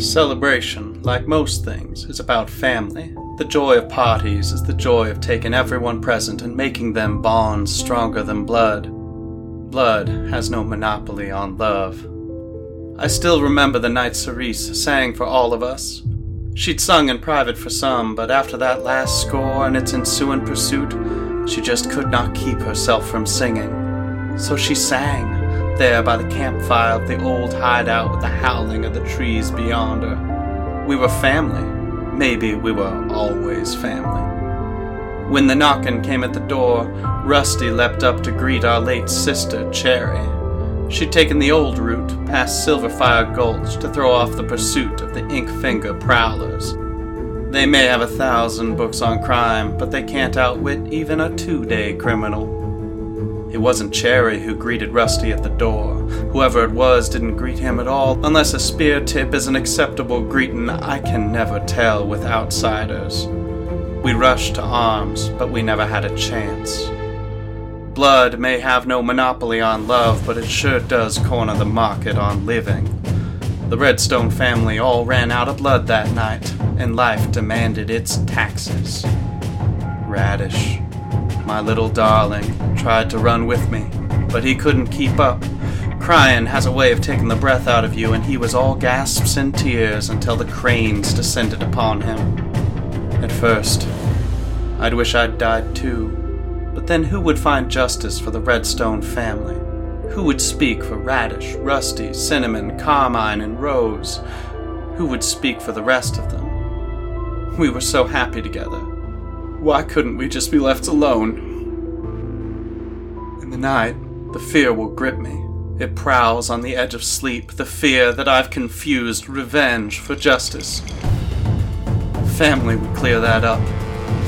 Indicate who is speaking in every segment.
Speaker 1: Celebration, like most things, is about family. The joy of parties is the joy of taking everyone present and making them bonds stronger than blood. Blood has no monopoly on love. I still remember the night Cerise sang for all of us. She'd sung in private for some, but after that last score and its ensuing pursuit, she just could not keep herself from singing. So she sang, there by the campfire of the old hideout with the howling of the trees beyond her. We were family. Maybe we were always family. When the knocking came at the door, Rusty leapt up to greet our late sister, Cherry. She'd taken the old route past Silverfire Gulch to throw off the pursuit of the Ink Finger Prowlers. They may have a thousand books on crime, but they can't outwit even a two day criminal. It wasn't Cherry who greeted Rusty at the door. Whoever it was didn't greet him at all, unless a spear tip is an acceptable greeting, I can never tell with outsiders. We rushed to arms, but we never had a chance. Blood may have no monopoly on love, but it sure does corner the market on living. The Redstone family all ran out of blood that night, and life demanded its taxes. Radish, my little darling, tried to run with me, but he couldn't keep up. Crying has a way of taking the breath out of you, and he was all gasps and tears until the cranes descended upon him. At first, I'd wish I'd died too. But then who would find justice for the Redstone family? Who would speak for Radish, Rusty, Cinnamon, Carmine, and Rose? Who would speak for the rest of them? We were so happy together. Why couldn't we just be left alone? In the night, the fear will grip me. It prowls on the edge of sleep, the fear that I've confused revenge for justice. Family would clear that up.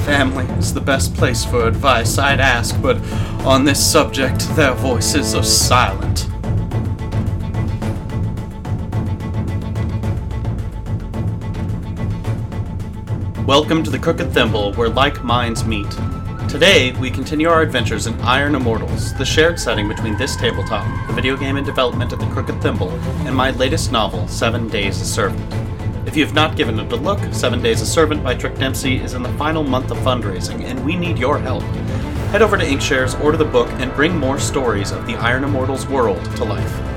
Speaker 1: Family is the best place for advice I'd ask, but on this subject, their voices are silent. Welcome to the Crooked Thimble, where like minds meet. Today, we continue our adventures in Iron Immortals, the shared setting between this tabletop, the video game in development at the Crooked Thimble, and my latest novel, Seven Days a Servant. If you have not given it a look, Seven Days a Servant by Trick Dempsey is in the final month of fundraising, and we need your help. Head over to Inkshares, order the book, and bring more stories of the Iron Immortals world to life.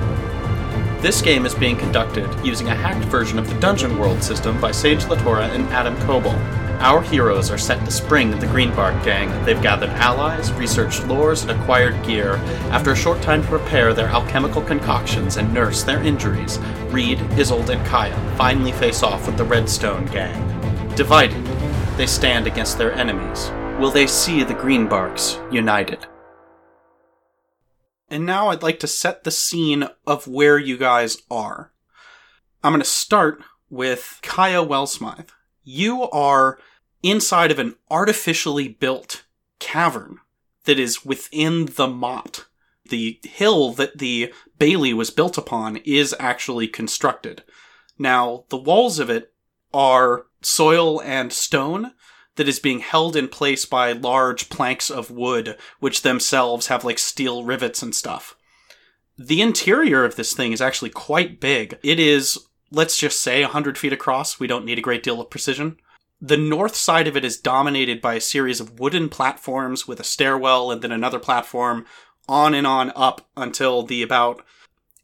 Speaker 1: This game is being conducted using a hacked version of the Dungeon World system by Sage LaTorra and Adam Koebel. Our heroes are set to spring the Greenbark Gang. They've gathered allies, researched lores, and acquired gear. After a short time to prepare their alchemical concoctions and nurse their injuries, Reed, Isolde, and Kaija finally face off with the Redstone Gang. Divided, they stand against their enemies. Will they see the Greenbarks united? And now I'd like to set the scene of where you guys are. I'm going to start with Kaija Wellsmythe. You are inside of an artificially built cavern that is within the motte. The hill that the Bailey was built upon is actually constructed. Now, the walls of it are soil and stone that is being held in place by large planks of wood, which themselves have like steel rivets and stuff. The interior of this thing is actually quite big. It is, let's just say, 100 feet across. We don't need a great deal of precision. The north side of it is dominated by a series of wooden platforms with a stairwell and then another platform on and on up until the about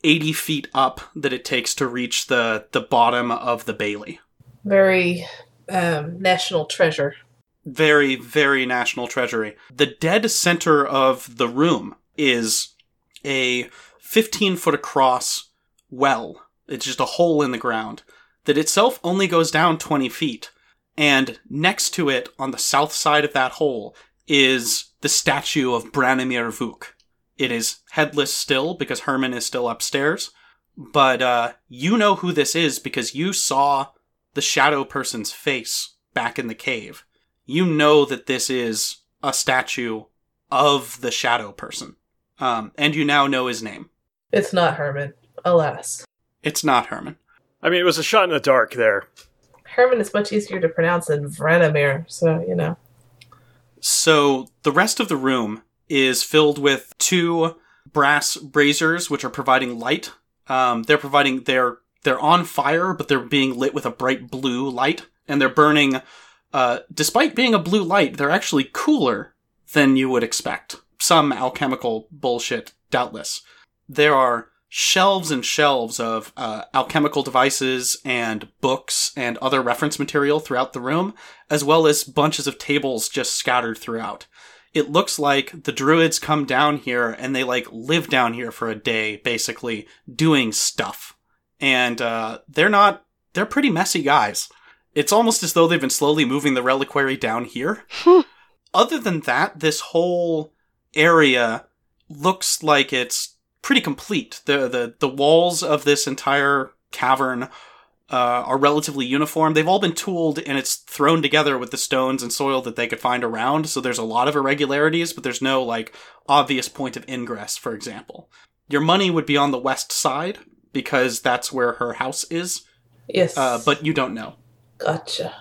Speaker 1: 80 feet up that it takes to reach the, the bottom of the Bailey.
Speaker 2: Very um, national treasure.
Speaker 1: very, very national treasury. The dead center of the room is a 15 foot across well. It's just a hole in the ground that itself only goes down 20 feet. And next to it, on the south side of that hole, is the statue of Branimir Vuk. It is headless still because Herman is still upstairs. But uh, you know who this is because you saw the shadow person's face back in the cave you know that this is a statue of the shadow person. Um, and you now know his name.
Speaker 2: It's not Herman, alas.
Speaker 1: It's not Herman.
Speaker 3: I mean, it was a shot in the dark there.
Speaker 2: Herman is much easier to pronounce than Vranimir, so, you know.
Speaker 1: So the rest of the room is filled with two brass braziers, which are providing light. Um, they're providing, they're they're on fire, but they're being lit with a bright blue light, and they're burning. Uh, despite being a blue light, they're actually cooler than you would expect. Some alchemical bullshit, doubtless. There are shelves and shelves of uh, alchemical devices and books and other reference material throughout the room, as well as bunches of tables just scattered throughout. It looks like the druids come down here and they like live down here for a day, basically doing stuff. And uh, they're not, they're pretty messy guys. It's almost as though they've been slowly moving the reliquary down here. Other than that, this whole area looks like it's pretty complete. The the the walls of this entire cavern uh, are relatively uniform. They've all been tooled and it's thrown together with the stones and soil that they could find around. So there's a lot of irregularities, but there's no like obvious point of ingress. For example, your money would be on the west side because that's where her house is.
Speaker 2: Yes.
Speaker 1: Uh, but you don't know.
Speaker 2: gotcha.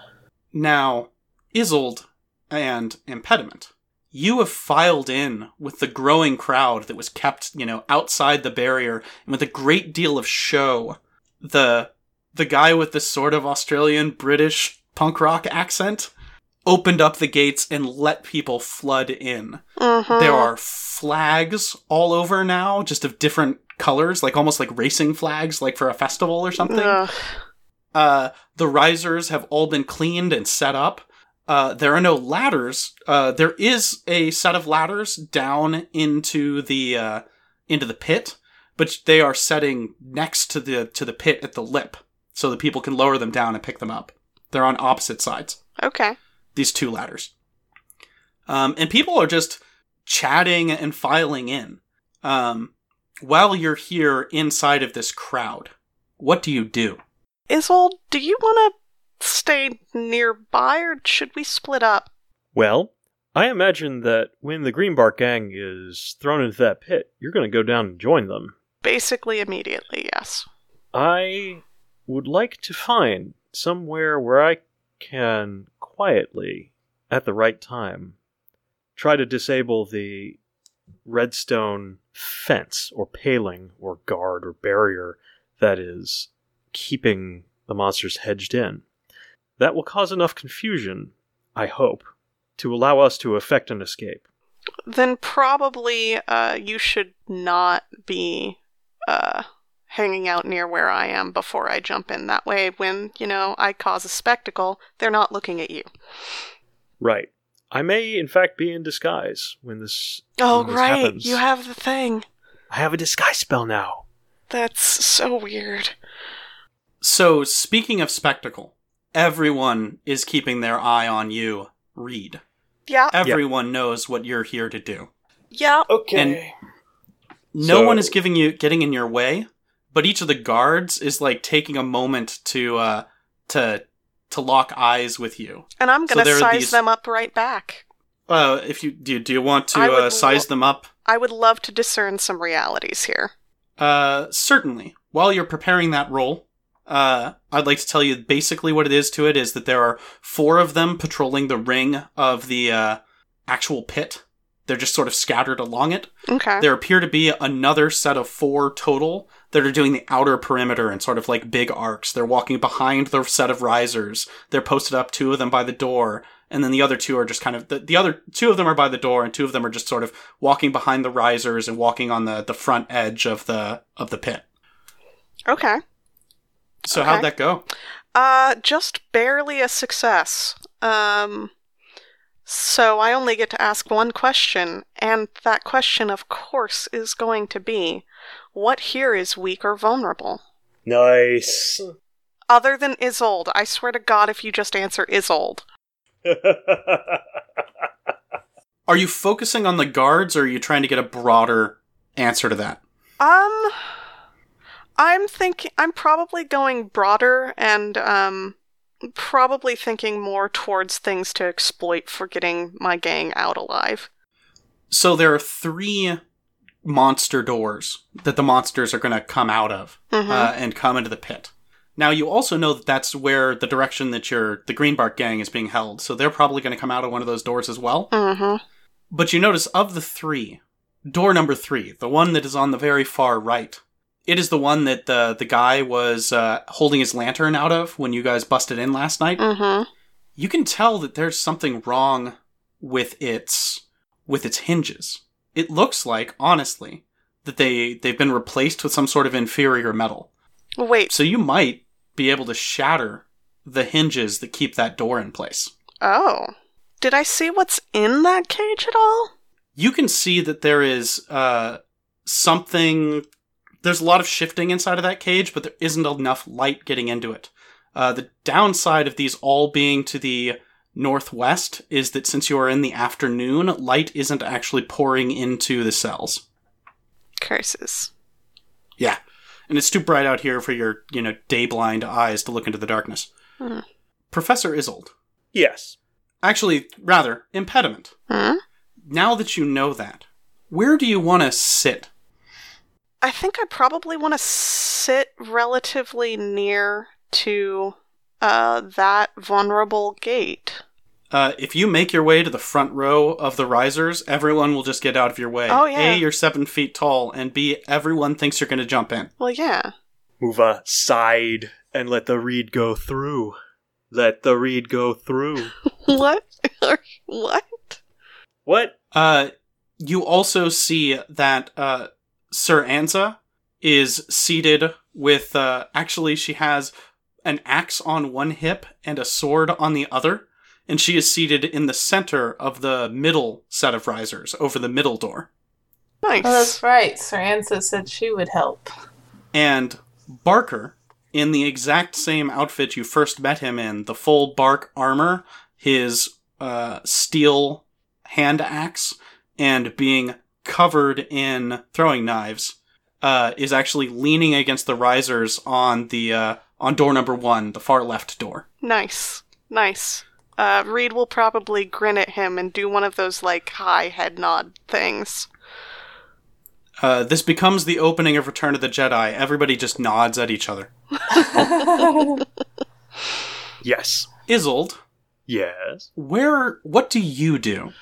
Speaker 1: Now, Isolde and Impediment, you have filed in with the growing crowd that was kept, you know, outside the barrier and with a great deal of show. The the guy with the sort of Australian British punk rock accent opened up the gates and let people flood in.
Speaker 4: Mhm.
Speaker 1: There are flags all over now, just of different colors, like almost like racing flags, like for a festival or something.
Speaker 4: Ugh.
Speaker 1: Uh, the risers have all been cleaned and set up. Uh, there are no ladders. Uh, there is a set of ladders down into the uh, into the pit, but they are setting next to the to the pit at the lip, so that people can lower them down and pick them up. They're on opposite sides.
Speaker 4: Okay.
Speaker 1: These two ladders, um, and people are just chatting and filing in. Um, while you're here inside of this crowd, what do you do?
Speaker 4: Isolde, do you want to stay nearby or should we split up?
Speaker 3: Well, I imagine that when the Greenbark gang is thrown into that pit, you're going to go down and join them.
Speaker 4: Basically, immediately, yes.
Speaker 3: I would like to find somewhere where I can quietly, at the right time, try to disable the redstone fence or paling or guard or barrier that is keeping the monsters hedged in. That will cause enough confusion, I hope, to allow us to effect an escape.
Speaker 4: Then probably uh, you should not be uh, hanging out near where I am before I jump in. That way, when, you know, I cause a spectacle, they're not looking at you.
Speaker 3: Right. I may, in fact, be in disguise when this.
Speaker 4: Oh,
Speaker 3: when this
Speaker 4: right.
Speaker 3: happens.
Speaker 4: You have the thing.
Speaker 3: I have a disguise spell now.
Speaker 4: That's so weird.
Speaker 1: So, speaking of spectacle, everyone is keeping their eye on you, Reed.
Speaker 4: Yeah.
Speaker 1: Everyone knows what you're here to do.
Speaker 4: Yeah.
Speaker 3: Okay.
Speaker 1: And No
Speaker 3: So-
Speaker 1: one is giving you getting in your way, but each of the guards is like taking a moment to uh to to lock eyes with you.
Speaker 4: And I'm going to
Speaker 1: are
Speaker 4: size
Speaker 1: these-
Speaker 4: them up right back.
Speaker 1: Uh if you do do you want to uh, size
Speaker 4: lo-
Speaker 1: them up?
Speaker 4: I would love to discern some realities here.
Speaker 1: Uh certainly. While you're preparing that roll, uh I'd like to tell you basically what it is to it is that there are four of them patrolling the ring of the uh actual pit. They're just sort of scattered along it.
Speaker 4: Okay.
Speaker 1: There appear to be another set of four total that are doing the outer perimeter and sort of like big arcs. They're walking behind the set of risers. They're posted up, two of them by the door, and then the other two are just kind of the, the other two of them are by the door, and two of them are just sort of walking behind the risers and walking on the, the front edge of the of the pit.
Speaker 4: Okay.
Speaker 1: So
Speaker 4: Okay.
Speaker 1: how'd that go?
Speaker 4: Uh, just barely a success. Um, so I only get to ask one question, and that question, of course, is going to be what here is weak or vulnerable?
Speaker 3: Nice.
Speaker 4: Other than Isolde, I swear to God, if you just answer Isolde.
Speaker 1: Are you focusing on the guards, or are you trying to get a broader answer to that?
Speaker 4: Um, I'm thinking, I'm probably going broader and, um, probably thinking more towards things to exploit for getting my gang out alive.
Speaker 1: So there are three monster doors that the monsters are going to come out of
Speaker 4: Mhm.
Speaker 1: uh, and come into the pit. Now you also know that that's where the direction that your the Greenbark gang is being held. So they're probably going to come out of one of those doors as well.
Speaker 4: Mm-hmm.
Speaker 1: But you notice of the three, door number three, the one that is on the very far right, It is the one that the the guy was uh, holding his lantern out of when you guys busted in last night.
Speaker 4: Mm-hmm.
Speaker 1: You can tell that there's something wrong with its with its hinges. It looks like, honestly, that they they've been replaced with some sort of inferior metal.
Speaker 4: Wait.
Speaker 1: So you might be able to shatter the hinges that keep that door in place.
Speaker 4: Oh. Did I see what's in that cage at all?
Speaker 1: You can see that there is uh, something. There's a lot of shifting inside of that cage, but there isn't enough light getting into it. Uh, the downside of these all being to the northwest is that since you are in the afternoon, light isn't actually pouring into the cells.
Speaker 4: Curses.
Speaker 1: Yeah. And it's too bright out here for your, you know, day blind eyes to look into the darkness.
Speaker 4: Hmm.
Speaker 1: Professor Isolde.
Speaker 3: Yes.
Speaker 1: Actually, rather, impediment.
Speaker 4: Hmm?
Speaker 1: Now that you know that, where do you want to sit?
Speaker 4: I think I probably want to sit relatively near to uh, that vulnerable gate.
Speaker 1: Uh, if you make your way to the front row of the risers, everyone will just get out of your way.
Speaker 4: Oh, yeah.
Speaker 1: A, you're seven feet tall, and B, everyone thinks you're going to jump in.
Speaker 4: Well, yeah.
Speaker 3: Move aside and let the reed go through. Let the reed go through.
Speaker 4: What? what?
Speaker 3: What?
Speaker 1: Uh, you also see that uh, Sir Anza is seated with. Uh, actually, she has an axe on one hip and a sword on the other, and she is seated in the center of the middle set of risers over the middle door.
Speaker 4: Nice.
Speaker 2: Oh, that's right. Sir Ansa said she would help.
Speaker 1: And Barker, in the exact same outfit you first met him in, the full bark armor, his uh, steel hand axe, and being covered in throwing knives, uh, is actually leaning against the risers on the uh, on door number one, the far left door.
Speaker 4: Nice. Nice. Uh, Reed will probably grin at him and do one of those, like, high head nod things.
Speaker 1: Uh, this becomes the opening of Return of the Jedi. Everybody just nods at each other.
Speaker 3: Yes.
Speaker 1: Isolde,
Speaker 3: Yes.
Speaker 1: where? What do you do?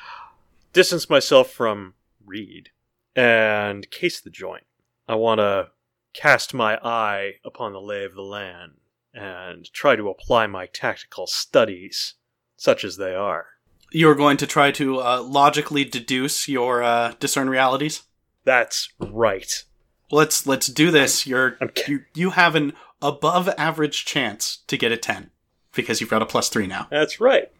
Speaker 3: Distance myself from Reed and case the joint. I want to cast my eye upon the lay of the land and try to apply my tactical studies, such as they are.
Speaker 1: You're going to try to uh, logically deduce your uh, discern realities.
Speaker 3: That's right.
Speaker 1: Let's let's do this. You're
Speaker 3: ca-
Speaker 1: you you have an above average chance to get a ten because you've got a plus three now.
Speaker 3: That's right.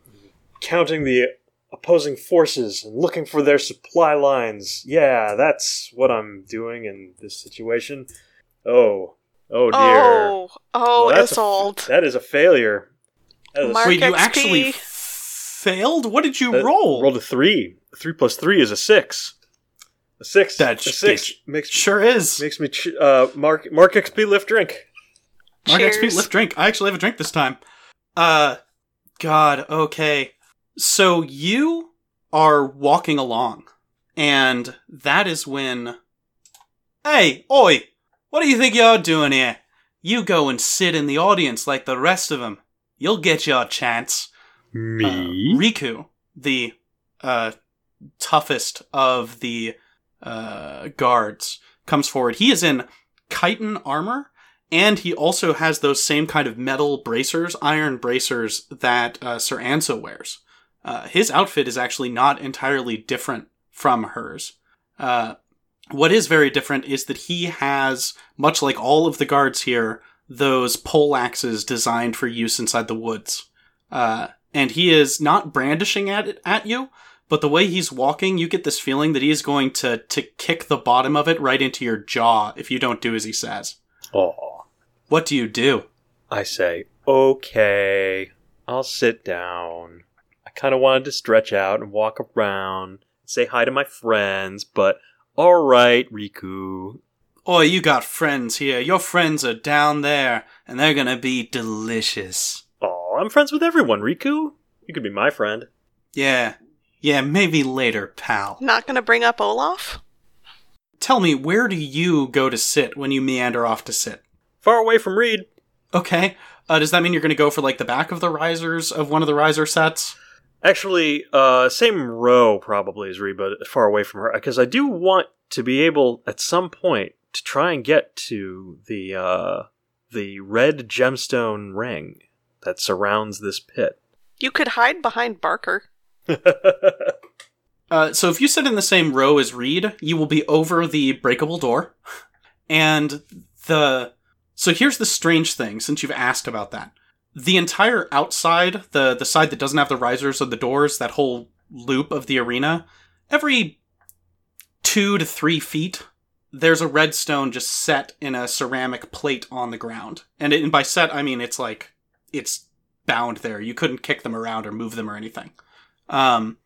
Speaker 3: Counting the opposing forces and looking for their supply lines. Yeah, that's what I'm doing in this situation. Oh, oh dear.
Speaker 4: Oh, oh,
Speaker 3: Well, that's
Speaker 4: it's
Speaker 3: a-
Speaker 4: old.
Speaker 3: That is a failure. That is-
Speaker 4: Mark
Speaker 1: Wait, you
Speaker 4: XP.
Speaker 1: actually failed? What did you
Speaker 3: that-
Speaker 1: roll?
Speaker 3: Rolled a three. Three plus three is a six. A six.
Speaker 1: That
Speaker 3: a six
Speaker 1: sh-
Speaker 3: makes
Speaker 1: Sure is.
Speaker 3: makes me ch- uh mark mark XP lift drink.
Speaker 1: Mark XP, lift drink. I actually have a drink this time. Uh, God, okay. So you are walking along, and that is when. Hey, oi! What do you think you're doing here? You go and sit in the audience like the rest of them. You'll get your chance.
Speaker 3: Me.
Speaker 1: Uh, Riku, the uh, toughest of the uh, guards, comes forward. He is in chitin armor, and he also has those same kind of metal bracers, iron bracers that uh, Sir Anso wears. Uh, his outfit is actually not entirely different from hers. Uh, what is very different is that he has, much like all of the guards here, those pole axes designed for use inside the woods. Uh, and he is not brandishing at it at you, but the way he's walking, you get this feeling that he is going to to kick the bottom of it right into your jaw if you don't do as he says.
Speaker 3: Aw.
Speaker 1: What do you do?
Speaker 3: I say, okay, I'll sit down. I kind of wanted to stretch out and walk around, say hi to my friends, but all right, Riku.
Speaker 1: Oh, you got friends here. Your friends are down there, and they're gonna be delicious.
Speaker 3: Oh, I'm friends with everyone, Riku. You could be my friend.
Speaker 1: Yeah. Yeah, maybe later, pal.
Speaker 4: Not gonna bring up Olaf?
Speaker 1: Tell me, where do you go to sit when you meander off to sit?
Speaker 3: Far away from Reed.
Speaker 1: Okay. Uh, does that mean you're going to go for like the back of the risers of one of the riser sets?
Speaker 3: Actually, uh, same row probably as Reed, but far away from her, because I do want to be able at some point to try and get to the uh, the red gemstone ring that surrounds this pit.
Speaker 4: You could hide behind Barker.
Speaker 1: Uh, so if you sit in the same row as Reed, you will be over the breakable door. And the so here's the strange thing since you've asked about that. The entire outside, the the side that doesn't have the risers or the doors, that whole loop of the arena, every 2 to 3 feet there's a redstone just set in a ceramic plate on the ground. And, it, and by set I mean it's like it's bound there. You couldn't kick them around or move them or anything. Um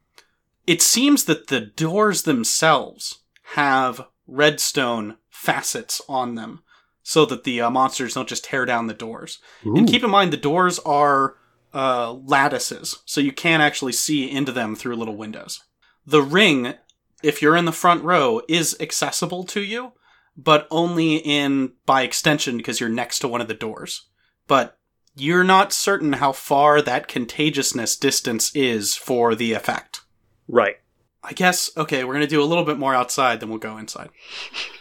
Speaker 1: it seems that the doors themselves have redstone facets on them so that the uh, monsters don't just tear down the doors. And keep in mind, the doors are uh, lattices, so you can't actually see into them through little windows. The ring, if you're in the front row, is accessible to you, but only in by extension because you're next to one of the doors. But you're not certain how far that contagiousness distance is for the effect.
Speaker 3: right.
Speaker 1: I guess okay, we're gonna do a little bit more outside, then we'll go inside.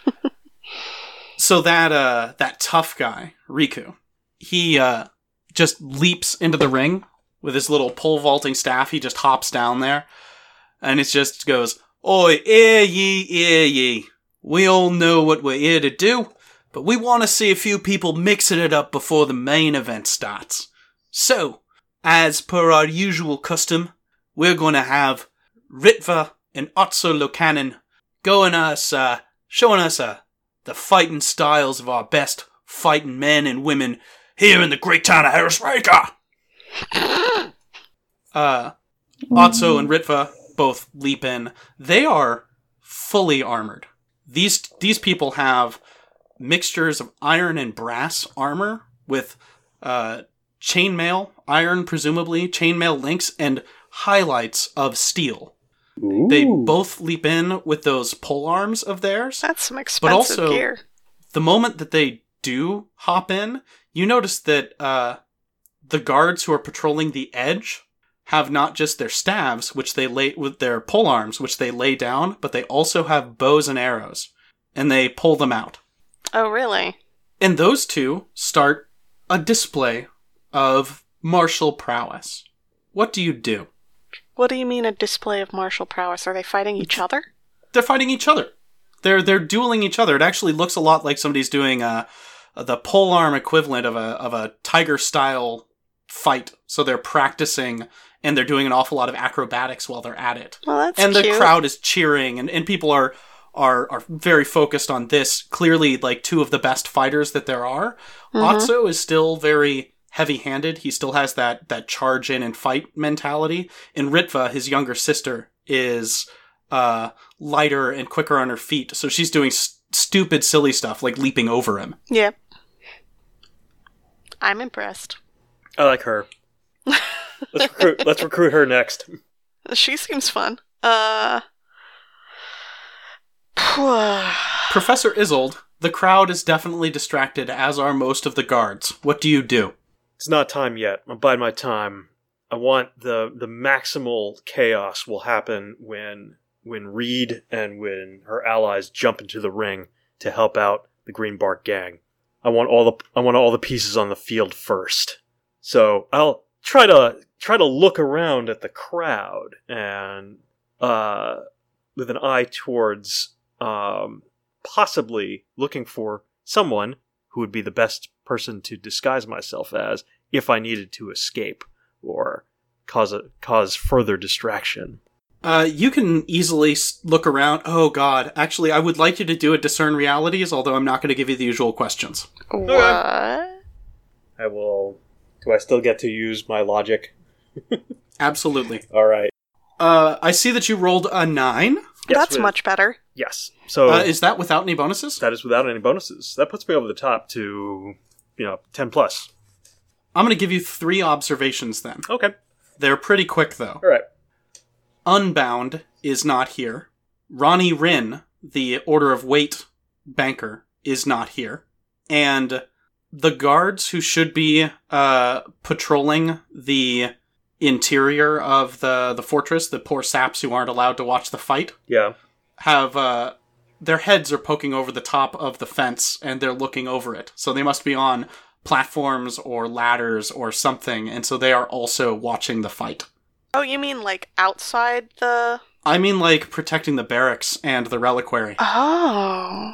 Speaker 1: so that uh that tough guy, Riku, he uh just leaps into the ring with his little pole vaulting staff, he just hops down there and it just goes, Oi, hear ye, hear ye. We all know what we're here to do, but we want to see a few people mixing it up before the main event starts. So, as per our usual custom, we're going to have Ritva and Otso Locanon going us, uh, showing us, uh, the fighting styles of our best fighting men and women here in the great town of Harrasreika. Uh, Otso and Ritva both leap in. They are fully armored. These, these people have mixtures of iron and brass armor with, uh, chainmail, iron presumably, chainmail links, and highlights of steel. They both leap in with those pole arms of theirs.
Speaker 4: That's some expensive but
Speaker 1: also-
Speaker 4: gear.
Speaker 1: The moment that they do hop in, you notice that uh, the guards who are patrolling the edge have not just their staves, which they lay with their pole arms, which they lay down, but they also have bows and arrows, and they pull them out.
Speaker 4: Oh, really?
Speaker 1: And those two start a display of martial prowess. What do you do?
Speaker 4: What do you mean a display of martial prowess? Are they fighting each other?
Speaker 1: they're fighting each other. They're they're dueling each other. It actually looks a lot like somebody's doing uh the pole arm equivalent of a of a tiger style fight. So they're practicing and they're doing an awful lot of acrobatics while they're at it.
Speaker 4: Well, that's
Speaker 1: and the
Speaker 4: cute.
Speaker 1: crowd is cheering and, and people are are are very focused on this. Clearly like two of the best fighters that there are.
Speaker 4: Mhm.
Speaker 1: Otso is still very heavy-handed. He still has that that charge in and fight mentality. And Ritva, his younger sister, is uh lighter and quicker on her feet. So she's doing s- stupid silly stuff like leaping over him.
Speaker 4: Yep. I'm impressed.
Speaker 3: I like her. let's recruit. Let's recruit her next.
Speaker 4: She seems fun. Uh.
Speaker 1: Professor Isolde, the crowd is definitely distracted as are most of the guards. What do you do?
Speaker 3: It's not time yet. I'm biding my time. I want the the maximal chaos will happen when when Reed and when her allies jump into the ring to help out the Greenbark gang. I want all the I want all the pieces on the field first. So I'll try to try to look around at the crowd and uh, with an eye towards um, possibly looking for someone who would be the best person to disguise myself as if I needed to escape or cause a cause further distraction.
Speaker 1: Uh, you can easily look around. Oh God! Actually, I would like you to do a discern realities, although I'm not going to give you the usual questions.
Speaker 4: What?
Speaker 3: I will. Do I still get to use my logic?
Speaker 1: Absolutely.
Speaker 3: All right.
Speaker 1: Uh, I see that you rolled a nine.
Speaker 3: Yes,
Speaker 4: That's
Speaker 3: with-
Speaker 4: much better.
Speaker 3: Yes. So
Speaker 1: Uh, is that without any bonuses?
Speaker 3: that is without any bonuses. That puts me over the top to you know ten plus.
Speaker 1: I'm going to give you three observations then.
Speaker 3: Okay.
Speaker 1: They're pretty quick though.
Speaker 3: All right.
Speaker 1: Unbound is not here. Ronnie Rin, the Order of Weight banker, is not here. And the guards who should be uh, patrolling the interior of the, the fortress, the poor saps who aren't allowed to watch the fight,
Speaker 3: Yeah.
Speaker 1: have uh, their heads are poking over the top of the fence and they're looking over it. So they must be on platforms or ladders or something, and so they are also watching the fight.
Speaker 4: Oh, you mean like outside the.
Speaker 1: I mean, like protecting the barracks and the reliquary.
Speaker 4: Oh.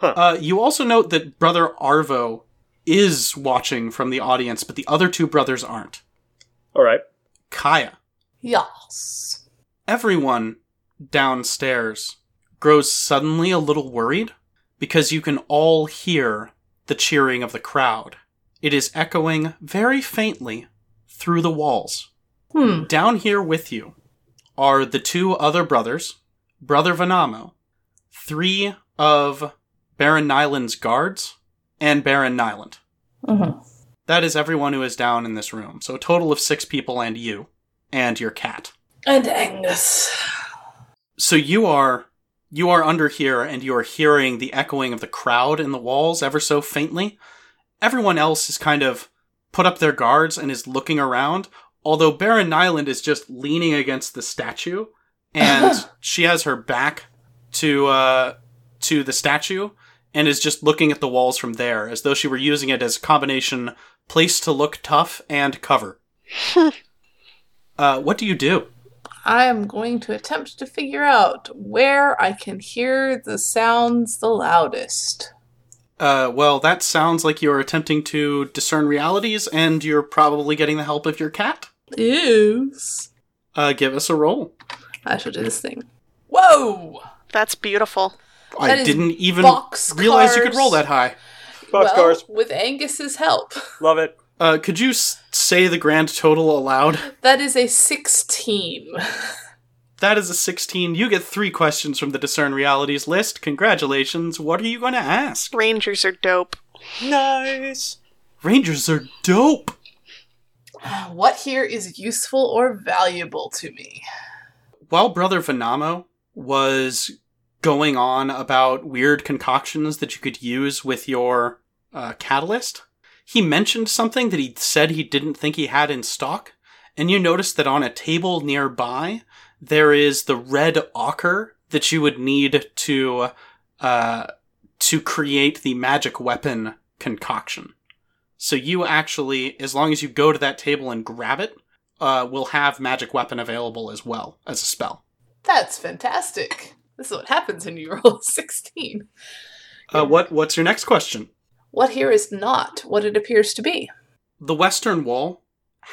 Speaker 1: Uh, you also note that Brother Arvo is watching from the audience, but the other two brothers aren't.
Speaker 3: All right.
Speaker 1: Kaija.
Speaker 2: Yes.
Speaker 1: Everyone downstairs grows suddenly a little worried because you can all hear the cheering of the crowd. It is echoing very faintly through the walls.
Speaker 2: Hmm.
Speaker 1: Down here with you are the two other brothers, Brother Vanamo, three of Baron Nyland's guards, and Baron Nyland.
Speaker 2: hmm
Speaker 1: That is everyone who is down in this room. So a total of six people and you, and your cat.
Speaker 2: And Angus.
Speaker 1: So you are you are under here and you are hearing the echoing of the crowd in the walls ever so faintly. Everyone else is kind of put up their guards and is looking around, although Baron Nyland is just leaning against the statue and she has her back to uh to the statue and is just looking at the walls from there as though she were using it as a combination place to look tough and cover. uh what do you do?
Speaker 2: I am going to attempt to figure out where I can hear the sounds the loudest.
Speaker 1: Uh, well, that sounds like you're attempting to discern realities, and you're probably getting the help of your cat.
Speaker 2: Is.
Speaker 1: Uh, give us a roll.
Speaker 2: I shall do this thing. Whoa!
Speaker 4: That's beautiful.
Speaker 1: I didn't even
Speaker 2: box
Speaker 1: realize you could roll that high.
Speaker 3: Box
Speaker 2: well, with Angus's help.
Speaker 3: Love it.
Speaker 1: Uh, could you s- say the grand total aloud?
Speaker 2: That is a 16.
Speaker 1: That is a 16. You get three questions from the discern realities list. Congratulations. What are you going to ask?
Speaker 4: Rangers are dope.
Speaker 3: Nice.
Speaker 1: Rangers are dope.
Speaker 2: What here is useful or valuable to me?
Speaker 1: While Brother Venamo was going on about weird concoctions that you could use with your uh, catalyst, he mentioned something that he said he didn't think he had in stock. And you notice that on a table nearby, there is the red ochre that you would need to uh, to create the magic weapon concoction. So you actually, as long as you go to that table and grab it, uh, will have magic weapon available as well as a spell.
Speaker 2: That's fantastic. This is what happens when you roll 16.
Speaker 1: Uh, what What's your next question?
Speaker 2: What here is not what it appears to be.
Speaker 1: The western wall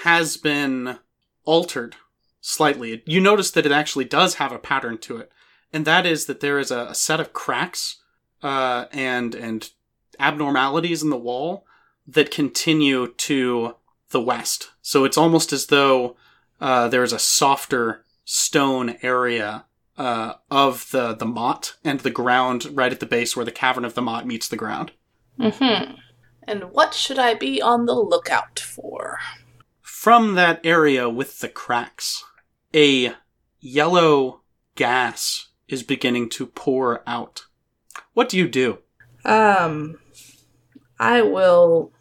Speaker 1: has been altered slightly. You notice that it actually does have a pattern to it, and that is that there is a, a set of cracks uh, and and abnormalities in the wall that continue to the west. So it's almost as though uh, there is a softer stone area uh, of the the motte and the ground right at the base where the cavern of the motte meets the ground.
Speaker 2: Mm-hmm. And what should I be on the lookout for?
Speaker 1: From that area with the cracks, a yellow gas is beginning to pour out. What do you do?
Speaker 2: Um, I will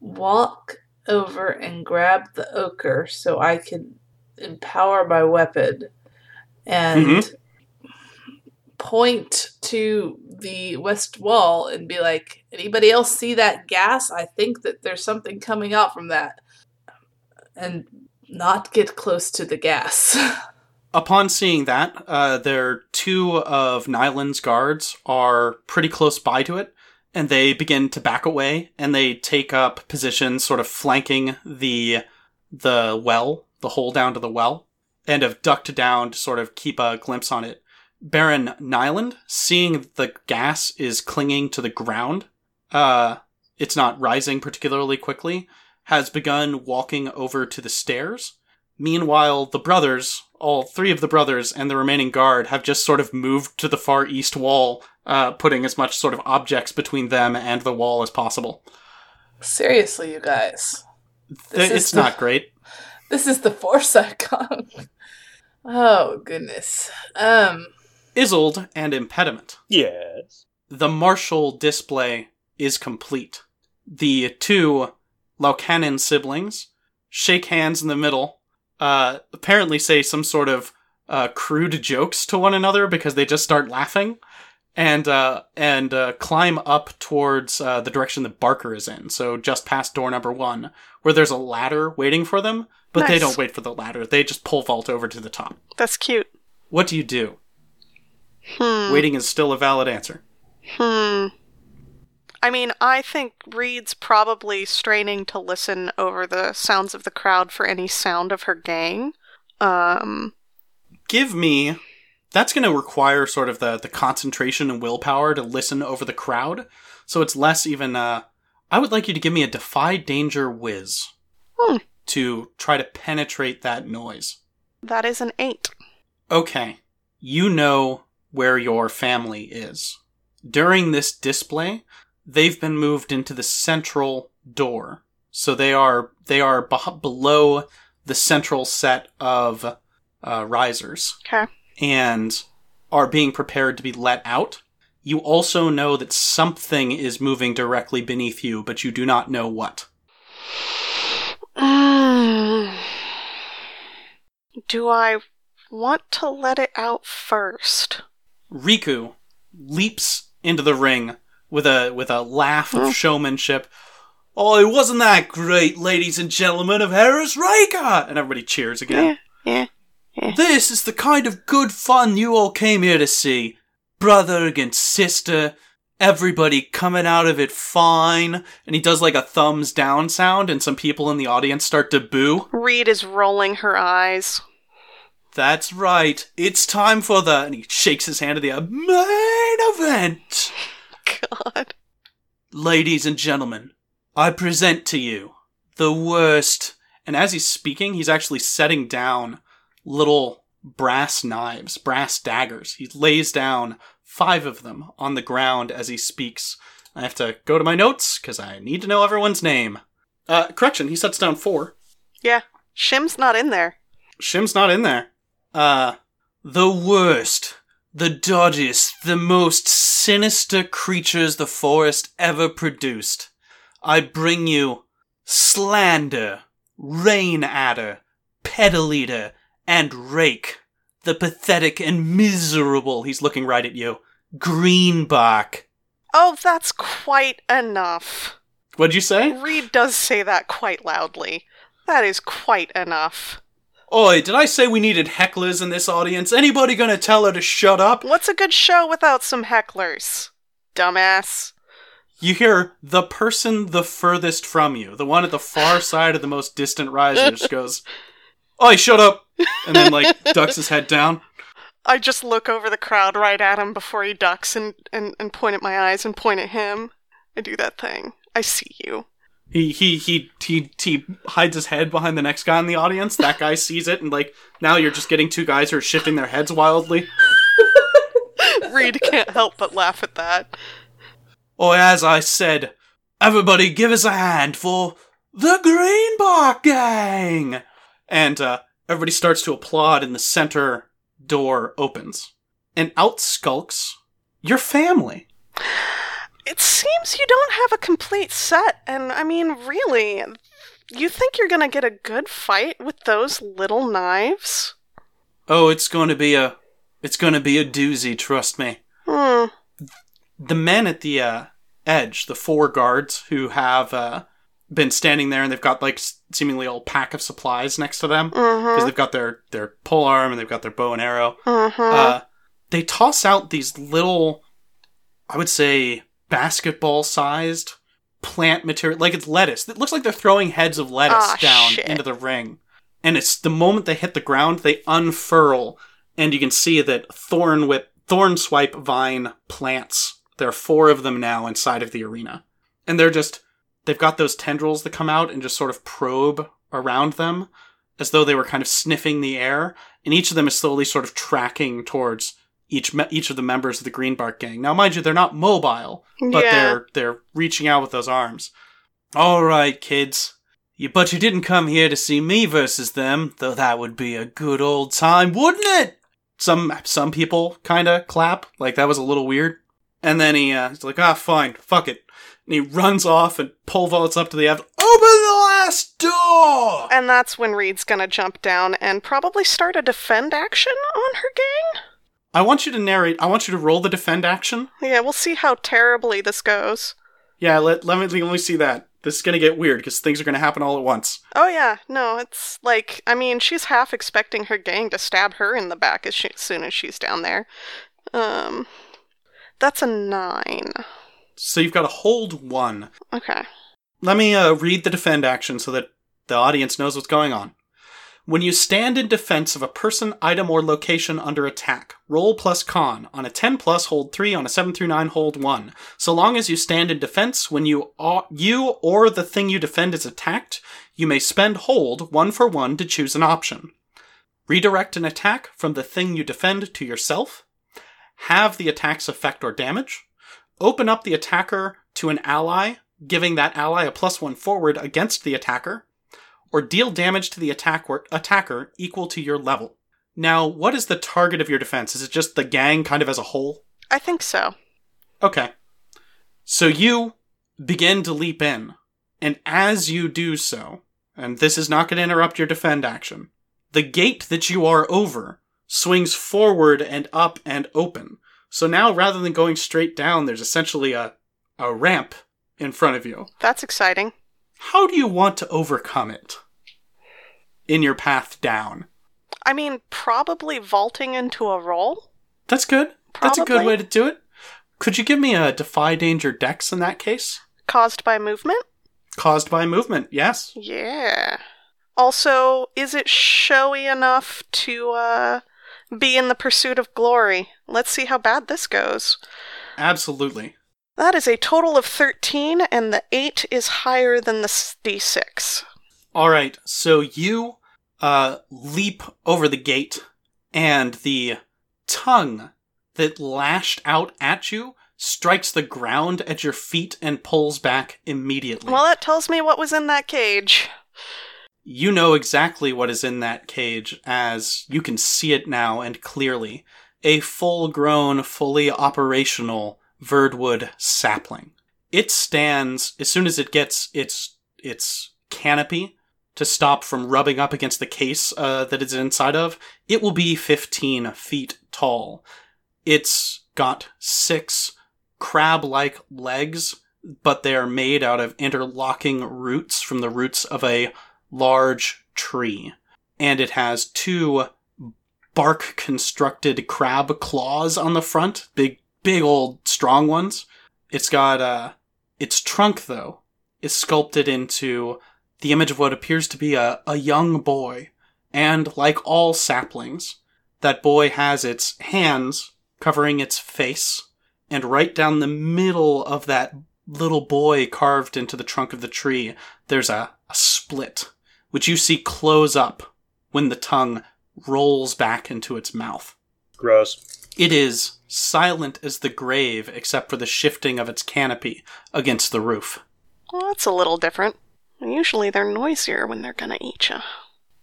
Speaker 2: walk over and grab the ochre so I can empower my weapon and point to the west wall and be like, anybody else see that gas? I think that there's something coming out from that. And not get close to the gas.
Speaker 1: Upon seeing that, uh, there two of Nyland's guards are pretty close by to it, and they begin to back away, and they take up positions, sort of flanking the the well, the hole down to the well, and have ducked down to sort of keep a glimpse on it. Baron Nyland, seeing the gas is clinging to the ground, uh, it's not rising particularly quickly, has begun walking over to the stairs. Meanwhile, the brothers, all three of the brothers and the remaining guard, have just sort of moved to the far east wall, uh, putting as much sort of objects between them and the wall as possible.
Speaker 2: Seriously, you guys. Is
Speaker 1: it's
Speaker 2: the-
Speaker 1: not great.
Speaker 2: This is the force icon. oh goodness. Um
Speaker 1: Isolde and Impediment.
Speaker 3: Yes.
Speaker 1: The martial display is complete. The two Laucanon siblings shake hands in the middle, uh, apparently say some sort of uh, crude jokes to one another because they just start laughing, and uh, and uh, climb up towards uh, the direction that Barker is in. So just past door number one, where there's a ladder waiting for them. But they don't wait for the ladder; they just pull vault over to the top.
Speaker 4: That's cute.
Speaker 1: What do you do?
Speaker 4: Hmm.
Speaker 1: Waiting is still a valid answer.
Speaker 4: Hmm. I mean, I think Reed's probably straining to listen over the sounds of the crowd for any sound of her gang. Um,
Speaker 1: Give me. That's going to require sort of the the concentration and willpower to listen over the crowd. So it's less even. Uh, I would like you to give me a defy danger whiz
Speaker 4: Hmm.
Speaker 1: to try to penetrate that noise.
Speaker 4: that is an eight.
Speaker 1: Okay, you know where your family is. During this display, they've been moved into the central door. So they are they are beh below the central set of uh, risers
Speaker 4: Okay.
Speaker 1: and are being prepared to be let out. You also know that something is moving directly beneath you, but you do not know what.
Speaker 4: Mm. Do I want to let it out first?
Speaker 1: Riku leaps into the ring with a with a laugh of showmanship. Oh, it wasn't that great, ladies and gentlemen of Harrasreika? And everybody cheers again.
Speaker 4: Yeah, yeah.
Speaker 1: This is the kind of good fun you all came here to see. Brother against sister, everybody coming out of it fine. And he does like a thumbs down sound, and some people in the audience start to boo.
Speaker 4: Reed is rolling her eyes.
Speaker 1: That's right. It's time for the. And he shakes his hand to the uh, main event.
Speaker 4: God.
Speaker 1: Ladies and gentlemen, I present to you the worst. And as he's speaking, he's actually setting down little brass knives, brass daggers. He lays down five of them on the ground as he speaks. I have to go to my notes because I need to know everyone's name. Uh, correction, he sets down four.
Speaker 4: Yeah, Shim's not in there.
Speaker 1: Shim's not in there. Uh, the worst, the dodgiest, the most sinister creatures the forest ever produced. I bring you Slander, Rain Adder, Petal Eater, and Rake. The pathetic and miserable, he's looking right at you, Greenbark.
Speaker 4: Oh, that's quite enough.
Speaker 1: What'd you say?
Speaker 4: Reed does say that quite loudly. That is quite enough.
Speaker 1: Oi, did I say we needed hecklers in this audience? Anybody gonna tell her to shut up?
Speaker 4: What's a good show without some hecklers? Dumbass.
Speaker 1: You hear the person the furthest from you, the one at the far side of the most distant riser, just goes, Oi, shut up! And then, like, ducks his head down.
Speaker 4: I just look over the crowd right at him before he ducks and, and, and point at my eyes and point at him. I do that thing. I see you.
Speaker 1: He, he, he, he, he hides his head behind the next guy in the audience. That guy sees it, and, like, now you're just getting two guys who are shifting their heads wildly.
Speaker 4: Reed can't help but laugh at that.
Speaker 1: Or, as I said, everybody give us a hand for the Greenbark Gang! And, uh, everybody starts to applaud, and the center door opens. And out skulks your family.
Speaker 4: It seems you don't have a complete set, and I mean, really, you think you're gonna get a good fight with those little knives?
Speaker 1: Oh, it's going to be a, it's going to be a doozy, trust me.
Speaker 4: Hmm.
Speaker 1: The men at the, uh, edge, the four guards who have, uh, been standing there and they've got, like, seemingly a whole pack of supplies next to them. Because
Speaker 4: Mm-hmm.
Speaker 1: they've got their, their pole arm and they've got their bow and arrow.
Speaker 4: Mm-hmm.
Speaker 1: Uh, they toss out these little, I would say, basketball sized plant material. Like it's lettuce. It looks like they're throwing heads of lettuce
Speaker 4: Ah,
Speaker 1: down
Speaker 4: shit.
Speaker 1: into the ring. And it's the moment they hit the ground, they unfurl, and you can see that thorn whip, thorn swipe vine plants. There are four of them now inside of the arena. And they're just, they've got those tendrils that come out and just sort of probe around them as though they were kind of sniffing the air. And each of them is slowly sort of tracking towards each me- each of the members of the Green Greenbark gang. Now, mind you, they're not mobile, but
Speaker 4: Yeah.
Speaker 1: they're they're reaching out with those arms. All right, kids. You, but you didn't come here to see me versus them, though that would be a good old time, wouldn't it? Some some people kind of clap, like that was a little weird. And then he uh, he's like, ah, fine, fuck it. And he runs off and pole vaults up to the F. Open the last door.
Speaker 4: And that's when Reed's gonna jump down and probably start a defend action on her gang?
Speaker 1: I want you to narrate. I want you to roll the defend action.
Speaker 4: Yeah, we'll see how terribly this goes.
Speaker 1: Yeah, let let me let me see that. This is gonna get weird because things are gonna happen all at once.
Speaker 4: Oh yeah, no, it's like I mean, she's half expecting her gang to stab her in the back as, she, as soon as she's down there. Um, that's a nine.
Speaker 1: So you've got to hold one.
Speaker 4: Okay.
Speaker 1: Let me uh, read the defend action so that the audience knows what's going on. When you stand in defense of a person, item, or location under attack, roll plus con. On a 10 plus, hold 3. On a 7 through 9, hold 1. So long as you stand in defense, when you, you or the thing you defend is attacked, you may spend hold 1 for 1 to choose an option. Redirect an attack from the thing you defend to yourself. Have the attack's effect or damage. Open up the attacker to an ally, giving that ally a plus 1 forward against the attacker or deal damage to the attack attacker equal to your level. Now, what is the target of your defense? Is it just the gang kind of as a whole?
Speaker 4: I think so.
Speaker 1: Okay. So you begin to leap in, and as you do so, and this is not going to interrupt your defend action, the gate that you are over swings forward and up and open. So now rather than going straight down, there's essentially a, a ramp in front of you.
Speaker 4: That's exciting.
Speaker 1: How do you want to overcome it in your path down?
Speaker 4: I mean, probably vaulting into a roll?
Speaker 1: That's good. That's a good way to do it. Could you give me a defy danger dex in that case?
Speaker 4: Caused by movement?
Speaker 1: Caused by movement, yes.
Speaker 4: Yeah. Also, is it showy enough to uh be in the pursuit of glory? Let's see how bad this goes.
Speaker 1: Absolutely.
Speaker 4: That is a total of 13 and the 8 is higher than the s- d6.
Speaker 1: All right, so you uh, leap over the gate, and the tongue that lashed out at you strikes the ground at your feet and pulls back immediately.
Speaker 4: Well, that tells me what was in that cage.
Speaker 1: you know exactly what is in that cage as you can see it now and clearly a full grown, fully operational Verdwood sapling. It stands as soon as it gets its its canopy to stop from rubbing up against the case uh, that it's inside of. It will be 15 feet tall. It's got six crab like legs, but they are made out of interlocking roots from the roots of a large tree. And it has two bark constructed crab claws on the front, big, big old strong ones. It's got, uh, its trunk though is sculpted into the image of what appears to be a, a young boy. And like all saplings, that boy has its hands covering its face, and right down the middle of that little boy carved into the trunk of the tree, there's a, a split, which you see close up when the tongue rolls back into its mouth.
Speaker 3: Gross.
Speaker 1: It is silent as the grave, except for the shifting of its canopy against the roof.
Speaker 4: Well, that's a little different. Usually they're noisier when they're gonna eat you.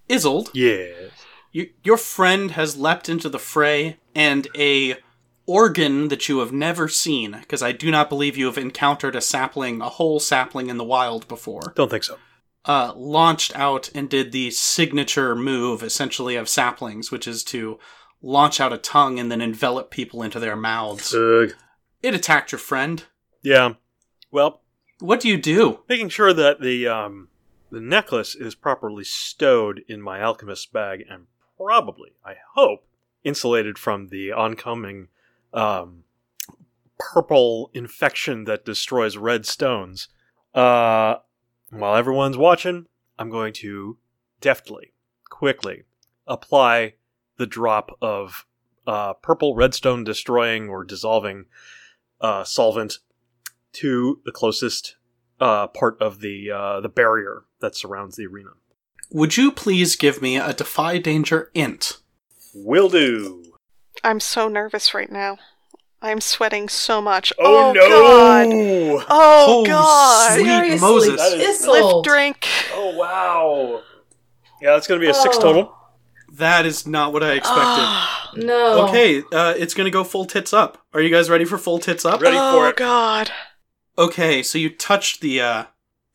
Speaker 1: Isolde,
Speaker 3: Yes.
Speaker 1: you, your friend has leapt into the fray, and a organ that you have never seen, because I do not believe you have encountered a sapling, a whole sapling in the wild before,
Speaker 3: Don't think so.
Speaker 1: uh, launched out and did the signature move, essentially, of saplings, which is to launch out a tongue and then envelop people into their mouths.
Speaker 3: Ugh.
Speaker 1: It attacked your friend.
Speaker 3: Yeah. Well,
Speaker 1: What do you do?
Speaker 3: making sure that the um the necklace is properly stowed in my alchemist's bag and probably, I hope, insulated from the oncoming um purple infection that destroys red stones. Uh while everyone's watching, I'm going to deftly, quickly apply the drop of uh, purple redstone destroying or dissolving uh, solvent to the closest uh, part of the uh, the barrier that surrounds the arena.
Speaker 1: Would you please give me a defy danger int?
Speaker 3: Will do.
Speaker 4: I'm so nervous right now. I'm sweating so much.
Speaker 3: Oh, no!
Speaker 4: God! Oh,
Speaker 1: Oh,
Speaker 4: God!
Speaker 1: sweet
Speaker 2: Seriously,
Speaker 1: Moses.
Speaker 4: Lift drink.
Speaker 3: Oh wow! Yeah, that's going to be a six total.
Speaker 1: That is not what I expected.
Speaker 4: Oh,
Speaker 2: No.
Speaker 1: Okay, uh, it's gonna go full tits up. Are you guys ready for full tits up?
Speaker 3: Ready for
Speaker 4: oh,
Speaker 3: it.
Speaker 4: God.
Speaker 1: Okay, so you touched the uh,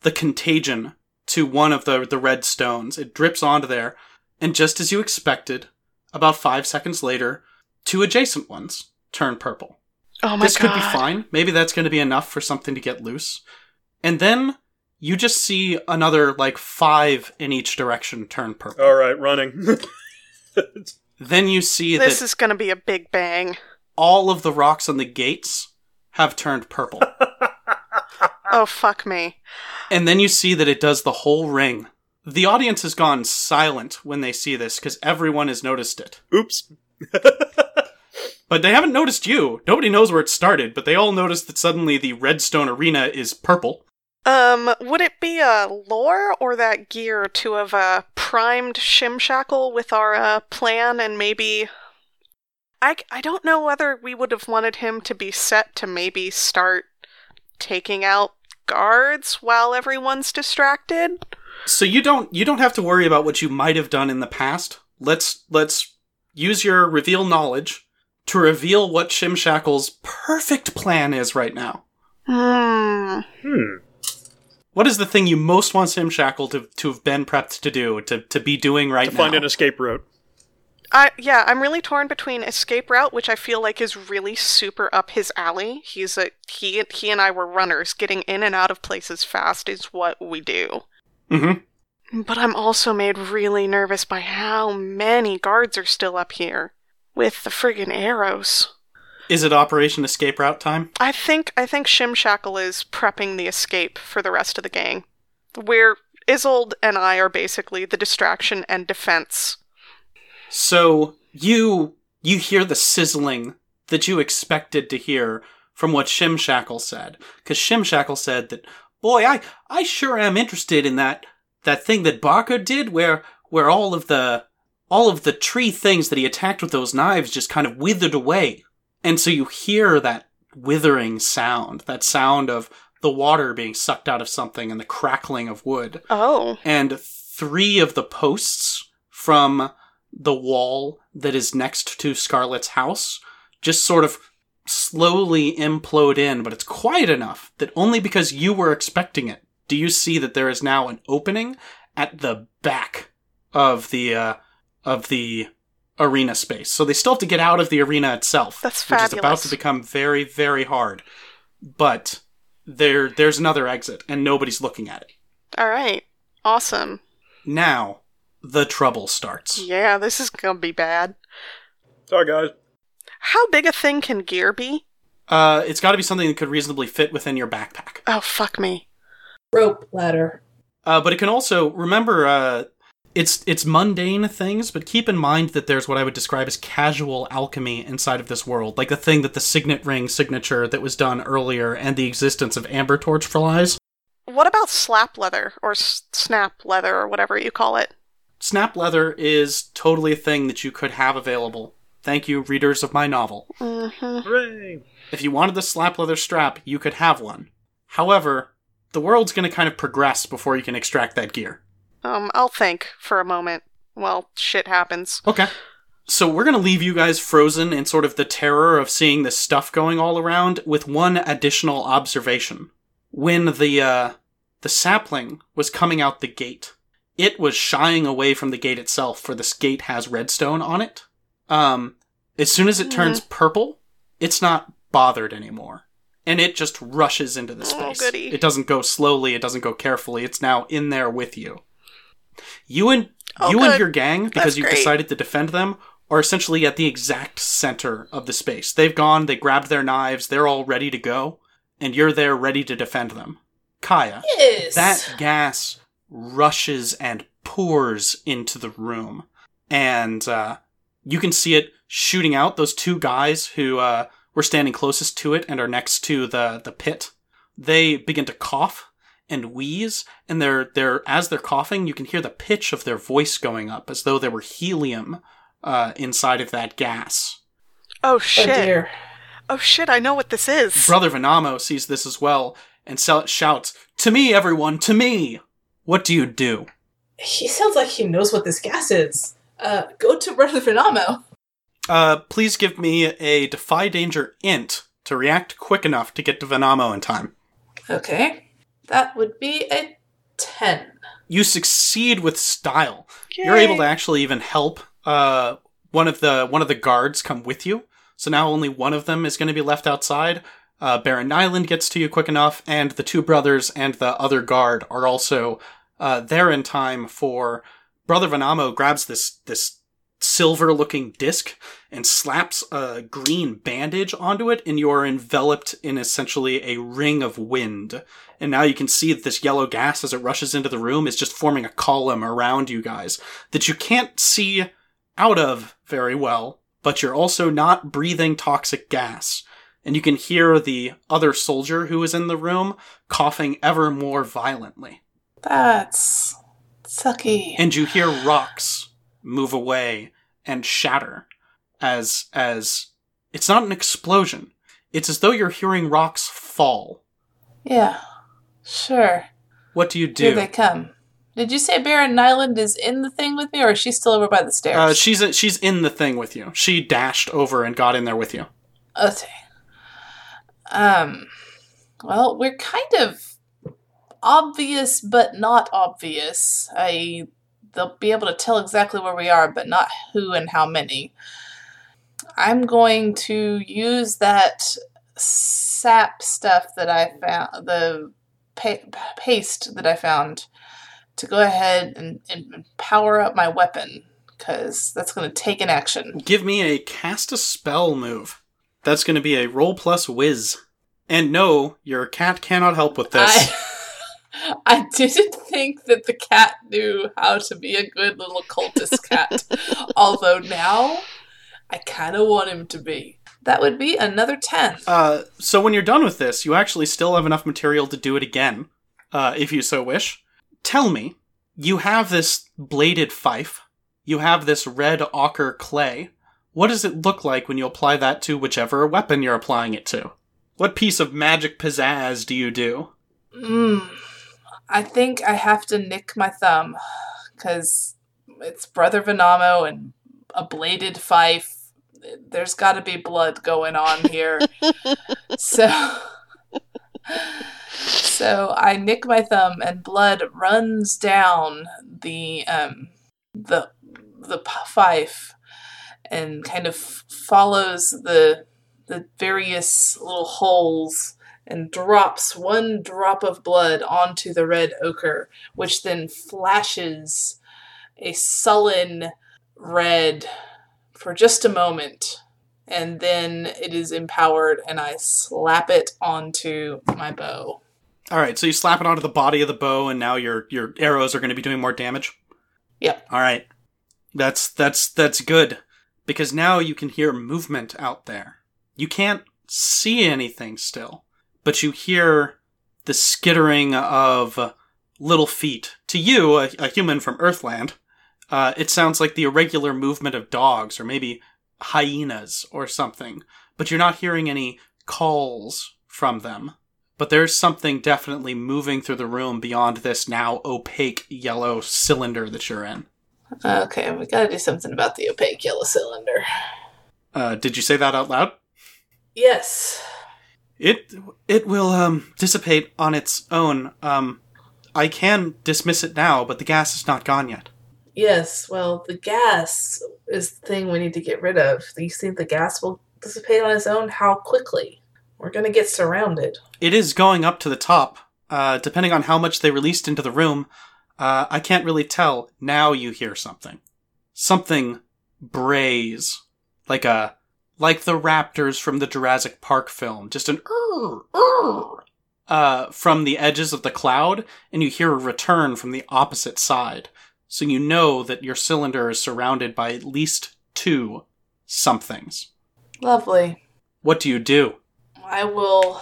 Speaker 1: the contagion to one of the the red stones. It drips onto there, and just as you expected, about five seconds later, two adjacent ones turn purple.
Speaker 4: Oh my god.
Speaker 1: this
Speaker 4: god.
Speaker 1: could be fine. Maybe that's going to be enough for something to get loose. And then you just see another like five in each direction turn purple.
Speaker 3: All right, running.
Speaker 1: Then you see that
Speaker 4: This
Speaker 1: that
Speaker 4: is gonna be a big bang.
Speaker 1: all of the rocks on the gates have turned purple.
Speaker 4: Oh fuck me.
Speaker 1: and then you see that it does the whole ring. The audience has gone silent when they see this because everyone has noticed it.
Speaker 3: Oops.
Speaker 1: But they haven't noticed you. Nobody knows where it started, but they all noticed that suddenly the redstone arena is purple.
Speaker 4: Um, would it be a lore or that gear to have uh, primed Shimshackle with our uh, plan and maybe. I, I don't know whether we would have wanted him to be set to maybe start taking out guards while everyone's distracted.
Speaker 1: So you don't you don't have to worry about what you might have done in the past. Let's let's use your reveal knowledge to reveal what Shimshackle's perfect plan is right now.
Speaker 4: Hmm.
Speaker 3: Hmm.
Speaker 1: What is the thing you most want Shimshackle to, to have been prepped to do, to, to be doing right now?
Speaker 3: To
Speaker 1: now?
Speaker 3: find an escape route.
Speaker 4: I yeah, I'm really torn between escape route, which I feel like is really super up his alley. He's a he he and I were runners. Getting in and out of places fast is what we do.
Speaker 1: mm-hmm.
Speaker 4: But I'm also made really nervous by how many guards are still up here with the friggin' arrows.
Speaker 1: Is it Operation Escape Route time?
Speaker 4: I think I think Shimshackle is prepping the escape for the rest of the gang. Where Isolde and I are basically the distraction and defense.
Speaker 1: So you you hear the sizzling that you expected to hear from what Shimshackle said, because Shimshackle said that, boy, I I sure am interested in that that thing that Barker did, where where all of the all of the tree things that he attacked with those knives just kind of withered away, and so you hear that withering sound, that sound of the water being sucked out of something and the crackling of wood
Speaker 4: Oh.
Speaker 1: and three of the posts from the wall that is next to Scarlet's house just sort of slowly implode in, but it's quiet enough that only because you were expecting it do you see that there is now an opening at the back of the uh, of the arena space. So they still have to get out of the arena itself,
Speaker 4: That's
Speaker 1: which is about to become very very hard. But there there's another exit and nobody's looking at it.
Speaker 4: Alright. Awesome.
Speaker 1: Now, the trouble starts.
Speaker 4: Yeah, this is gonna be bad.
Speaker 3: Sorry, guys.
Speaker 4: How big a thing can gear be?
Speaker 1: Uh, it's got to be something that could reasonably fit within your backpack.
Speaker 4: Oh fuck me.
Speaker 2: Rope ladder.
Speaker 1: Uh, but it can also remember uh, it's it's mundane things, but keep in mind that there's what I would describe as casual alchemy inside of this world, like the thing that the signet ring signature that was done earlier, and the existence of amber torch flies.
Speaker 4: What about slap leather or s- snap leather or whatever you call it?
Speaker 1: Snap leather is totally a thing that you could have available. Thank you, readers of my novel.
Speaker 4: Mm-hmm.
Speaker 3: Hooray!
Speaker 1: If you wanted the slap leather strap, you could have one. However, the world's going to kind of progress before you can extract that gear.
Speaker 4: Um, I'll think for a moment. Well, shit happens.
Speaker 1: Okay. So we're going to leave you guys frozen in sort of the terror of seeing this stuff going all around with one additional observation. When the uh the sapling was coming out the gate, it was shying away from the gate itself for this gate has redstone on it. Um as soon as it turns purple, it's not bothered anymore. And it just rushes into the
Speaker 4: Oh,
Speaker 1: space.
Speaker 4: goody.
Speaker 1: It doesn't go slowly, it doesn't go carefully. It's now in there with you. You and
Speaker 4: Oh,
Speaker 1: you and your gang, because
Speaker 4: That's
Speaker 1: you've
Speaker 4: great.
Speaker 1: decided to defend them, are essentially at the exact center of the space. They've gone, they grabbed their knives, they're all ready to go, and you're there ready to defend them. Kaija,
Speaker 2: Yes.
Speaker 1: that gas rushes and pours into the room, and uh, you can see it shooting out. Those two guys who uh, were standing closest to it and are next to the the pit, they begin to cough and wheeze, and they're they're as they're coughing, you can hear the pitch of their voice going up as though there were helium uh, inside of that gas.
Speaker 4: Oh
Speaker 2: Oh
Speaker 4: shit.
Speaker 2: dear.
Speaker 4: Oh shit, I know what this is.
Speaker 1: Brother Venamo sees this as well and sel- shouts, "To me, everyone! To me!" What do you do?
Speaker 2: He sounds like he knows what this gas is. Uh, go to Brother Venamo.
Speaker 1: Uh, please give me a defy danger int to react quick enough to get to Venamo in time.
Speaker 2: Okay. That would be a 10.
Speaker 1: You succeed with style. You're able to actually even help uh, one of the one of the guards come with you. So now only one of them is going to be left outside. Uh, Baron Nyland gets to you quick enough, and the two brothers and the other guard are also uh, there in time for Brother Venamo grabs this this silver looking disc and slaps a green bandage onto it, and you're enveloped in essentially a ring of wind. And now you can see that this yellow gas, as it rushes into the room, is just forming a column around you guys that you can't see out of very well, but you're also not breathing toxic gas. And you can hear the other soldier who is in the room coughing ever more violently.
Speaker 2: That's sucky.
Speaker 1: And you hear rocks move away and shatter as as it's not an explosion. It's as though you're hearing rocks fall.
Speaker 2: yeah, sure.
Speaker 1: What do you do?
Speaker 2: Here they come. Did you say Baron Nyland is in the thing with me, or is she still over by the stairs?
Speaker 1: Uh, she's she's in the thing with you. She dashed over and got in there with you.
Speaker 2: Okay. Um, well, we're kind of obvious, but not obvious. I they'll be able to tell exactly where we are, but not who and how many. I'm going to use that sap stuff that I found, the pa- paste that I found, to go ahead and, and power up my weapon, because that's going to take an action.
Speaker 1: Give me a cast a spell move. That's going to be a roll plus whiz. And no, your cat cannot help with this.
Speaker 2: I, I didn't think that the cat knew how to be a good little cultist cat. Although now, I kind of want him to be. That would be another 10.
Speaker 1: Uh, so when you're done with this, you actually still have enough material to do it again, uh, if you so wish. Tell me, you have this bladed fife, you have this red ochre clay. What does it look like when you apply that to whichever weapon you're applying it to? What piece of magic pizzazz do you do?
Speaker 2: Mm, I think I have to nick my thumb. Because it's Brother Venamo and a bladed fife. There's got to be blood going on here. so. So I nick my thumb, and blood runs down the um, the the p- fife, and kind of follows the the various little holes, and drops one drop of blood onto the red ochre, which then flashes a sullen red for just a moment, and then it is empowered, and I slap it onto my bow.
Speaker 1: All right, so you slap it onto the body of the bow, and now your your arrows are going to be doing more damage.
Speaker 2: Yep.
Speaker 1: All right, that's that's that's good because now you can hear movement out there. You can't see anything still, but you hear the skittering of little feet. To you, a, a human from Earthland, uh, it sounds like the irregular movement of dogs or maybe hyenas or something. But you're not hearing any calls from them but there's something definitely moving through the room beyond this now opaque yellow cylinder that you're in.
Speaker 2: Okay, we gotta do something about the opaque yellow cylinder.
Speaker 1: Uh, did you say that out loud?
Speaker 2: Yes.
Speaker 1: It it will um, dissipate on its own. Um, I can dismiss it now, but the gas is not gone yet.
Speaker 2: Yes, well, the gas is the thing we need to get rid of. You think the gas will dissipate on its own? How quickly? We're gonna get surrounded.
Speaker 1: It is going up to the top. Uh, depending on how much they released into the room, uh, I can't really tell. Now you hear something. Something brays. Like a, like the raptors from the Jurassic Park film. Just an "Urr, urr," uh, from the edges of the cloud, and you hear a return from the opposite side. So you know that your cylinder is surrounded by at least two somethings.
Speaker 2: Lovely.
Speaker 1: What do you do?
Speaker 2: I will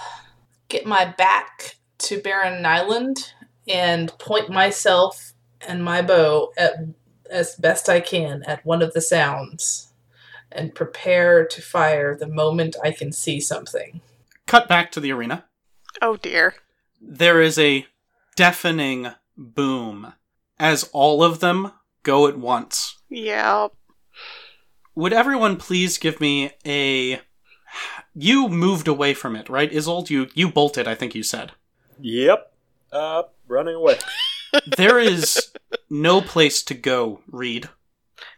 Speaker 2: get my back to Baron Nyland and point myself and my bow at as best I can at one of the sounds and prepare to fire the moment I can see something.
Speaker 1: Cut back to the arena.
Speaker 4: Oh dear.
Speaker 1: there is a deafening boom as all of them go at once.
Speaker 4: Yeah.
Speaker 1: Would everyone please give me a. You moved away from it, right, Isolde? You you bolted, I think you said.
Speaker 3: Yep. Uh, running away.
Speaker 1: There is no place to go, Reed.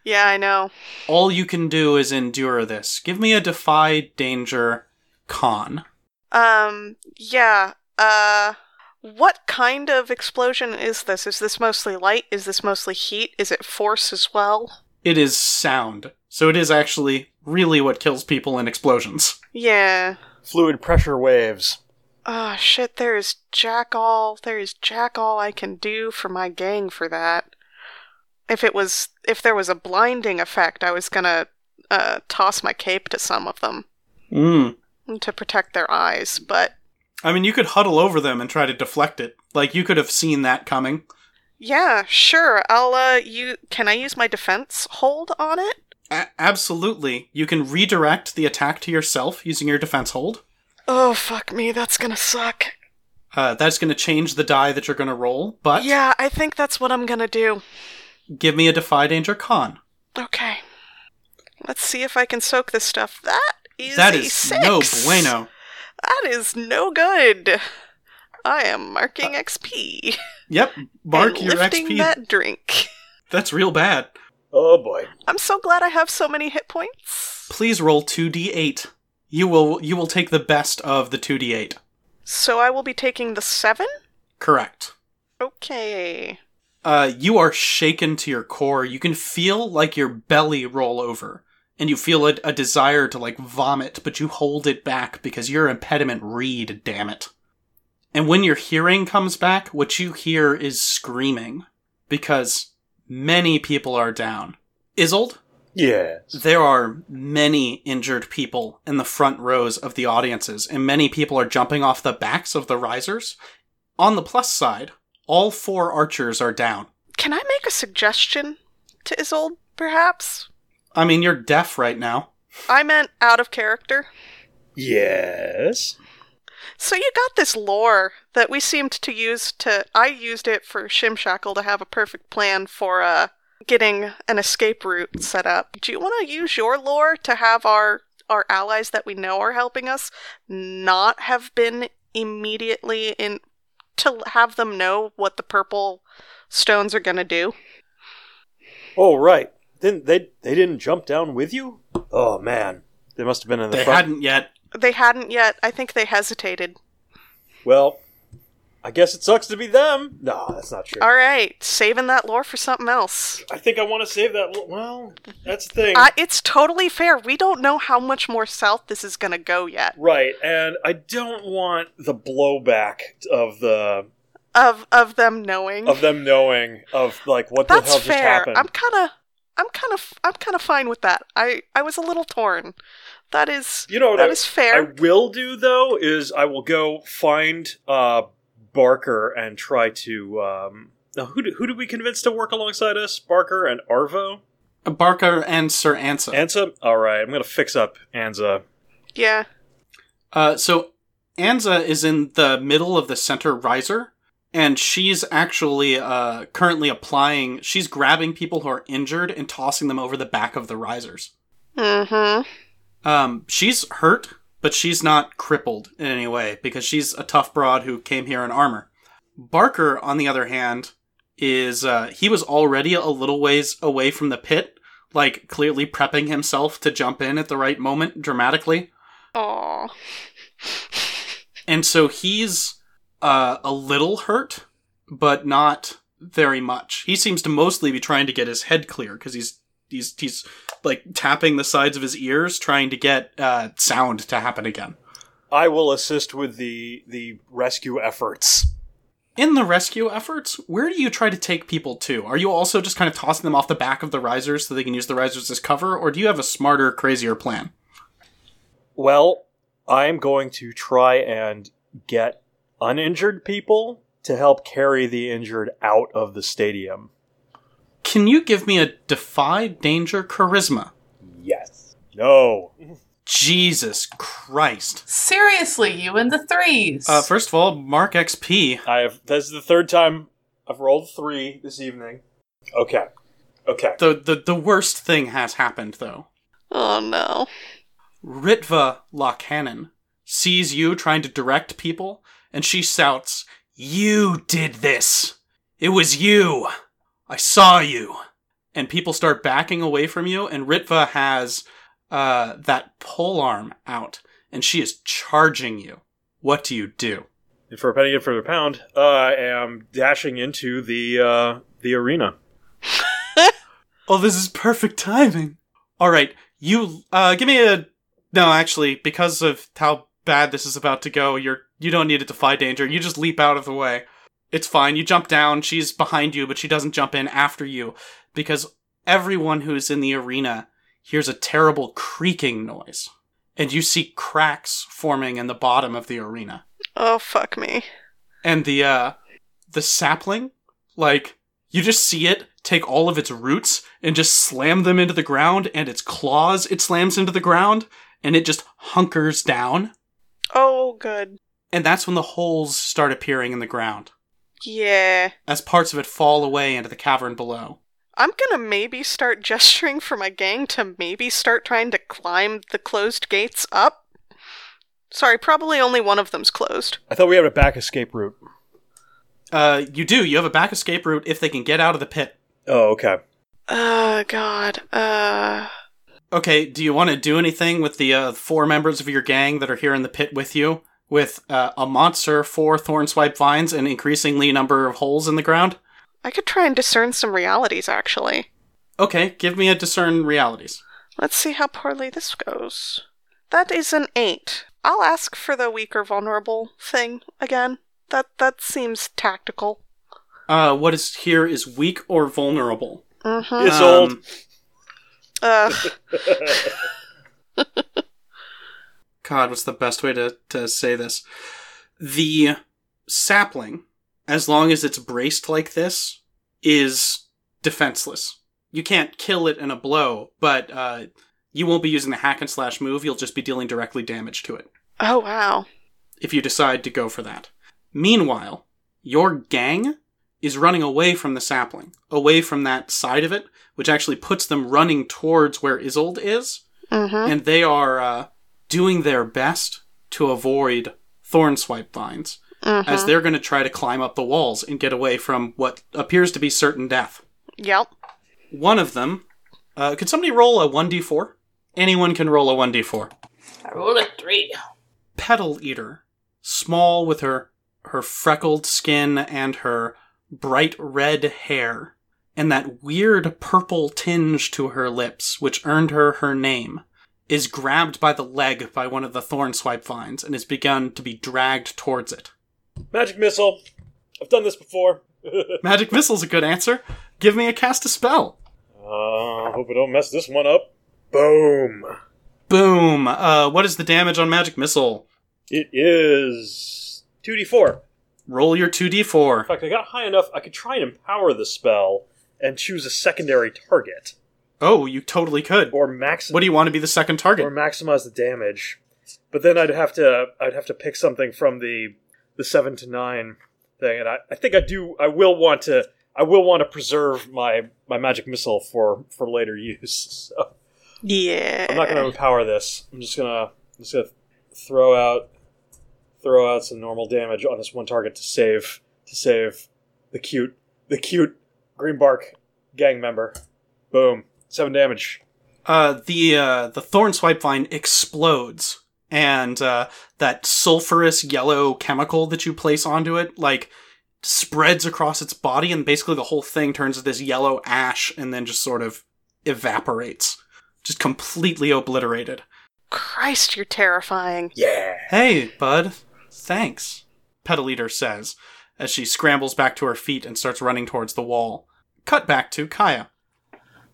Speaker 4: Yeah, I know.
Speaker 1: All you can do is endure this. Give me a defy danger con.
Speaker 4: Um, yeah. Uh, what kind of explosion is this? Is this mostly light? Is this mostly heat? Is it force as well?
Speaker 1: It is sound. So it is actually really what kills people in explosions.
Speaker 4: Yeah.
Speaker 3: Fluid pressure waves.
Speaker 4: Oh shit, there is jack all there is jack all I can do for my gang for that. If it was if there was a blinding effect, I was gonna uh, toss my cape to some of them
Speaker 1: Mm.
Speaker 4: to protect their eyes, but
Speaker 1: I mean, you could huddle over them and try to deflect it. Like, you could have seen that coming.
Speaker 4: yeah, sure. I'll uh you can I use my defense hold on it?
Speaker 1: A- absolutely. You can redirect the attack to yourself using your defense hold.
Speaker 4: Oh fuck me, that's gonna suck.
Speaker 1: Uh, that's going to change the die that you're going to roll, but
Speaker 4: Yeah, I think that's what I'm gonna do.
Speaker 1: Give me a defy danger con.
Speaker 4: Okay. Let's see if I can soak this stuff. That is
Speaker 1: That
Speaker 4: a six.
Speaker 1: no bueno.
Speaker 4: That is no good. I am marking uh, XP.
Speaker 1: Yep, mark
Speaker 4: and
Speaker 1: your
Speaker 4: lifting
Speaker 1: XP.
Speaker 4: that drink.
Speaker 1: That's real bad.
Speaker 3: Oh boy.
Speaker 4: I'm so glad I have so many hit points.
Speaker 1: Please roll 2d8. You will you will take the best of the 2d8.
Speaker 4: So I will be taking the seven?
Speaker 1: Correct.
Speaker 4: Okay.
Speaker 1: Uh, you are shaken to your core. You can feel like your belly roll over, and you feel a, a desire to like vomit, but you hold it back because your impediment read. Damn it! And when your hearing comes back, what you hear is screaming because many people are down. Isolde,
Speaker 3: Yes.
Speaker 1: there are many injured people in the front rows of the audiences, and many people are jumping off the backs of the risers. On the plus side, all four archers are down.
Speaker 4: Can I make a suggestion to Isolde, perhaps?
Speaker 1: I mean, you're deaf right now.
Speaker 4: I meant out of character.
Speaker 3: Yes.
Speaker 4: So you got this lore that we seemed to use to I used it for Shimshackle to have a perfect plan for uh getting an escape route set up. Do you want to use your lore to have our our allies that we know are helping us not have been immediately in to have them know what the purple stones are going to do?
Speaker 3: Oh right. Didn't they? They didn't jump down with you? Oh man, they must have been in the
Speaker 1: They
Speaker 3: front.
Speaker 1: hadn't yet.
Speaker 4: They hadn't yet. I think they hesitated.
Speaker 3: Well, I guess it sucks to be them. No, that's not true.
Speaker 4: All right, saving that lore for something else.
Speaker 3: I think I want to save that. l- Well, that's the thing.
Speaker 4: Uh, it's totally fair. We don't know how much more south this is going to go yet.
Speaker 3: Right, and I don't want the blowback of the
Speaker 4: Of of them knowing.
Speaker 3: of them knowing of like what the
Speaker 4: That's
Speaker 3: hell just happened.
Speaker 4: I'm kind of I'm kind of I'm kind of fine with that. I I was a little torn. That is
Speaker 3: You know what
Speaker 4: that
Speaker 3: I,
Speaker 4: is fair.
Speaker 3: I will do though is I will go find uh, Barker and try to. Um, now who do, who do we convince to work alongside us? Barker and Arvo.
Speaker 1: Barker and Sir Ansa.
Speaker 3: Ansa. All right, I'm gonna fix up Ansa.
Speaker 4: yeah.
Speaker 1: Uh, so Ansa is in the middle of the center riser, and she's actually uh, currently applying. She's grabbing people who are injured and tossing them over the back of the risers.
Speaker 4: Mhm.
Speaker 1: Um, she's hurt, but she's not crippled in any way because she's a tough broad who came here in armor. Barker, on the other hand, is uh, he was already a little ways away from the pit, like clearly prepping himself to jump in at the right moment dramatically.
Speaker 4: Aw.
Speaker 1: And so he's uh, a little hurt, but not very much. He seems to mostly be trying to get his head clear because he's he's he's like tapping the sides of his ears, trying to get uh, sound to happen again.
Speaker 3: I will assist with the the rescue efforts.
Speaker 1: In the rescue efforts, where do you try to take people to? Are you also just kind of tossing them off the back of the risers so they can use the risers as cover, or do you have a smarter, crazier plan?
Speaker 3: Well, I'm going to try and get uninjured people to help carry the injured out of the stadium.
Speaker 1: Can you give me a defy danger charisma?
Speaker 3: Yes. No.
Speaker 1: Jesus Christ.
Speaker 2: Seriously, you and the threes.
Speaker 1: Uh, first of all, mark XP.
Speaker 3: I have. This is the third time I've rolled three this evening. Okay. Okay.
Speaker 1: The, the the worst thing has happened though.
Speaker 4: Oh no.
Speaker 1: Ritva Lockhannon sees you trying to direct people, and she shouts, "You did this! It was you! I saw you! and people start backing away from you, and Ritva has uh, that pole arm out, and she is charging you. What do you do?
Speaker 3: And for a penny and for a pound, uh, I am dashing into the uh, the arena.
Speaker 1: Oh, this is perfect timing. All right, you uh, give me a no. Actually, because of how bad this is about to go, you're you don't need to defy danger. You just leap out of the way. It's fine. You jump down. She's behind you, but she doesn't jump in after you because everyone who's in the arena hears a terrible creaking noise, and you see cracks forming in the bottom of the arena.
Speaker 4: Oh, fuck me.
Speaker 1: and the uh the sapling like you just see it take all of its roots and just slam them into the ground and its claws it slams into the ground and it just hunkers down
Speaker 4: Oh, good.
Speaker 1: and that's when the holes start appearing in the ground
Speaker 4: Yeah.
Speaker 1: as parts of it fall away into the cavern below
Speaker 4: I'm gonna maybe start gesturing for my gang to maybe start trying to climb the closed gates up. Sorry, probably only one of them's closed.
Speaker 3: I thought we had a back escape route.
Speaker 1: uh you do you have a back escape route if they can get out of the pit
Speaker 3: Oh, okay.
Speaker 4: Uh, God. Uh.
Speaker 1: okay do you want to do anything with the uh, four members of your gang that are here in the pit with you with uh, a monster four thorn swipe vines and increasingly number of holes in the ground
Speaker 4: I could try and discern some realities, actually.
Speaker 1: Okay, give me a discern realities.
Speaker 4: Let's see how poorly this goes. That is an eight. I'll ask for the weak or vulnerable thing again. That that seems tactical.
Speaker 1: Uh, what is here is weak or vulnerable.
Speaker 4: Mm-hmm.
Speaker 3: It's
Speaker 1: Um,
Speaker 3: old.
Speaker 4: Uh,
Speaker 1: God, what's the best way to, to say this? The sapling, as long as it's braced like this, is defenseless. You can't kill it in a blow, but uh, you won't be using the hack and slash move. You'll just be dealing directly damage to it
Speaker 4: oh wow.
Speaker 1: if you decide to go for that. Meanwhile, your gang is running away from the sapling, away from that side of it, which actually puts them running towards where Isolde is,
Speaker 4: Mm-hmm.
Speaker 1: and they are uh, doing their best to avoid thorn swipe vines,
Speaker 4: mm-hmm.
Speaker 1: as they're going to try to climb up the walls and get away from what appears to be certain death.
Speaker 4: Yep.
Speaker 1: One of them, uh, could somebody roll a 1d4? Anyone can roll a 1d4.
Speaker 2: I rolled a three.
Speaker 1: petal eater, small with her her freckled skin and her bright red hair, and that weird purple tinge to her lips, which earned her her name, is grabbed by the leg by one of the thorn swipe vines and has begun to be dragged towards it.
Speaker 3: Magic missile. I've done this before.
Speaker 1: Magic missile's a good answer. Give me a cast a spell.
Speaker 3: Uh, hope I don't mess this one up. Boom.
Speaker 1: Boom. Uh, what is the damage on magic missile?
Speaker 3: It is 2d4.
Speaker 1: Roll your 2d4.
Speaker 3: In fact, I got high enough I could try and empower the spell and choose a secondary target.
Speaker 1: Oh, you totally could.
Speaker 3: Or max
Speaker 1: What do you want to be the second target?
Speaker 3: or maximize the damage. But then I'd have to I'd have to pick something from the the seven to nine thing, and I, I think I do I will want to I will want to preserve my my magic missile for for later use. So
Speaker 4: Yeah.
Speaker 3: I'm not going to empower this. I'm just gonna I'm just gonna throw out throw out some normal damage on this one target to save to save the cute the cute Greenbark gang member. Boom, seven damage.
Speaker 1: uh, the uh, the thorn swipe vine explodes, and uh, that sulfurous yellow chemical that you place onto it, like, spreads across its body, and basically the whole thing turns to this yellow ash, and then just sort of evaporates, just completely obliterated.
Speaker 4: Christ, you're terrifying.
Speaker 3: Yeah.
Speaker 1: Hey, bud, thanks. Petal Eater says as she scrambles back to her feet and starts running towards the wall. Cut back to Kaija.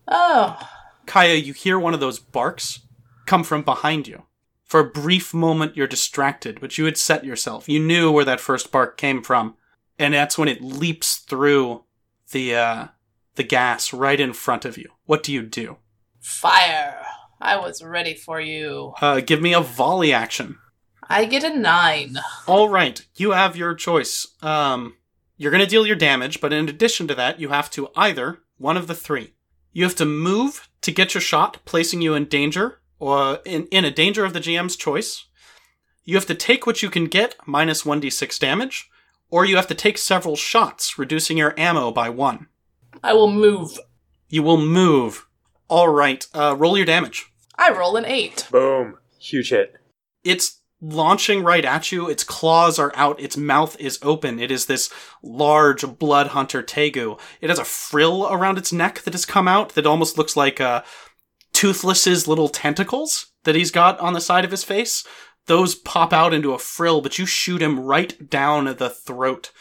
Speaker 2: Oh,
Speaker 1: Kaija, you hear one of those barks come from behind you. For a brief moment, you're distracted, but you had set yourself. You knew where that first bark came from, and that's when it leaps through the uh, the gas right in front of you. What do you do?
Speaker 2: fire. I was ready for you.
Speaker 1: Uh, give me a volley action.
Speaker 2: I get a nine.
Speaker 1: All right, you have your choice. Um, you're going to deal your damage, but in addition to that, you have to either one of the three. You have to move to get your shot, placing you in danger, or in, in a danger of the GM's choice. You have to take what you can get, minus 1d6 damage, or you have to take several shots, reducing your ammo by one.
Speaker 2: I will move.
Speaker 1: You will move. All right. Uh, roll your damage.
Speaker 2: I roll an eight.
Speaker 3: Boom. Huge hit.
Speaker 1: It's launching right at you. Its claws are out. Its mouth is open. It is this large blood hunter tegu. It has a frill around its neck that has come out that almost looks like uh, Toothless's little tentacles that he's got on the side of his face. Those pop out into a frill, but you shoot him right down the throat.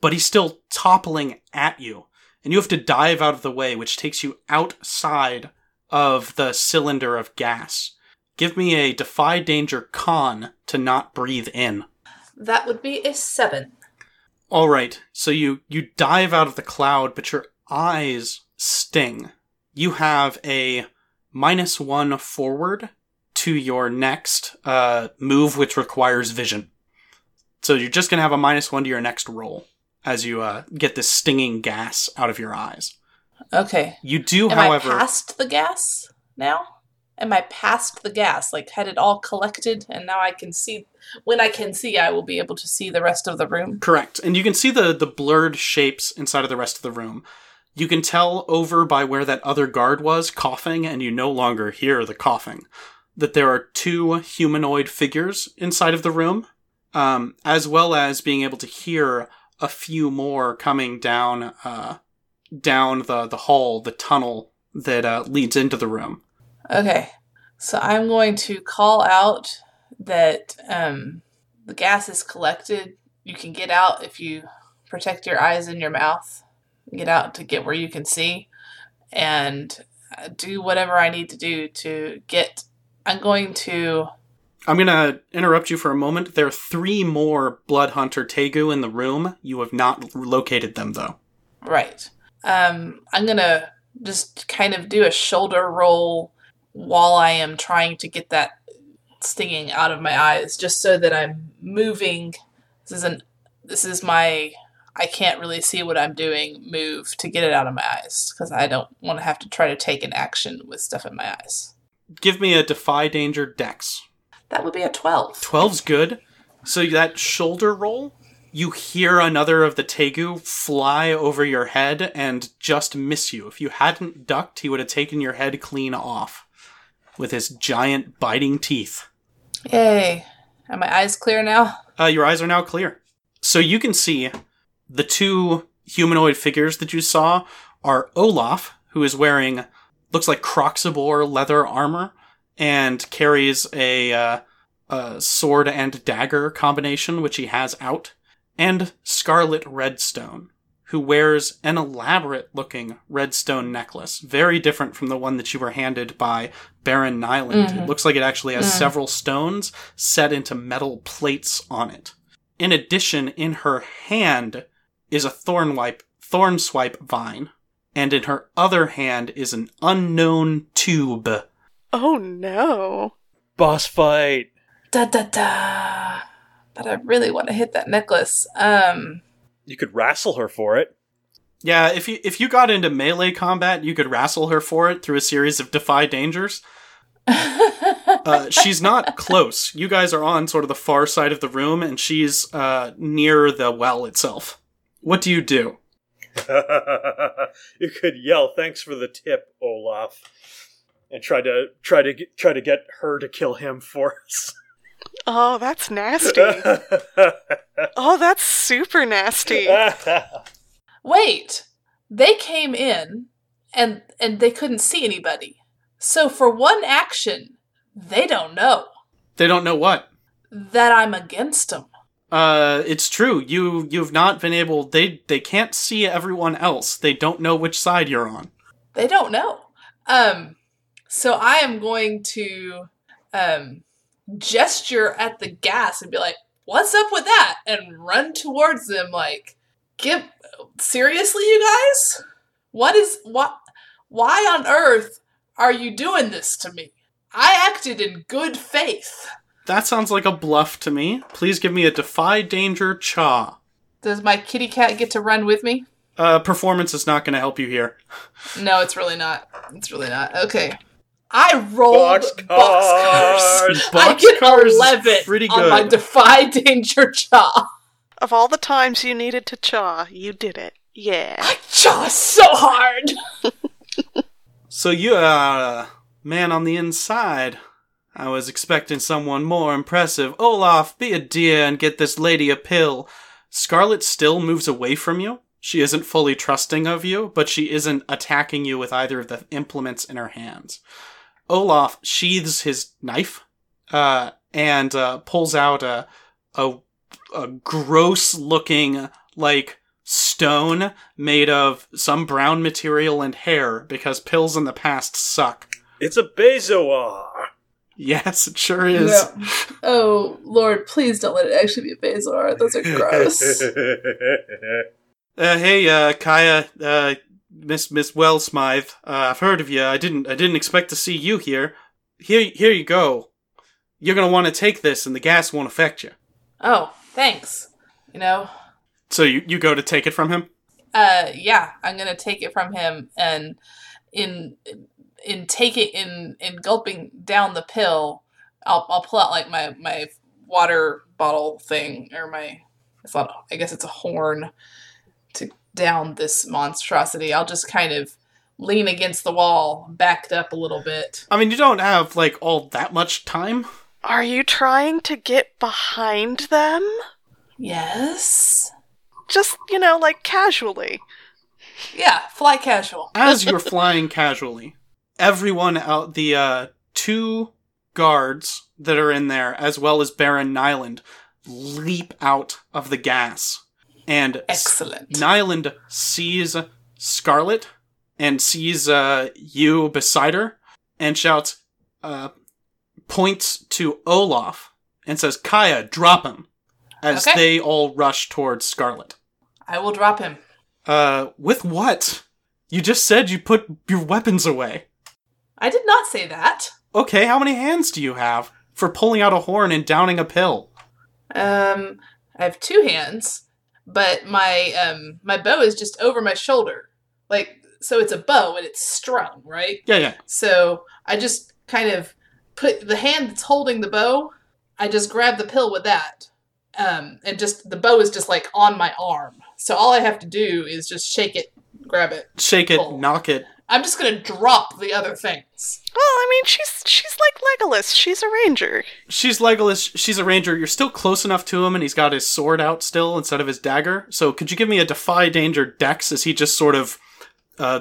Speaker 1: But he's still toppling at you. And you have to dive out of the way, which takes you outside of the cylinder of gas. Give me a defy danger con to not breathe in.
Speaker 2: That would be a seven.
Speaker 1: All right, so you you dive out of the cloud, but your eyes sting. You have a minus one forward to your next uh, move, which requires vision. So you're just gonna have a minus one to your next roll as you uh, get this stinging gas out of your eyes.
Speaker 2: Okay.
Speaker 1: You do,
Speaker 2: Am
Speaker 1: however,
Speaker 2: I past the gas now? Am I past the gas? Like, had it all collected and now I can see. When I can see, I will be able to see the rest of the room.
Speaker 1: Correct. And you can see the the blurred shapes inside of the rest of the room. You can tell over by where that other guard was coughing, and you no longer hear the coughing, that there are two humanoid figures inside of the room, um, as well as being able to hear a few more coming down uh, down the, the hall, the tunnel that uh, leads into the room.
Speaker 2: Okay. So I'm going to call out that um, the gas is collected. You can get out if you protect your eyes and your mouth. Get out to get where you can see and uh, do whatever I need to do to get. I'm going to.
Speaker 1: I'm gonna interrupt you for a moment. There are three more Blood Hunter Tegu in the room. You have not located them, though.
Speaker 2: Right. Um, I'm gonna just kind of do a shoulder roll while I am trying to get that stinging out of my eyes, just so that I'm moving. This is an. This is my. I can't really see what I'm doing. Move to get it out of my eyes because I don't want to have to try to take an action with stuff in my eyes.
Speaker 1: Give me a Defy Danger Dex.
Speaker 2: That would be a twelve.
Speaker 1: 12's good. So that shoulder roll, you hear another of the Tegu fly over your head and just miss you. If you hadn't ducked, he would have taken your head clean off with his giant biting teeth.
Speaker 2: Yay! Are my eyes clear now?
Speaker 1: Uh, your eyes are now clear. So you can see the two humanoid figures that you saw are Olaf, who is wearing, looks like Croxabor leather armor, and carries a, uh, a sword and dagger combination, which he has out, and Scarlet Redstone, who wears an elaborate looking redstone necklace, very different from the one that you were handed by Baron Nyland. It looks like it actually has several stones set into metal plates on it. In addition, in her hand is a thorn wipe, thorn swipe vine, and in her other hand is an unknown tube.
Speaker 4: Oh no.
Speaker 3: Boss fight.
Speaker 2: Da da da. But I really want to hit that necklace. Um.
Speaker 3: You could wrestle her for it.
Speaker 1: Yeah, if you if you got into melee combat, you could wrestle her for it through a series of defy dangers. Uh, she's not close. You guys are on sort of the far side of the room, and she's uh, near the well itself. What do you do?
Speaker 3: you could yell, "Thanks for the tip, Olaf," and try to try to get, try to get her to kill him for us.
Speaker 4: Oh, that's nasty. oh, that's super nasty.
Speaker 2: Wait, they came in and and they couldn't see anybody. So for one action, they don't know
Speaker 1: They don't know what.
Speaker 2: that I'm against them.
Speaker 1: Uh, it's true. You you've not been able. They they can't see everyone else. They don't know which side you're on.
Speaker 2: They don't know. Um, so I am going to um gesture at the gas and be like, "What's up with that?" and run towards them like, "Give seriously, you guys? What is what? Why on earth are you doing this to me? I acted in good faith."
Speaker 1: That sounds like a bluff to me. Please give me a defy danger cha.
Speaker 2: Does my kitty cat get to run with me?
Speaker 1: Uh, performance is not going to help you here.
Speaker 2: No, it's really not. It's really not. Okay. I rolled
Speaker 3: Boxcars.
Speaker 2: boxcars. I get
Speaker 1: Boxcars
Speaker 2: eleven
Speaker 1: pretty
Speaker 2: on my defy danger jaw.
Speaker 4: Of all the times you needed to chaw, you did it. Yeah.
Speaker 2: I jaw so hard.
Speaker 1: So you are a man on the inside. I was expecting someone more impressive. Olaf, be a dear and get this lady a pill. Scarlet still moves away from you. She isn't fully trusting of you, but she isn't attacking you with either of the implements in her hands. Olaf sheathes his knife uh, and uh, pulls out a, a a gross looking like stone made of some brown material and hair because pills in the past suck.
Speaker 3: It's a bezoar.
Speaker 1: Yes, it sure is.
Speaker 2: No. Oh Lord, please don't let it actually be a bezoar. Those are gross.
Speaker 1: Uh, hey, uh, Kaija, uh, Miss Miss Wellsmythe. Uh, I've heard of you. I didn't I didn't expect to see you here. Here here you go. You're gonna want to take this, and the gas won't affect you.
Speaker 2: oh, thanks. You know,
Speaker 1: So you you go to take it from him.
Speaker 2: uh, yeah, I'm gonna take it from him, and in in taking in in gulping down the pill, I'll I'll pull out like my my water bottle thing or my it's not I guess it's a horn to down this monstrosity. I'll just kind of lean against the wall, backed up a little bit.
Speaker 1: I mean, you don't have like all that much time.
Speaker 4: Are you trying to get behind them?
Speaker 2: Yes.
Speaker 4: Just, you know, like casually.
Speaker 2: Yeah, fly casual.
Speaker 1: As you're flying casually, everyone out the uh, two guards that are in there, as well as Baron Nyland, leap out of the gas, and
Speaker 2: Excellent.
Speaker 1: Nyland sees Scarlet and sees uh, you beside her and shouts, uh, points to Olaf and says, Kaija, drop him, as
Speaker 2: Okay.
Speaker 1: they all rush towards Scarlet.
Speaker 2: I will drop him.
Speaker 1: Uh, with what? You just said you put your weapons away.
Speaker 2: I did not say that.
Speaker 1: Okay, how many hands do you have for pulling out a horn and downing a pill?
Speaker 2: Um, I have two hands, but my um my bow is just over my shoulder. Like so it's a bow and it's strung, right?
Speaker 1: Yeah, yeah.
Speaker 2: So I just kind of put the hand that's holding the bow, I just grab the pill with that. Um and just the bow is just like on my arm. So all I have to do is just shake it, grab it.
Speaker 1: Shake it,
Speaker 2: Pull.
Speaker 1: nock it.
Speaker 2: I'm just going to drop the other things.
Speaker 4: Well, I mean, she's she's like Legolas. She's a ranger.
Speaker 1: She's Legolas, she's a ranger. You're still close enough to him, and he's got his sword out still instead of his dagger. So could you give me a defy danger dex as he just sort of, uh,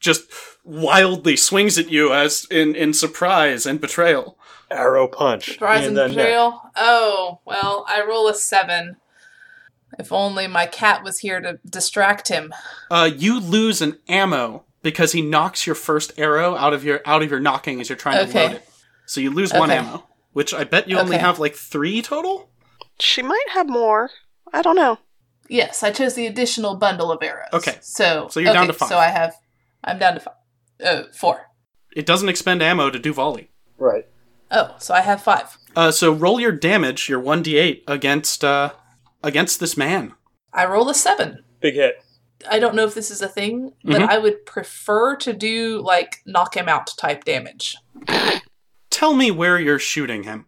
Speaker 1: just wildly swings at you as in, in surprise and betrayal?
Speaker 3: Arrow punch.
Speaker 2: Surprise
Speaker 3: in
Speaker 2: and
Speaker 3: the neck.
Speaker 2: betrayal. Oh, well, I roll a seven. If only my cat was here to distract him.
Speaker 1: Uh, you lose an ammo because he knocks your first arrow out of your out of your nocking as you're trying to load it. So you lose one ammo, which I bet you only have like three total.
Speaker 4: She might have more. I don't know.
Speaker 2: Yes, I chose the additional bundle of arrows.
Speaker 1: Okay.
Speaker 2: So
Speaker 1: So you're down to five.
Speaker 2: So I have, I'm down to five. uh, four.
Speaker 1: It doesn't expend ammo to do volley.
Speaker 3: Right.
Speaker 2: Oh, so I have five.
Speaker 1: Uh, so roll your damage, your one d8 against uh against this man.
Speaker 2: I roll a seven.
Speaker 3: Big hit.
Speaker 2: I don't know if this is a thing, but
Speaker 1: Mhm.
Speaker 2: I would prefer to do like knock him out type damage.
Speaker 1: Tell me where you're shooting him.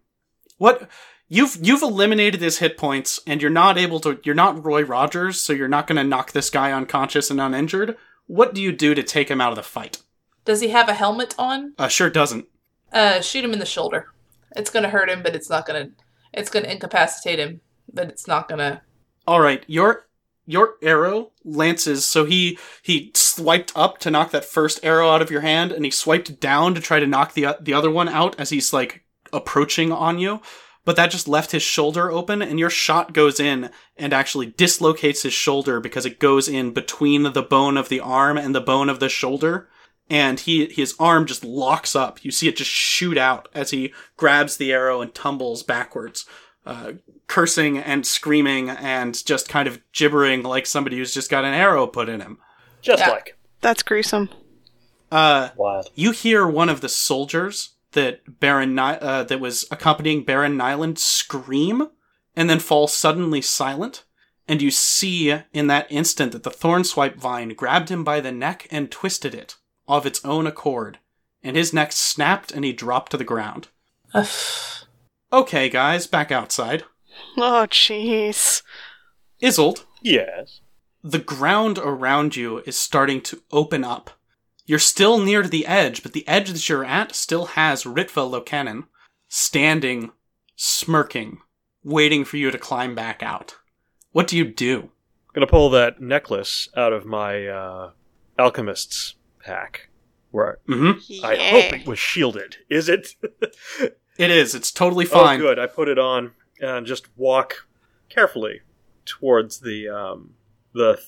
Speaker 1: What you've you've eliminated his hit points, and you're not able to. You're not Roy Rogers, so you're not going to knock this guy unconscious and uninjured. What do you do to take him out of the fight?
Speaker 2: Does he have a helmet on?
Speaker 1: Uh, sure doesn't.
Speaker 2: Uh, shoot him in the shoulder. It's gonna hurt him, but it's not gonna. It's gonna incapacitate him, but it's not gonna.
Speaker 1: All right, your your arrow lances. So he he swiped up to knock that first arrow out of your hand, and he swiped down to try to knock the the other one out as he's like approaching on you. But that just left his shoulder open, and your shot goes in and actually dislocates his shoulder because it goes in between the bone of the arm and the bone of the shoulder. And he his arm just locks up. You see it just shoot out as he grabs the arrow and tumbles backwards uh, cursing and screaming and just kind of gibbering like somebody who's just got an arrow put in him.
Speaker 3: Just
Speaker 2: Yeah.
Speaker 3: like
Speaker 4: That's gruesome.
Speaker 1: Uh,
Speaker 3: wild.
Speaker 1: you hear one of the soldiers that Baron Ny- uh, that was accompanying Baron Nyland scream and then fall suddenly silent. And you see in that instant that the thornswipe vine grabbed him by the neck and twisted it of its own accord. And his neck snapped and he dropped to the ground.
Speaker 2: Ugh.
Speaker 1: Okay, guys, back outside.
Speaker 4: Oh, jeez.
Speaker 1: Isolde,
Speaker 3: Yes.
Speaker 1: the ground around you is starting to open up You're still near to the edge, but the edge that you're at still has Ritva Locanen standing, smirking, waiting for you to climb back out. What do you do?
Speaker 3: I'm gonna pull that necklace out of my uh, alchemist's pack. Where
Speaker 1: Mm-hmm.
Speaker 3: I hope it was shielded. Is it?
Speaker 1: It is. It's totally fine.
Speaker 3: Oh, good. I put it on and just walk carefully towards the um, the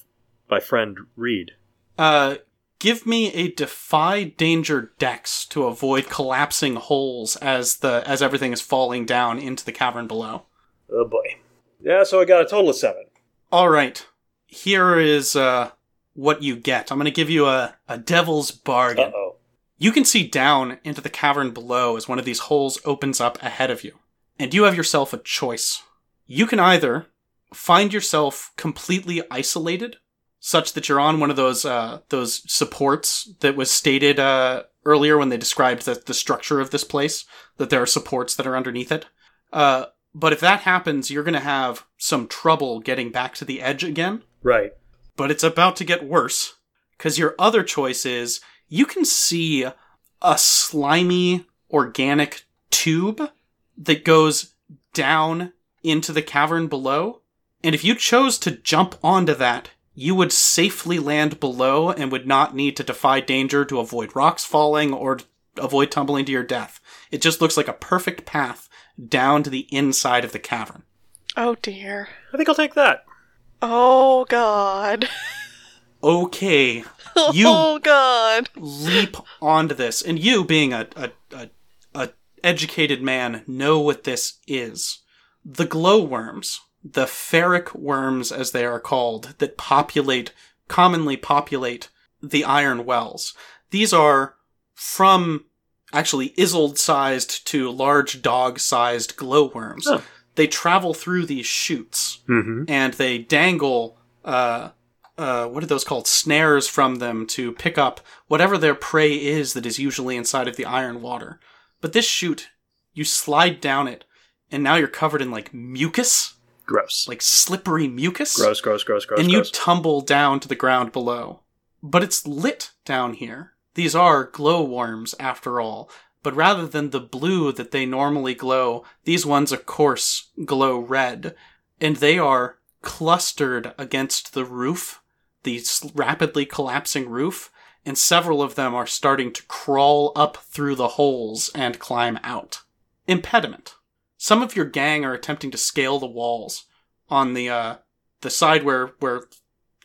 Speaker 3: my friend Reed.
Speaker 1: Uh, give me a defy danger dex to avoid collapsing holes as the as everything is falling down into the cavern below.
Speaker 3: Oh boy. Yeah, so I got a total of seven.
Speaker 1: All right. Here is uh what you get. I'm going to give you a a devil's bargain.
Speaker 3: Uh oh.
Speaker 1: You can see down into the cavern below as one of these holes opens up ahead of you. And you have yourself a choice. You can either find yourself completely isolated, such that you're on one of those uh, those supports that was stated uh, earlier when they described the, the structure of this place, that there are supports that are underneath it. Uh, but if that happens, you're going to have some trouble getting back to the edge again
Speaker 3: Right.
Speaker 1: but it's about to get worse because your other choice is you can see a slimy organic tube that goes down into the cavern below and if you chose to jump onto that you would safely land below and would not need to defy danger to avoid rocks falling or avoid tumbling to your death it just looks like a perfect path down to the inside of the cavern
Speaker 4: Oh dear.
Speaker 3: I think I'll take that.
Speaker 4: Oh god.
Speaker 1: okay You-
Speaker 4: Oh god.
Speaker 1: leap onto this, and you, being a, a, a, a educated man, know what this is. The glowworms, the ferric worms as they are called, that populate, commonly populate the iron wells. These are from actually Isolde sized to large dog sized glowworms.
Speaker 3: Oh.
Speaker 1: They travel through these chutes
Speaker 3: Mm-hmm.
Speaker 1: and they dangle uh uh what are those called snares from them to pick up whatever their prey is that is usually inside of the iron water but this chute you slide down it and now you're covered in like mucus
Speaker 3: Gross.
Speaker 1: like slippery mucus
Speaker 3: gross, gross, gross, gross,
Speaker 1: and you
Speaker 3: gross.
Speaker 1: tumble down to the ground below. But it's lit down here. These are glowworms, after all. But rather than the blue that they normally glow, these ones, of course, glow red. And they are clustered against the roof, the rapidly collapsing roof, and several of them are starting to crawl up through the holes and climb out. Impediment. Some of your gang are attempting to scale the walls on the uh, the side where where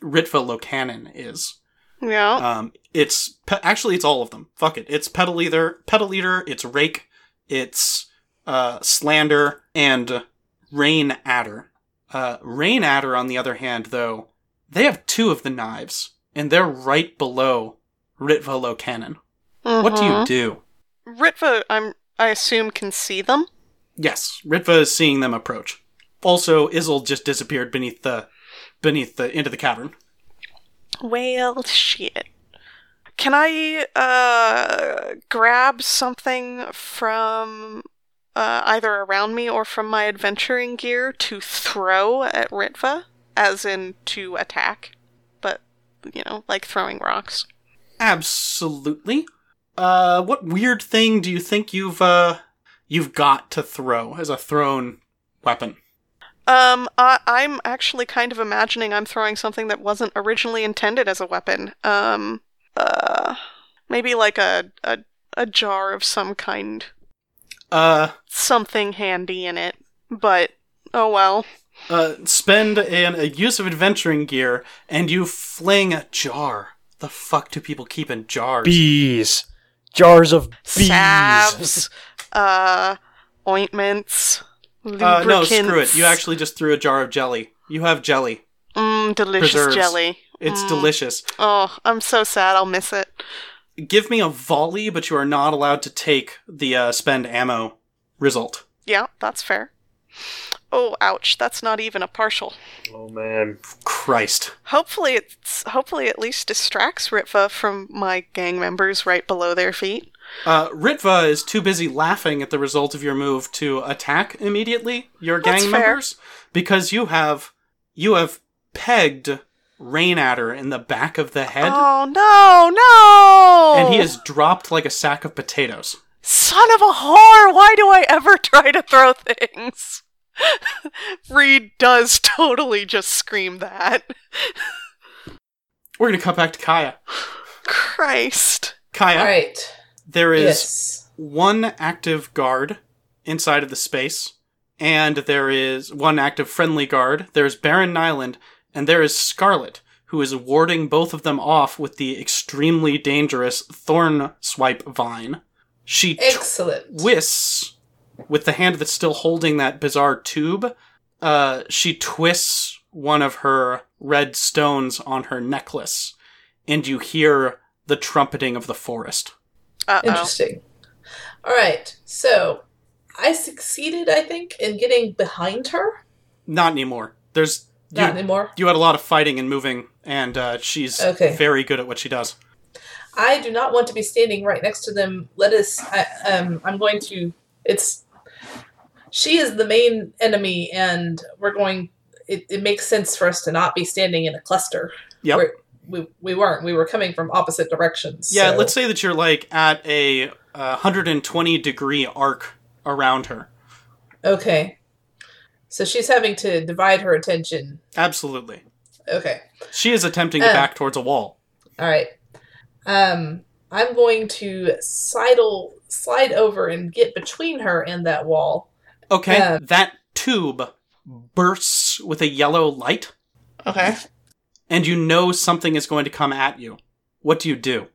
Speaker 1: Ritva Locanon is.
Speaker 4: Yeah.
Speaker 1: Um, it's pe- actually it's all of them. Fuck it. It's Petal Eater, Petal Eater. It's rake. It's uh, slander and rain adder. Uh, rain adder, on the other hand, though, they have two of the knives, and they're right below Ritva Locanon. What do you
Speaker 4: Mhm.
Speaker 1: do?
Speaker 4: Ritva, I'm I assume can see them.
Speaker 1: Yes, Ritva is seeing them approach. Also, Isolde just disappeared beneath the beneath the into the cavern.
Speaker 4: Well, shit. Can I uh grab something from uh, either around me or from my adventuring gear to throw at Ritva, as in to attack, but you know, like throwing rocks.
Speaker 1: Absolutely. Uh, what weird thing do you think you've uh you've got to throw as a thrown weapon?
Speaker 4: Um, I, I'm actually kind of imagining I'm throwing something that wasn't originally intended as a weapon. Um, uh, maybe like a a, a jar of some kind,
Speaker 1: Uh,
Speaker 4: something handy in it. But oh well.
Speaker 1: Uh, spend an, a use of adventuring gear, and you fling a jar. The fuck do people keep in jars?
Speaker 3: Bees. Jars of bees.
Speaker 4: salves, uh, ointments,
Speaker 1: uh, no, screw it. You actually just threw a jar of jelly. You have jelly.
Speaker 4: Mmm, delicious
Speaker 1: preserves.
Speaker 4: jelly.
Speaker 1: It's
Speaker 4: Mm.
Speaker 1: delicious.
Speaker 4: Oh, I'm so sad. I'll miss it.
Speaker 1: Give me a volley, but you are not allowed to take the uh, spend ammo result.
Speaker 4: Yeah, that's fair. Oh, ouch! That's not even a partial.
Speaker 3: Oh man.
Speaker 1: Christ.
Speaker 4: Hopefully, it's hopefully at least distracts Ritva from my gang members right below their feet.
Speaker 1: Uh, Ritva is too busy laughing at the result of your move to attack immediately your
Speaker 4: That's
Speaker 1: gang
Speaker 4: fair.
Speaker 1: members because you have you have pegged Rain Adder in the back of the head,
Speaker 4: Oh no, no!
Speaker 1: and he is dropped like a sack of potatoes.
Speaker 4: Son of a whore! Why do I ever try to throw things? Reed does totally just scream that.
Speaker 1: We're gonna cut back to Kaija.
Speaker 4: Christ.
Speaker 1: Kaija,
Speaker 2: All right.
Speaker 1: there is
Speaker 2: Yes.
Speaker 1: one active guard inside of the space, and there is one active friendly guard. There's Baron Nyland, and there is Scarlet, who is warding both of them off with the extremely dangerous Thorn Swipe Vine. She
Speaker 2: Excellent.
Speaker 1: twists with the hand that's still holding that bizarre tube. Uh, she twists one of her red stones on her necklace, and you hear the trumpeting of the forest.
Speaker 4: Uh oh.
Speaker 2: Interesting. All right. So I succeeded, I think, in getting behind her.
Speaker 1: Not anymore. There's you,
Speaker 2: Not anymore.
Speaker 1: you had a lot of fighting and moving, and uh, she's
Speaker 2: Okay.
Speaker 1: very good at what she does.
Speaker 2: I do not want to be standing right next to them. Let us. I, um, I'm going to. It's. She is the main enemy, and we're going. It, it makes sense for us to not be standing in a cluster. We're- we we weren't. We were coming from opposite directions.
Speaker 1: Yeah,
Speaker 2: so-
Speaker 1: let's say that you're like at a uh, 120 degree arc around her.
Speaker 2: Okay. So she's having to divide her attention.
Speaker 1: Absolutely.
Speaker 2: Okay.
Speaker 1: She is attempting to
Speaker 2: Uh.
Speaker 1: back towards a wall.
Speaker 2: All right. Um, I'm going to sidle slide over and get between her and that wall.
Speaker 1: Okay,
Speaker 2: Uh.
Speaker 1: that tube bursts with a yellow light,
Speaker 2: Okay.
Speaker 1: and you know something is going to come at you. What do you do?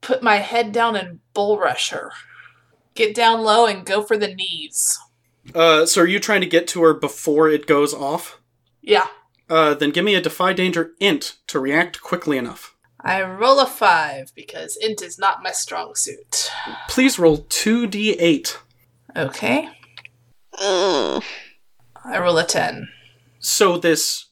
Speaker 2: Put my head down and bull rush her. Get down low and go for the knees.
Speaker 1: Uh, so are you trying to get to her before it goes off?
Speaker 2: Yeah.
Speaker 1: Uh, then give me a defy danger int to react quickly enough.
Speaker 2: I roll a five because int is not my strong suit.
Speaker 1: Please roll 2d8.
Speaker 2: Okay. I roll a ten.
Speaker 1: So this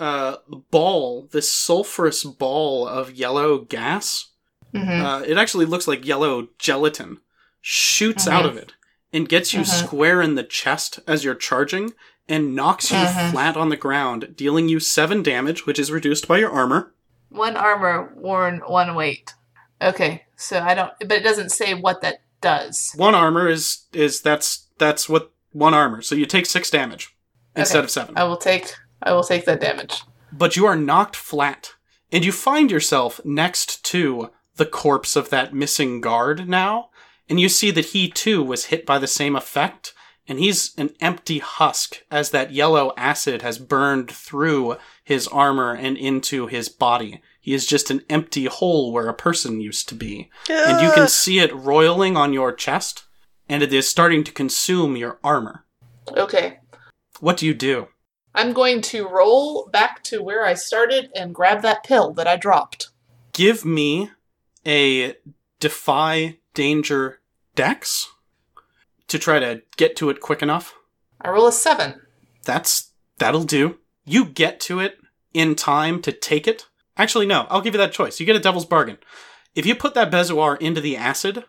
Speaker 1: uh, ball, this sulfurous ball of yellow gas,
Speaker 2: Mm-hmm.
Speaker 1: uh, it actually looks like yellow gelatin, shoots out
Speaker 2: Mhm.
Speaker 1: of it and gets you
Speaker 2: Mhm.
Speaker 1: square in the chest as you're charging and knocks you
Speaker 2: Mhm.
Speaker 1: flat on the ground, dealing you seven damage, which is reduced by your armor.
Speaker 2: One armor, worn one weight. Okay, so I don't, but it doesn't say what that does.
Speaker 1: One armor is is that's that's what one armor. So you take six damage instead of seven.
Speaker 2: I will take, I will take that damage.
Speaker 1: but you are knocked flat, and you find yourself next to the corpse of that missing guard now, and you see that he too was hit by the same effect, and he's an empty husk as that yellow acid has burned through his armor and into his body. He is just an empty hole where a person used to be. And you can see it roiling on your chest, and it is starting to consume your armor.
Speaker 2: Okay.
Speaker 1: What do you do?
Speaker 2: I'm going to roll back to where I started and grab that pill that I dropped.
Speaker 1: give me a defy danger dex to try to get to it quick enough.
Speaker 2: I roll a seven.
Speaker 1: That's that'll do. You get to it in time to take it. Actually, no, I'll give you that choice. You get a devil's bargain. If you put that bezoar into the acid,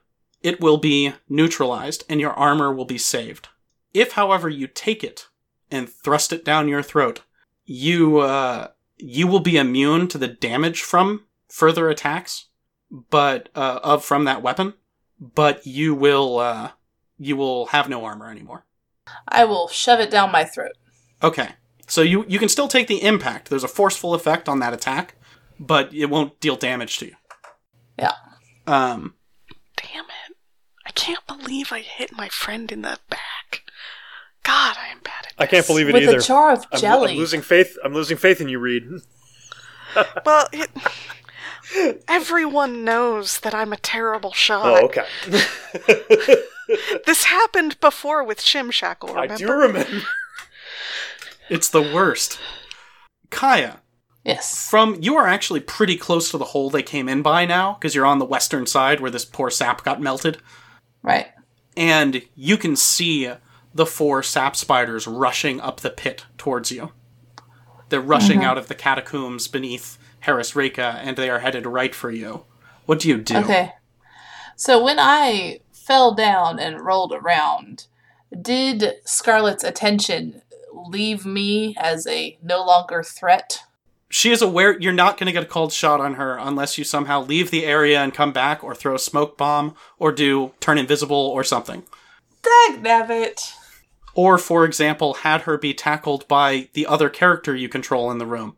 Speaker 1: it will be neutralized and your armor will be saved. If, however, you take it and thrust it down your throat, you uh, you will be immune to the damage from further attacks, but uh, of from that weapon. But you will uh, you will have no armor anymore.
Speaker 2: I will shove it down my throat.
Speaker 1: Okay. So you you can still take the impact. There's a forceful effect on that attack, but it won't deal damage to you.
Speaker 2: Yeah.
Speaker 1: Um
Speaker 4: Damn it. I can't believe I hit my friend in the back. God, I am bad at this.
Speaker 3: I can't believe it
Speaker 2: With
Speaker 3: either.
Speaker 2: a jar of
Speaker 3: I'm,
Speaker 2: jelly.
Speaker 3: I'm losing faith. I'm losing faith in you, Reed.
Speaker 4: Well, it, everyone knows that I'm a terrible shot.
Speaker 3: Oh, okay.
Speaker 4: This happened before with Shimshackle, remember?
Speaker 3: I do remember.
Speaker 1: it's the worst. Kaija,
Speaker 2: yes.
Speaker 1: from you are actually pretty close to the hole they came in by now because you're on the western side where this poor sap got melted
Speaker 2: Right.
Speaker 1: and you can see the four sap spiders rushing up the pit towards you. They're rushing mm-hmm. out of the catacombs beneath Harrasreika and they are headed right for you. What do you do?
Speaker 2: Okay. So when I fell down and rolled around, did Scarlet's attention leave me as a no longer threat?
Speaker 1: She is aware you're not going to get a cold shot on her unless you somehow leave the area and come back or throw a smoke bomb or do turn invisible or something.
Speaker 2: Dag nabbit.
Speaker 1: Or, for example, had her be tackled by the other character you control in the room,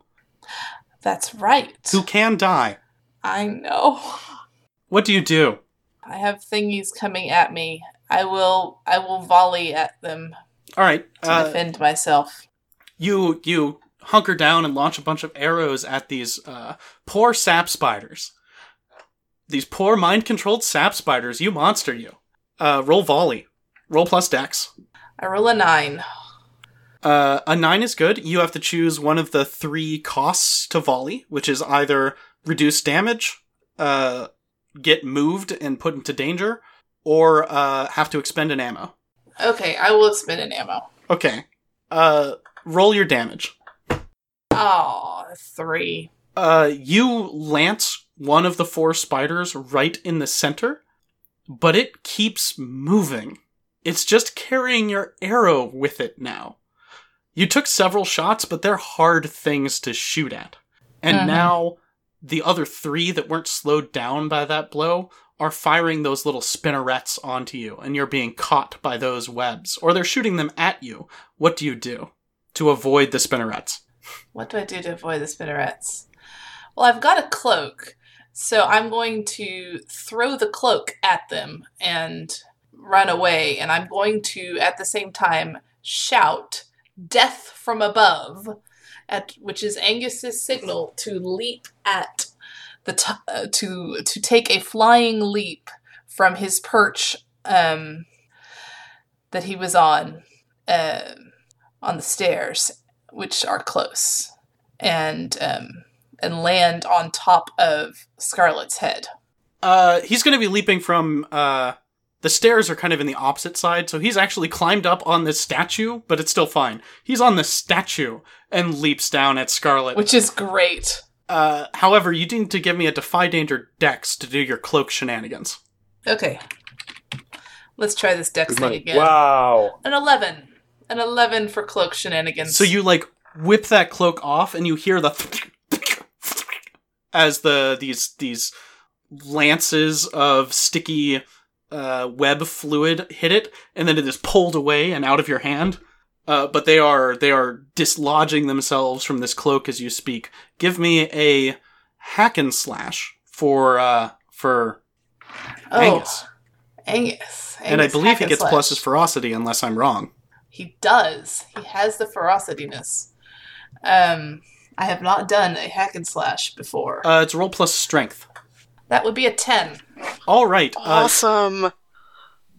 Speaker 2: That's right.
Speaker 1: who can die.
Speaker 2: I know.
Speaker 1: What do you do?
Speaker 2: I have thingies coming at me. I will I will volley at them
Speaker 1: All right,
Speaker 2: to
Speaker 1: uh,
Speaker 2: defend myself.
Speaker 1: you you hunker down and launch a bunch of arrows at these uh, poor sap spiders. These poor mind-controlled sap spiders. You monster, you. Uh, roll volley. Roll plus dex.
Speaker 2: I roll a nine.
Speaker 1: Uh, a nine is good. You have to choose one of the three costs to volley, which is either reduce damage, uh, get moved and put into danger, or uh, have to expend an ammo.
Speaker 2: Okay, I will expend an ammo.
Speaker 1: Okay. Uh, roll your damage.
Speaker 2: Oh, three.
Speaker 1: Uh, you lance one of the four spiders right in the center, but it keeps moving. It's just carrying your arrow with it now. You took several shots, but they're hard things to shoot at. And
Speaker 2: Mhm.
Speaker 1: now the other three that weren't slowed down by that blow are firing those little spinnerets onto you, and you're being caught by those webs, or they're shooting them at you. What do you do to avoid the spinnerets?
Speaker 2: What do I do to avoid the spinnerets? Well, I've got a cloak, so I'm going to throw the cloak at them and run away, and I'm going to, at the same time, shout "Death from above," at which is Angus's signal to leap at the t- uh, to to take a flying leap from his perch um, that he was on uh, on the stairs which are close, and um, and land on top of Scarlet's head.
Speaker 1: Uh, he's going to be leaping from uh, the stairs are kind of in the opposite side, so he's actually climbed up on this statue, but it's still fine. He's on the statue and leaps down at Scarlet.
Speaker 2: Which is great.
Speaker 1: uh, however, you need to give me a defy danger dex to do your cloak shenanigans.
Speaker 2: Okay. Let's try this dex thing again.
Speaker 3: Wow.
Speaker 2: An 11. An 11 for cloak shenanigans.
Speaker 1: So you like whip that cloak off, and you hear the as the these these lances of sticky uh, web fluid hit it, and then it is pulled away and out of your hand. Uh, but they are they are dislodging themselves from this cloak as you speak. Give me a hack and slash for uh, for
Speaker 2: oh,
Speaker 1: Angus.
Speaker 2: Angus.
Speaker 1: and I believe he gets
Speaker 2: slash.
Speaker 1: plus his ferocity unless I'm wrong.
Speaker 2: He does. He has the ferocityness. Um, I have not done a hack and slash before.
Speaker 1: Uh, it's roll plus strength.
Speaker 2: that would be a 10.
Speaker 1: All right. Uh,
Speaker 4: Awesome.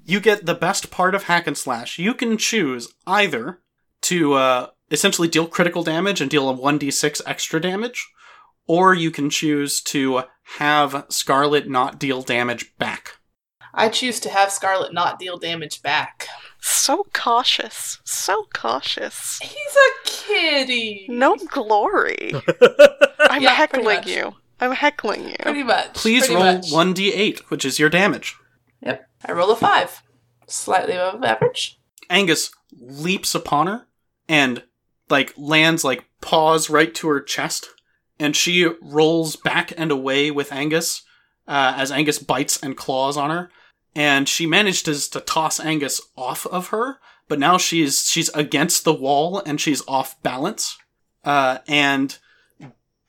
Speaker 1: you get the best part of hack and slash. You can choose either to uh, essentially deal critical damage and deal a 1d6 extra damage, or you can choose to have Scarlet not deal damage back.
Speaker 2: I choose to have Scarlet not deal damage back.
Speaker 4: So cautious. So cautious.
Speaker 2: He's a kitty.
Speaker 4: No glory. I'm
Speaker 2: Yeah,
Speaker 4: heckling you. I'm heckling you.
Speaker 2: Pretty much.
Speaker 1: Please
Speaker 2: pretty
Speaker 1: roll
Speaker 2: much.
Speaker 1: 1d8, which is your damage.
Speaker 2: Yep. I roll a five. Slightly above average.
Speaker 1: Angus leaps upon her and like lands like paws right to her chest, and she rolls back and away with Angus uh, as Angus bites and claws on her. And she manages to toss Angus off of her, but now she's she's against the wall and she's off balance. Uh, and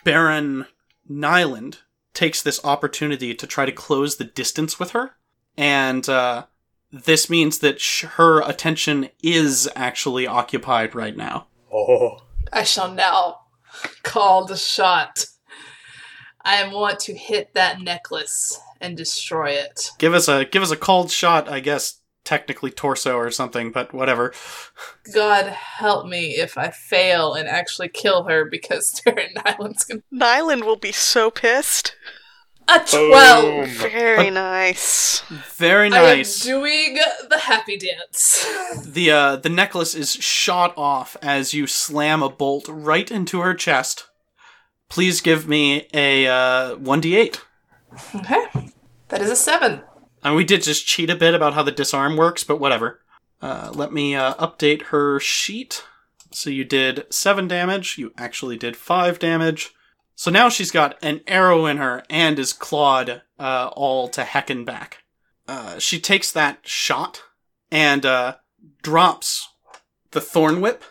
Speaker 1: Baron Nyland takes this opportunity to try to close the distance with her, and uh, this means that sh- her attention is actually occupied right now.
Speaker 3: Oh.
Speaker 2: I shall now call the shot. I want to hit that necklace and destroy it.
Speaker 1: Give us a give us a cold shot, I guess. Technically torso or something, but whatever.
Speaker 2: God help me if I fail and actually kill her because Terran Island's gonna.
Speaker 4: Nyland will be so pissed.
Speaker 2: A 12!
Speaker 4: Very nice.
Speaker 1: Very
Speaker 2: I am
Speaker 1: nice.
Speaker 2: doing the happy dance.
Speaker 1: the uh, the necklace is shot off as you slam a bolt right into her chest. Please give me a uh, 1d8.
Speaker 2: Okay. That is a 7.
Speaker 1: And we did just cheat a bit about how the disarm works, but whatever. Uh, let me uh, update her sheet. So you did seven damage. You actually did five damage. So now she's got an arrow in her and is clawed uh, all to heck and back. Uh, she takes that shot and uh, drops the thorn whip,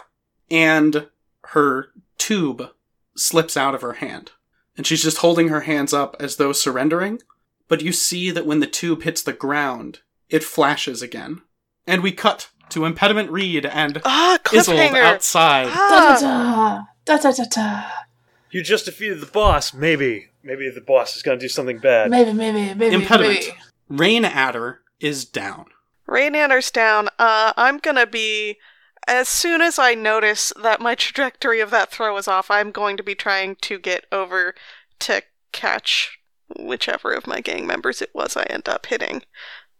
Speaker 1: and her tube slips out of her hand. And she's just holding her hands up as though surrendering. But you see that when the tube hits the ground, it flashes again. And we cut to Impediment Reed and
Speaker 4: Ah,
Speaker 1: Isolde
Speaker 4: cliffhanger.
Speaker 1: outside.
Speaker 4: Ah,
Speaker 2: da da da da da.
Speaker 3: You just defeated the boss. Maybe, maybe the boss is going to do something bad.
Speaker 2: Maybe, maybe, maybe,
Speaker 1: Impediment.
Speaker 2: maybe.
Speaker 1: Rain Adder is down.
Speaker 4: Rain Adder's down. Uh, I'm gonna be. As soon as I notice that my trajectory of that throw is off, I'm going to be trying to get over to catch whichever of my gang members it was I end up hitting.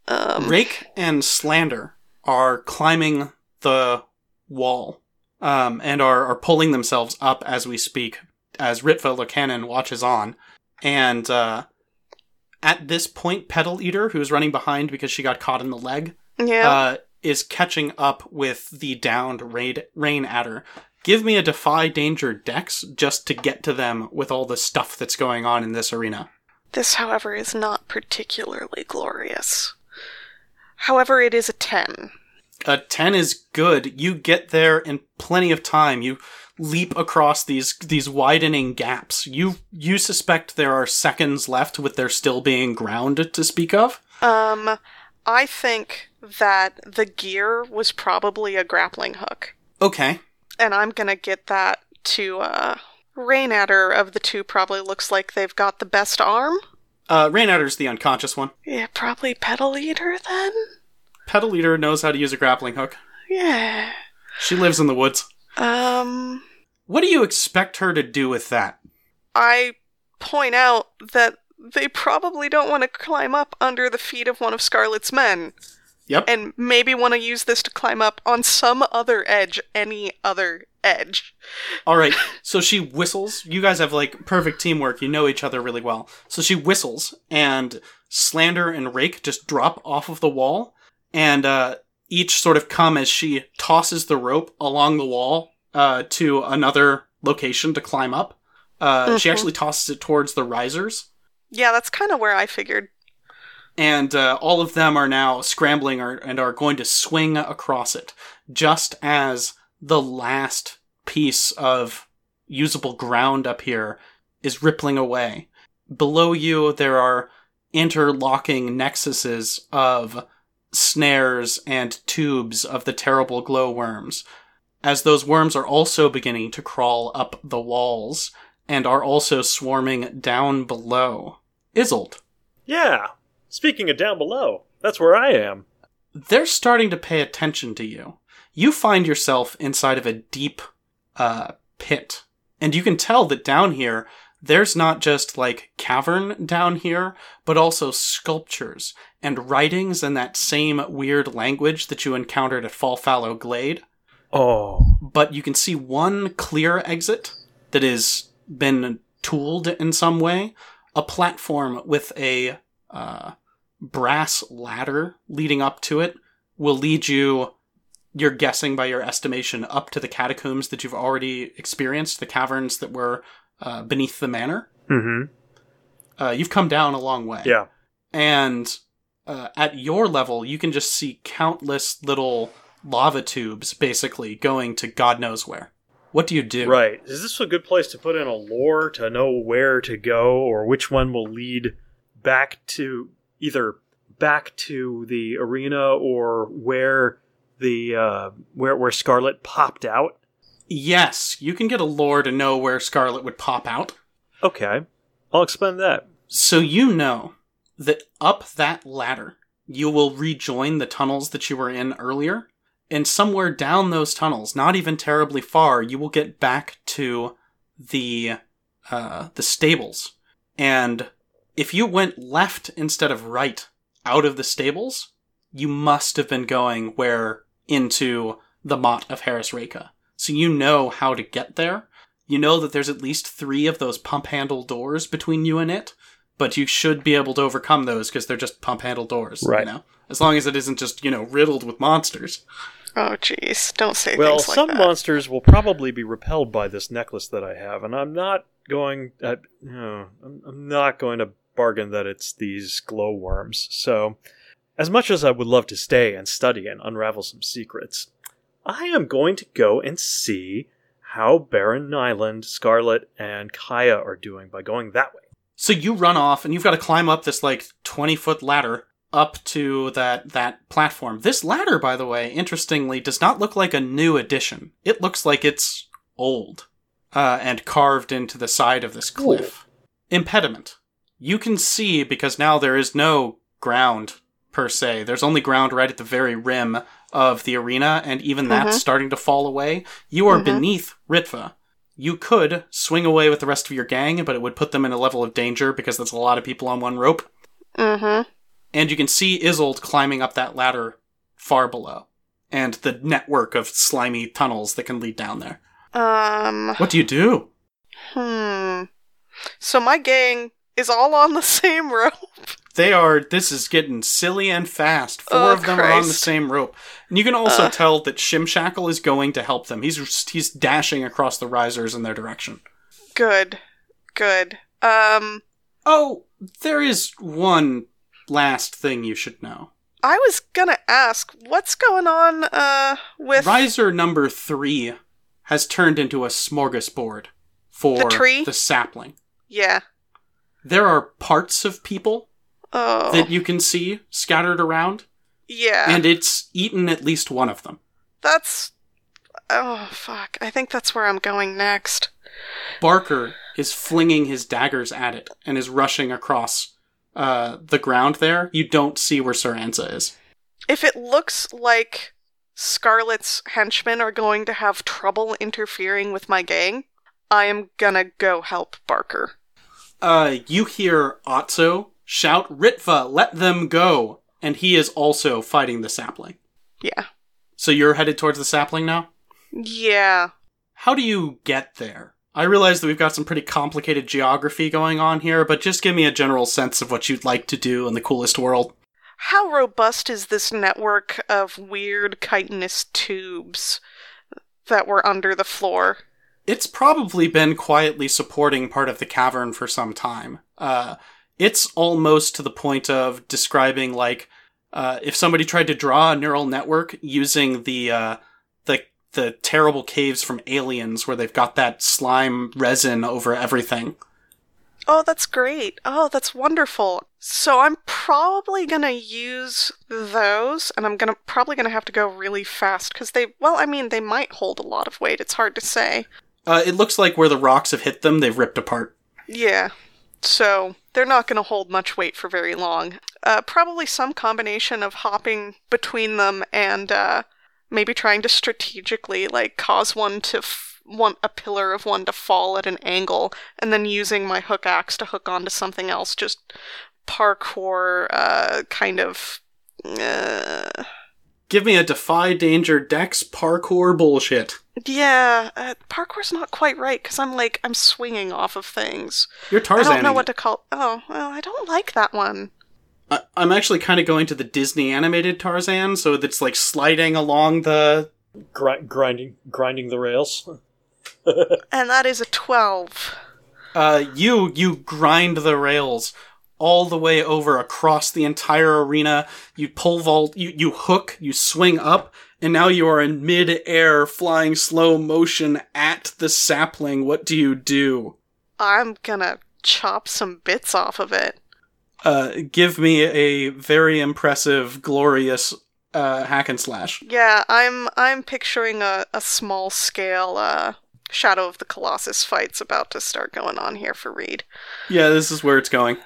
Speaker 4: Um,
Speaker 1: Rake and Slander are climbing the wall um, and are, are pulling themselves up as we speak, as Ritva Lucanen watches on. And uh, at this point, Petal Eater, who's running behind because she got caught in the leg,
Speaker 4: yeah.
Speaker 1: uh, is catching up with the downed raid, Rain Adder. Give me a Defy Danger dex just to get to them with all the stuff that's going on in this arena.
Speaker 4: This, however, is not particularly glorious. However, it is a 10.
Speaker 1: A 10 is good. You get there in plenty of time. You leap across these these widening gaps. You you suspect there are seconds left with there still being ground to speak of?
Speaker 4: Um, I think that the gear was probably a grappling hook.
Speaker 1: Okay.
Speaker 4: And I'm gonna get that to, uh, Rain Adder of the two probably looks like they've got the best arm.
Speaker 1: Uh Rain Adder's the unconscious one.
Speaker 4: Yeah, probably Petal Eater then?
Speaker 1: Petal Eater knows how to use a grappling hook.
Speaker 4: Yeah.
Speaker 1: She lives in the woods.
Speaker 4: Um,
Speaker 1: What do you expect her to do with that?
Speaker 4: I point out that they probably don't want to climb up under the feet of one of Scarlet's men,
Speaker 1: Yep.
Speaker 4: and maybe want to use this to climb up on some other edge, any other edge.
Speaker 1: All right. So she whistles. You guys have like perfect teamwork. You know each other really well. So she whistles, and Slander and Rake just drop off of the wall, and uh, each sort of come as she tosses the rope along the wall uh, to another location to climb up. Uh, She
Speaker 4: Mhm.
Speaker 1: actually tosses it towards the risers,
Speaker 4: Yeah, that's kind of where I figured.
Speaker 1: And uh, all of them are now scrambling and are going to swing across it, just as the last piece of usable ground up here is rippling away. Below you, there are interlocking nexuses of snares and tubes of the terrible glowworms, as those worms are also beginning to crawl up the walls and are also swarming down below. Isolde.
Speaker 3: Yeah. Speaking of down below, that's where I am.
Speaker 1: they're starting to pay attention to you. You find yourself inside of a deep uh, pit, and you can tell that down here, there's not just like cavern down here, but also sculptures and writings in that same weird language that you encountered at Fallfallow Glade.
Speaker 3: Oh.
Speaker 1: But you can see one clear exit that has been tooled in some way, a platform with a uh, brass ladder leading up to it will lead you you're guessing by your estimation up to the catacombs that you've already experienced the caverns that were uh, beneath the manor
Speaker 3: Mm-hmm.
Speaker 1: uh, you've come down a long way
Speaker 3: Yeah.
Speaker 1: and uh, at your level you can just see countless little lava tubes basically going to god knows where what do you do
Speaker 3: Right. Is this a good place to put in a lore to know where to go or which one will lead back to either back to the arena or where the uh, where where Scarlet popped out?
Speaker 1: yes you can get a lore to know where scarlet would pop out
Speaker 3: Okay. I'll expend that.
Speaker 1: So you know that up that ladder, you will rejoin the tunnels that you were in earlier, and somewhere down those tunnels, not even terribly far, you will get back to the uh, the stables. And if you went left instead of right out of the stables, you must have been going where into the Mott of Harrasreika. So you know how to get there. You know that there's at least three of those pump handle doors between you and it, but you should be able to overcome those because they're just pump handle doors.
Speaker 3: Right.
Speaker 1: You know, as long as it isn't just you know riddled with monsters.
Speaker 4: Oh, jeez. Don't say
Speaker 3: Well,
Speaker 4: things like that.
Speaker 3: some monsters will probably be repelled by this necklace that I have, and I'm not going. Uh, no, I'm, I'm not going to bargain that it's these glowworms. So, as much as I would love to stay and study and unravel some secrets, I am going to go and see how Baron Nyland, Scarlet, and Kaija are doing by going that way.
Speaker 1: So you run off, and you've got to climb up this like twenty foot ladder up to that that platform. This ladder, by the way, interestingly, does not look like a new addition. It looks like it's old uh, and carved into the side of this cliff. Impediment. You can see because now there is no ground per se. There's only ground right at the very rim of the arena, and even that's starting to fall away. You are
Speaker 4: Mhm.
Speaker 1: beneath Ritva. You could swing away with the rest of your gang, but it would put them in a level of danger because there's a lot of people on one rope.
Speaker 4: Mm-hmm.
Speaker 1: And you can see Isolde climbing up that ladder far below, and the network of slimy tunnels that can lead down there.
Speaker 4: Um.
Speaker 1: What do you do?
Speaker 4: Hmm. So my gang is all on the same rope.
Speaker 1: They are. This is getting silly and fast. Four
Speaker 4: Oh,
Speaker 1: of them are on the same rope, and you can also
Speaker 4: Uh.
Speaker 1: tell that Shimshackle is going to help them. He's he's dashing across the risers in their direction.
Speaker 4: Good. Good. Um.
Speaker 1: Oh, there is one last thing you should know.
Speaker 4: I was gonna ask, what's going on, uh, with
Speaker 1: Riser number three has turned into a smorgasbord for
Speaker 4: The tree?
Speaker 1: the sapling.
Speaker 4: Yeah.
Speaker 1: There are parts of people
Speaker 4: Oh.
Speaker 1: that you can see scattered around,
Speaker 4: yeah.
Speaker 1: and it's eaten at least one of them.
Speaker 4: that's. Oh, fuck. I think that's where I'm going next.
Speaker 1: Barker is flinging his daggers at it and is rushing across uh, the ground there. You don't see where Sir Ansa is.
Speaker 4: If it looks like Scarlet's henchmen are going to have trouble interfering with my gang, I am gonna go help Barker.
Speaker 1: Uh, you hear Otso shout, Ritva, let them go! And he is also fighting the sapling.
Speaker 4: Yeah.
Speaker 1: So you're headed towards the sapling now?
Speaker 4: Yeah.
Speaker 1: How do you get there? I realize that we've got some pretty complicated geography going on here, but just give me a general sense of what you'd like to do in the coolest world.
Speaker 4: How robust is this network of weird chitinous tubes that were under the floor?
Speaker 1: It's probably been quietly supporting part of the cavern for some time. Uh, it's almost to the point of describing like uh, if somebody tried to draw a neural network using the uh, the the terrible caves from Aliens, where they've got that slime resin over everything.
Speaker 4: Oh, that's great. Oh, that's wonderful. So I'm probably gonna use those, and I'm gonna probably gonna have to go really fast because they. Well, I mean, they might hold a lot of weight. It's hard to say.
Speaker 1: Uh, it looks like where the rocks have hit them, they've ripped apart.
Speaker 4: Yeah. So they're not gonna hold much weight for very long. Uh, probably some combination of hopping between them and uh, maybe trying to strategically like cause one to. F- want a pillar of one to fall at an angle, and then using my hook axe to hook onto something else. Just parkour, uh, kind of. Uh,
Speaker 1: Give me a defy danger dex parkour bullshit.
Speaker 4: Yeah, uh, parkour's not quite right because I'm like I'm swinging off of things.
Speaker 1: You're Tarzan.
Speaker 4: I don't know what to call. Oh, well, I don't like that one.
Speaker 1: I- I'm actually kind of going to the Disney animated Tarzan, so that's like sliding along the.
Speaker 3: Gri- grinding, grinding the rails.
Speaker 4: And that is a twelve.
Speaker 1: Uh, you you grind the rails all the way over across the entire arena. You pole vault, you you hook, you swing up, and now you are in mid air, flying slow motion at the sapling. What do you do?
Speaker 4: I'm gonna chop some bits off of it.
Speaker 1: Uh, give me a very impressive, glorious uh, hack and slash.
Speaker 4: Yeah, I'm I'm picturing a, a small scale uh Shadow of the Colossus fights about to start going on here for Reed.
Speaker 1: Yeah, this is where it's going.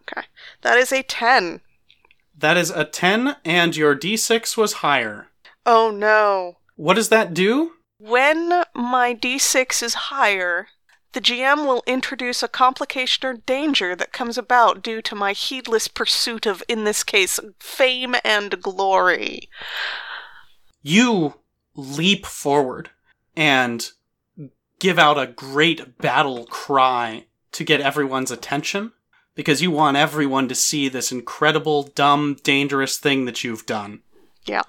Speaker 4: Okay. That is a ten.
Speaker 1: That is a 10, and your d6 was higher.
Speaker 4: Oh no.
Speaker 1: What does that do?
Speaker 4: When my d6 is higher, the GM will introduce a complication or danger that comes about due to my heedless pursuit of, in this case, fame and glory.
Speaker 1: You leap forward and give out a great battle cry to get everyone's attention because you want everyone to see this incredible, dumb, dangerous thing that you've done.
Speaker 4: Yeah.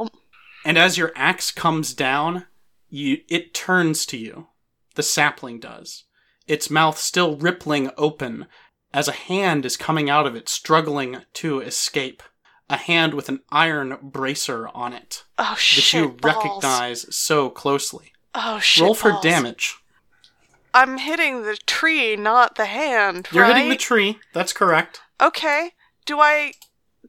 Speaker 1: And as your axe comes down, you it turns to you. The sapling does. Its mouth still rippling open as a hand is coming out of it, struggling to escape. A hand with an iron bracer on it
Speaker 4: Oh
Speaker 1: that
Speaker 4: shit!
Speaker 1: you
Speaker 4: balls.
Speaker 1: recognize so closely.
Speaker 4: Oh shit!
Speaker 1: Roll for
Speaker 4: balls.
Speaker 1: damage.
Speaker 4: I'm hitting the tree, not the hand.
Speaker 1: You're
Speaker 4: right?
Speaker 1: hitting the tree. That's correct.
Speaker 4: Okay. Do I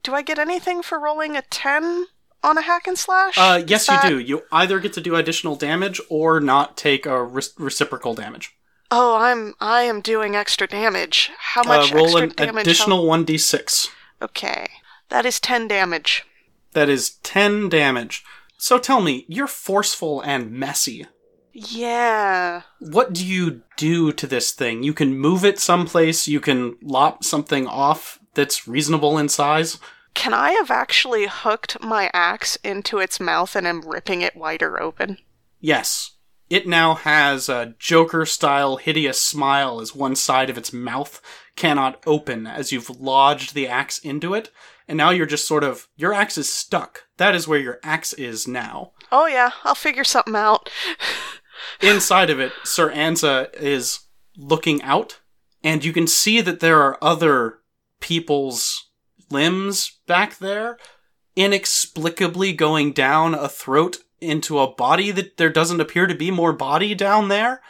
Speaker 4: do I get anything for rolling a ten on a hack and slash?
Speaker 1: Uh, yes,
Speaker 4: that-
Speaker 1: you do. You either get to do additional damage or not take a re- reciprocal damage.
Speaker 4: Oh, I'm I am doing extra damage. How much
Speaker 1: uh, roll an additional 1d6.
Speaker 4: Okay. That is ten damage.
Speaker 1: That is 10 damage. So tell me, you're forceful and messy.
Speaker 4: Yeah.
Speaker 1: What do you do to this thing? You can move it someplace, you can lop something off that's reasonable in size.
Speaker 4: Can I have actually hooked my axe into its mouth and am ripping it wider open?
Speaker 1: Yes. It now has a Joker style hideous smile as one side of its mouth cannot open as you've lodged the axe into it. And now you're just sort of, your axe is stuck. That is where your axe is now.
Speaker 4: Oh yeah, I'll figure something out.
Speaker 1: Inside of it, Sir Ansa is looking out, and you can see that there are other people's limbs back there, inexplicably going down a throat into a body that there doesn't appear to be more body down there.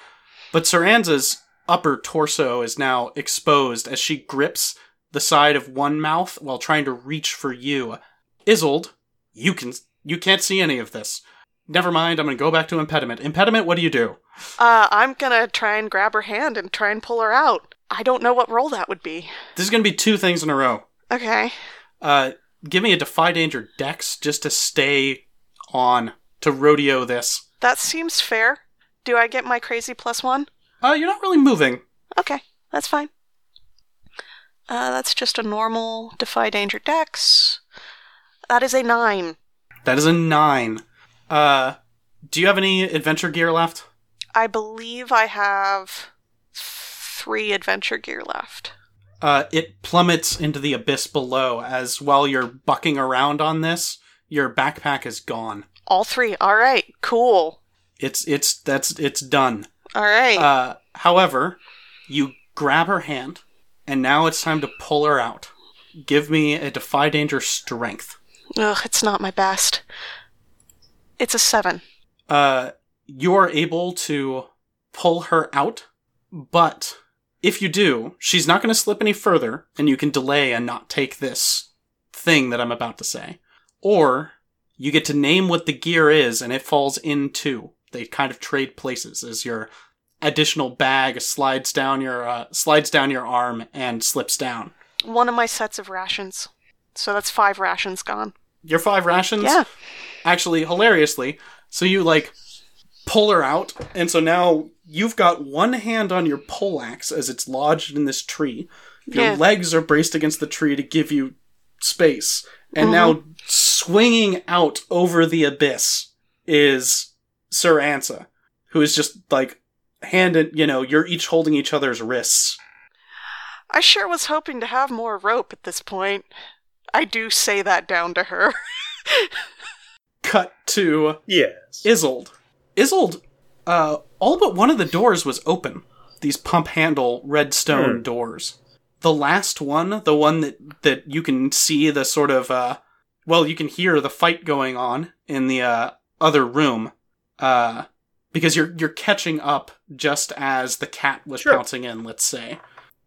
Speaker 1: But Sir Ansa's upper torso is now exposed as she grips the side of one mouth while trying to reach for you. Isolde, you can you can't see any of this. Never mind, I'm gonna go back to impediment. Impediment, what do you do?
Speaker 4: Uh, I'm gonna try and grab her hand and try and pull her out. I don't know what role that would be.
Speaker 1: This is gonna be two things in a row.
Speaker 4: Okay.
Speaker 1: Uh, give me a defy danger dex just to stay on to rodeo this.
Speaker 4: That seems fair. Do I get my crazy plus one?
Speaker 1: Uh, you're not really moving.
Speaker 4: Okay, that's fine. Uh, that's just a normal defy danger dex. That is a nine.
Speaker 1: That is a nine. Uh, do you have any adventure gear left?
Speaker 4: I believe I have three adventure gear left.
Speaker 1: Uh, it plummets into the abyss below as while you're bucking around on this, your backpack is gone.
Speaker 4: All three. All right. Cool.
Speaker 1: It's it's that's it's done.
Speaker 4: All right.
Speaker 1: Uh, however, you grab her hand, and now it's time to pull her out. Give me a defy danger strength.
Speaker 4: Ugh, it's not my best. It's a seven.
Speaker 1: Uh, you are able to pull her out, but if you do, she's not going to slip any further, and you can delay and not take this thing that I'm about to say. Or you get to name what the gear is, and it falls into. They kind of trade places as your additional bag slides down your uh, slides down your arm and slips down.
Speaker 4: One of my sets of rations. So that's five rations gone.
Speaker 1: Your five rations.
Speaker 4: Yeah.
Speaker 1: actually hilariously so you like pull her out and so now you've got one hand on your poleaxe as it's lodged in this tree your
Speaker 4: Yeah.
Speaker 1: legs are braced against the tree to give you space and now mm-hmm. swinging out over the abyss is sir ansa who is just like hand in you know you're each holding each other's wrists
Speaker 4: I sure was hoping to have more rope at this point. I do say that down to her.
Speaker 1: cut to
Speaker 3: Yes.
Speaker 1: Isolde. Isolde, uh, all but one of the doors was open. These pump handle redstone
Speaker 3: Hmm.
Speaker 1: doors. The last one, the one that, that you can see the sort of, uh, well, you can hear the fight going on in the, uh, other room, uh, because you're, you're catching up just as the cat was
Speaker 3: Sure.
Speaker 1: pouncing in, let's say.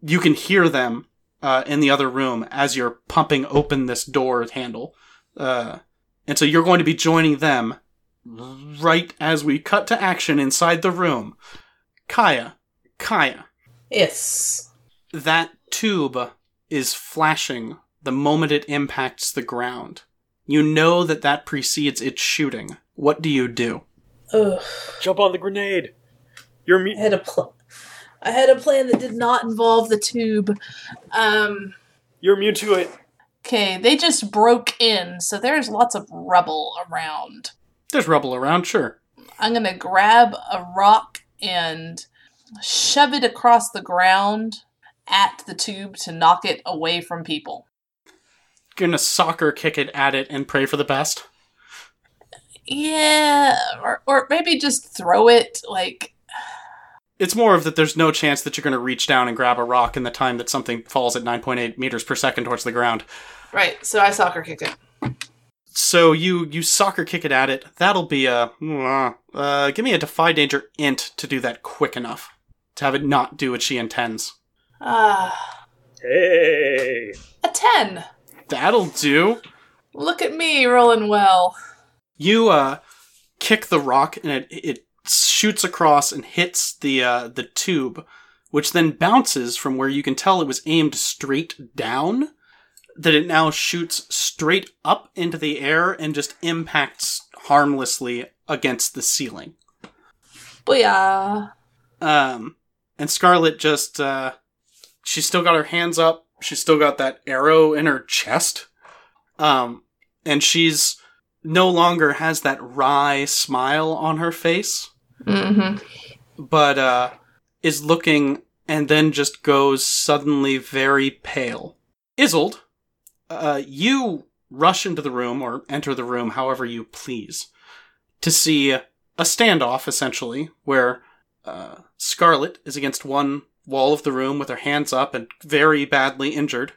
Speaker 1: You can hear them, uh, in the other room as you're pumping open this door handle. Uh, and so you're going to be joining them right as we cut to action inside the room. Kaija, Kaija,
Speaker 2: Yes.
Speaker 1: that tube is flashing the moment it impacts the ground. You know that that precedes its shooting. What do you do?
Speaker 2: Ugh.
Speaker 3: Jump on the grenade. You're
Speaker 2: I
Speaker 3: me.
Speaker 2: had a pl- I had a plan that did not involve the tube. Um.
Speaker 3: You're immune to it.
Speaker 2: Okay, they just broke in, so there's lots of rubble around.
Speaker 1: There's rubble around, sure.
Speaker 2: I'm gonna grab a rock and shove it across the ground at the tube to knock it away from people.
Speaker 1: Gonna soccer kick it at it and pray for the best.
Speaker 2: Yeah, or or maybe just throw it like
Speaker 1: It's more of that there's no chance that you're going to reach down and grab a rock in the time that something falls at 9.8 meters per second towards the ground.
Speaker 2: right. So I soccer kick it.
Speaker 1: So you you soccer kick it at it. That'll be a uh, give me a defy danger int to do that quick enough to have it not do what she intends.
Speaker 2: Ah,
Speaker 3: Hey!
Speaker 2: a ten.
Speaker 1: That'll do.
Speaker 2: Look at me rolling well.
Speaker 1: You uh kick the rock and it it shoots across and hits the uh the tube, which then bounces from where you can tell it was aimed straight down. That it now shoots straight up into the air and just impacts harmlessly against the ceiling.
Speaker 2: Booyah.
Speaker 1: Um, and Scarlet just, uh, she's still got her hands up. She's still got that arrow in her chest. Um, and she's no longer has that wry smile on her face,
Speaker 2: Mm-hmm.
Speaker 1: but, uh, is looking and then just goes suddenly very pale. Isolde, uh, you rush into the room or enter the room however you please to see a standoff essentially where uh, Scarlet is against one wall of the room with her hands up and very badly injured.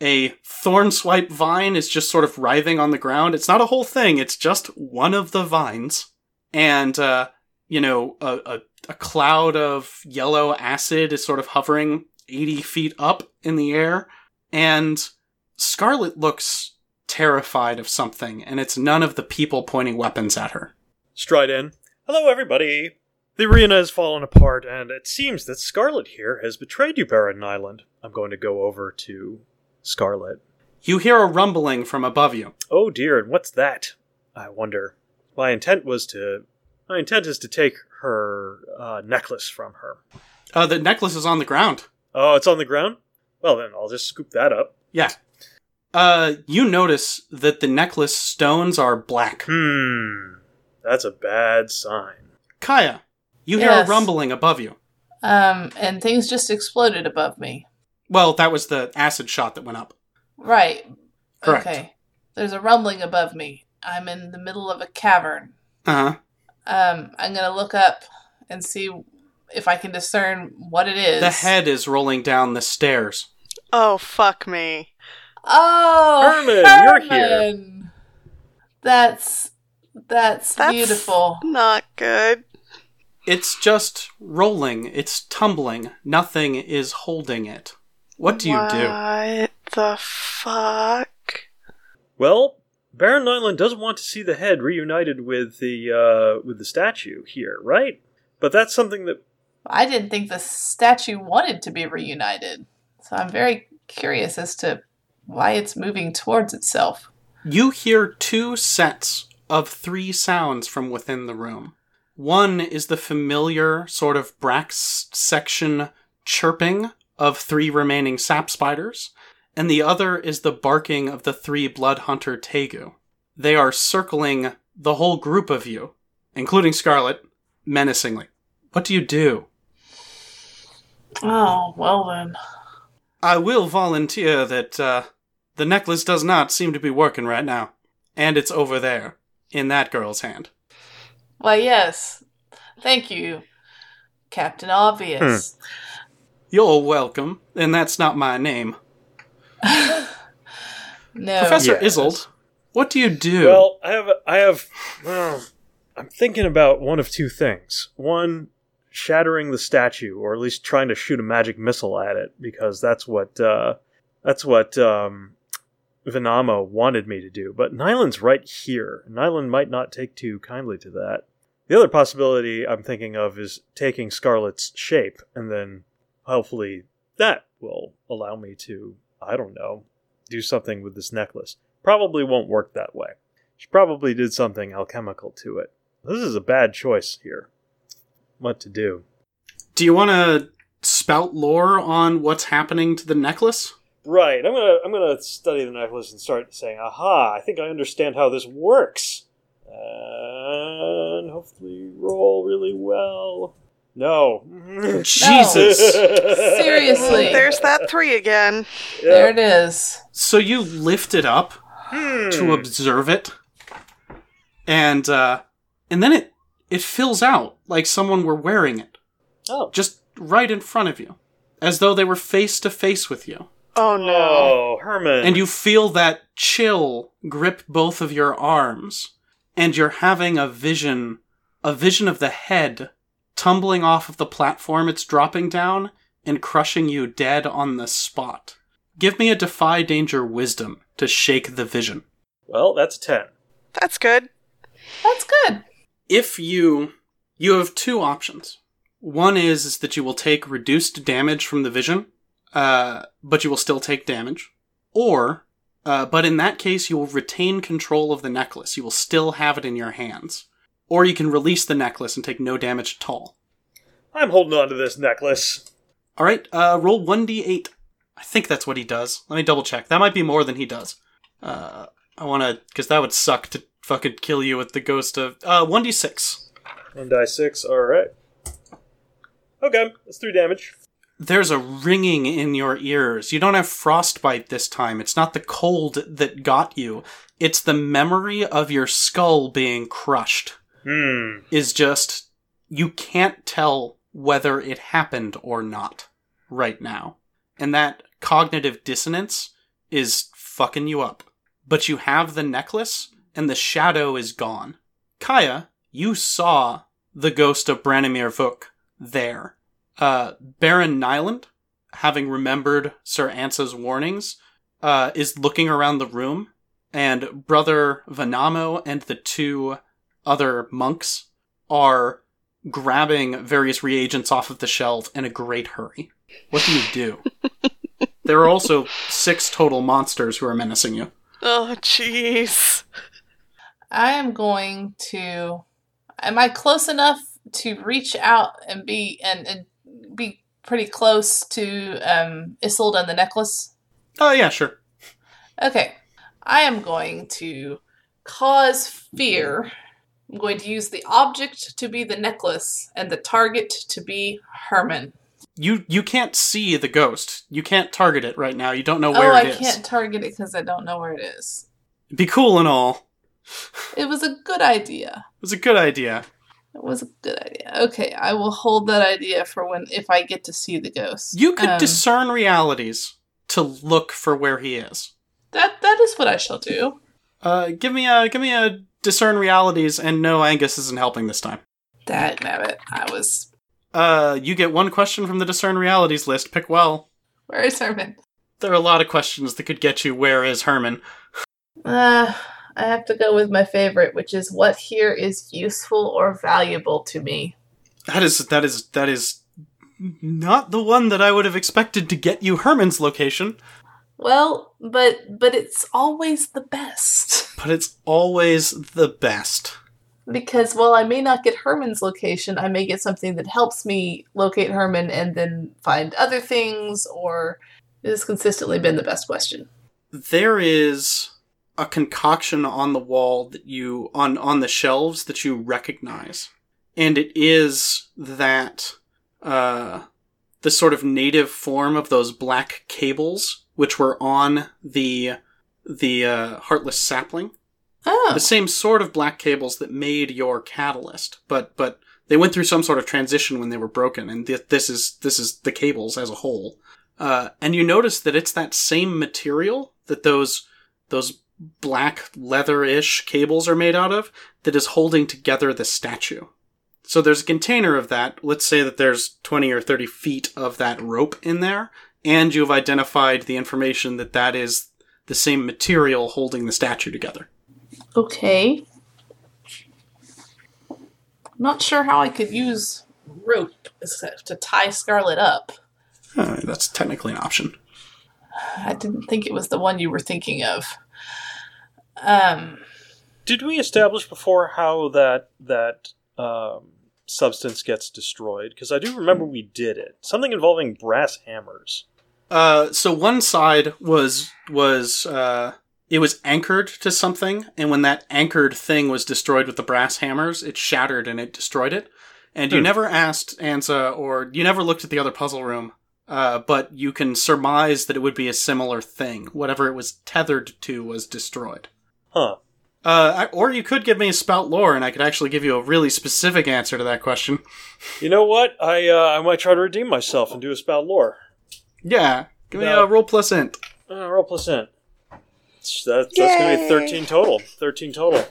Speaker 1: A thorn swipe vine is just sort of writhing on the ground. It's not a whole thing, it's just one of the vines. And, uh, you know, a, a, a cloud of yellow acid is sort of hovering 80 feet up in the air. And Scarlet looks terrified of something, and it's none of the people pointing weapons at her.
Speaker 3: Stride in. Hello, everybody. The arena has fallen apart, and it seems that Scarlet here has betrayed you, Baron Nyland. I'm going to go over to Scarlet.
Speaker 1: You hear a rumbling from above you.
Speaker 3: Oh dear, and what's that? I wonder. My intent was to. My intent is to take her uh, necklace from her.
Speaker 1: Uh, the necklace is on the ground.
Speaker 3: Oh, it's on the ground? Well, then I'll just scoop that up.
Speaker 1: Yeah. Uh, you notice that the necklace stones are black.
Speaker 3: Hmm. That's a bad sign.
Speaker 1: Kaija, you hear
Speaker 2: Yes.
Speaker 1: a rumbling above you.
Speaker 2: Um, and things just exploded above me.
Speaker 1: Well, that was the acid shot that went up.
Speaker 2: Right.
Speaker 1: Correct.
Speaker 2: Okay. There's a rumbling above me. I'm in the middle of a cavern.
Speaker 1: Uh huh.
Speaker 2: Um, I'm gonna look up and see if I can discern what it is.
Speaker 1: The head is rolling down the stairs.
Speaker 4: Oh, fuck me.
Speaker 2: Oh,
Speaker 3: Herman, you're here.
Speaker 2: Herman! That's that's,
Speaker 4: That's
Speaker 2: beautiful.
Speaker 4: Not good.
Speaker 1: It's just rolling. It's tumbling. Nothing is holding it. What do you do?
Speaker 4: What the fuck?
Speaker 3: Well, Baron Nyland doesn't want to see the head reunited with the uh, with the statue here, right? But that's something that
Speaker 2: I didn't think the statue wanted to be reunited, so I'm very curious as to why it's moving towards itself.
Speaker 1: You hear two sets of three sounds from within the room. One is the familiar sort of brax section chirping of three remaining sap spiders, and the other is the barking of the three blood hunter tegu. They are circling the whole group of you, including Scarlet, menacingly. What do you do?
Speaker 2: Oh well then.
Speaker 1: I will volunteer that uh, the necklace does not seem to be working right now. And it's over there, in that girl's hand.
Speaker 2: Why yes, thank you, Captain Obvious.
Speaker 1: You're welcome, and that's not my name.
Speaker 2: no,
Speaker 1: Professor
Speaker 3: Yes.
Speaker 1: Isolde, what do you do?
Speaker 3: Well, I have, I have, well, I'm thinking about one of two things. One, shattering the statue, or at least trying to shoot a magic missile at it, because that's what, uh, that's what, um, Venamo wanted me to do. But Nyland's right here. Nyland might not take too kindly to that. The other possibility I'm thinking of is taking Scarlet's shape, and then hopefully that will allow me to, I don't know, do something with this necklace. Probably won't work that way. She probably did something alchemical to it. This is a bad choice here. What to do?
Speaker 1: do you want to spout lore on what's happening to the necklace?
Speaker 3: Right. I'm gonna I'm gonna study the necklace and start saying, "Aha! I think I understand how this works." And hopefully roll really well. No.
Speaker 1: Jesus.
Speaker 2: Seriously.
Speaker 4: There's that three again.
Speaker 2: there it is.
Speaker 1: So you lift it up
Speaker 3: Hmm.
Speaker 1: to observe it, and uh, and then it it fills out like someone were wearing it,
Speaker 3: Oh.
Speaker 1: just right in front of you, as though they were face to face with you.
Speaker 4: Oh no.
Speaker 3: Oh, Herman.
Speaker 1: and you feel that chill grip both of your arms and you're having a vision a vision of the head tumbling off of the platform it's dropping down and crushing you dead on the spot give me a defy danger wisdom to shake the vision
Speaker 3: Well, that's a 10.
Speaker 4: That's good.
Speaker 2: That's good.
Speaker 1: if you you have two options one is, is that you will take reduced damage from the vision uh, but you will still take damage. Or uh, but in that case you will retain control of the necklace. You will still have it in your hands. Or you can release the necklace and take no damage at all.
Speaker 3: I'm holding on to this necklace.
Speaker 1: all right uh, roll 1d8 i think that's what he does. Let me double check. That might be more than he does. Uh, i want to because that would suck to fucking kill you with the ghost of uh, 1d6
Speaker 3: 1d6, All right. Okay, that's three damage.
Speaker 1: There's a ringing in your ears. You don't have frostbite this time. It's not the cold that got you. It's the memory of your skull being crushed.
Speaker 3: Hmm.
Speaker 1: Is just you can't tell whether it happened or not right now. And that cognitive dissonance is fucking you up. But you have the necklace and the shadow is gone. Kaija, you saw the ghost of Branimir Vuk there. Uh, Baron Nyland, having remembered Sir Ansa's warnings, uh, is looking around the room, and Brother Venamo and the two other monks are grabbing various reagents off of the shelf in a great hurry. What do you do? there are also six total monsters who are menacing you.
Speaker 4: Oh, jeez.
Speaker 2: I am going to. Am I close enough to reach out and be and, and be pretty close to um, Isolde and the necklace?
Speaker 1: Oh, yeah, sure.
Speaker 2: Okay. I am going to cause fear. I'm going to use the object to be the necklace and the target to be Herman.
Speaker 1: You you can't see the ghost. You can't target it right now. You don't know where
Speaker 2: oh,
Speaker 1: it
Speaker 2: I
Speaker 1: is.
Speaker 2: can't target it because I don't know where it is.
Speaker 1: Be cool and all.
Speaker 2: It was a good idea.
Speaker 1: It was a good idea.
Speaker 2: It was a good idea. Okay, I will hold that idea for when if I get to see the ghost.
Speaker 1: You could
Speaker 2: Um,
Speaker 1: discern realities to look for where he is.
Speaker 2: that. That is what I shall do.
Speaker 1: Uh, give me a give me a discern realities, and no, Angus isn't helping this time.
Speaker 2: Dag nabbit. I was.
Speaker 1: Uh, you get one question from the discern realities list. Pick well.
Speaker 2: Where is Herman?
Speaker 1: There are a lot of questions that could get you. Where is Herman?
Speaker 2: Uh, I have to go with my favorite, which is what here is useful or valuable to me.
Speaker 1: That is that is that is not the one that I would have expected to get you Herman's location,
Speaker 2: Well, but but it's always the best.
Speaker 1: but it's always the best.
Speaker 2: Because while I may not get Herman's location, I may get something that helps me locate Herman and then find other things, or it has consistently been the best question.
Speaker 1: there is a concoction on the wall that you on on the shelves that you recognize. And it is that uh the sort of native form of those black cables which were on the the uh, heartless sapling.
Speaker 2: Oh,
Speaker 1: the same sort of black cables that made your catalyst but but they went through some sort of transition when they were broken and th- this is this is the cables as a whole. Uh, and you notice that it's that same material that those those black leather-ish cables are made out of that is holding together the statue so there's a container of that let's say that there's 20 or 30 feet of that rope in there and you've identified the information that that is the same material holding the statue together
Speaker 2: okay. Not sure how I could use rope to tie Scarlet up.
Speaker 1: Uh, that's technically an option.
Speaker 2: I didn't think it was the one you were thinking of. Um,
Speaker 3: Did we establish before how that that um, substance gets destroyed? Because I do remember we did it. Something involving brass hammers.
Speaker 1: Uh, so one side was was uh, it was anchored to something, and when that anchored thing was destroyed with the brass hammers, it shattered and it destroyed it. And you
Speaker 3: Hmm.
Speaker 1: never asked Ansa, or you never looked at the other puzzle room, uh, but you can surmise that it would be a similar thing. Whatever it was tethered to was destroyed.
Speaker 3: Huh.
Speaker 1: Uh, I- or you could give me a spout lore, and I could actually give you a really specific answer to that question.
Speaker 3: You know what? I uh, I might try to redeem myself and do a spout lore.
Speaker 1: Yeah, give me
Speaker 3: No.
Speaker 1: a roll plus int.
Speaker 3: Uh, roll percent. That's, that's going to be 13 total. 13 total.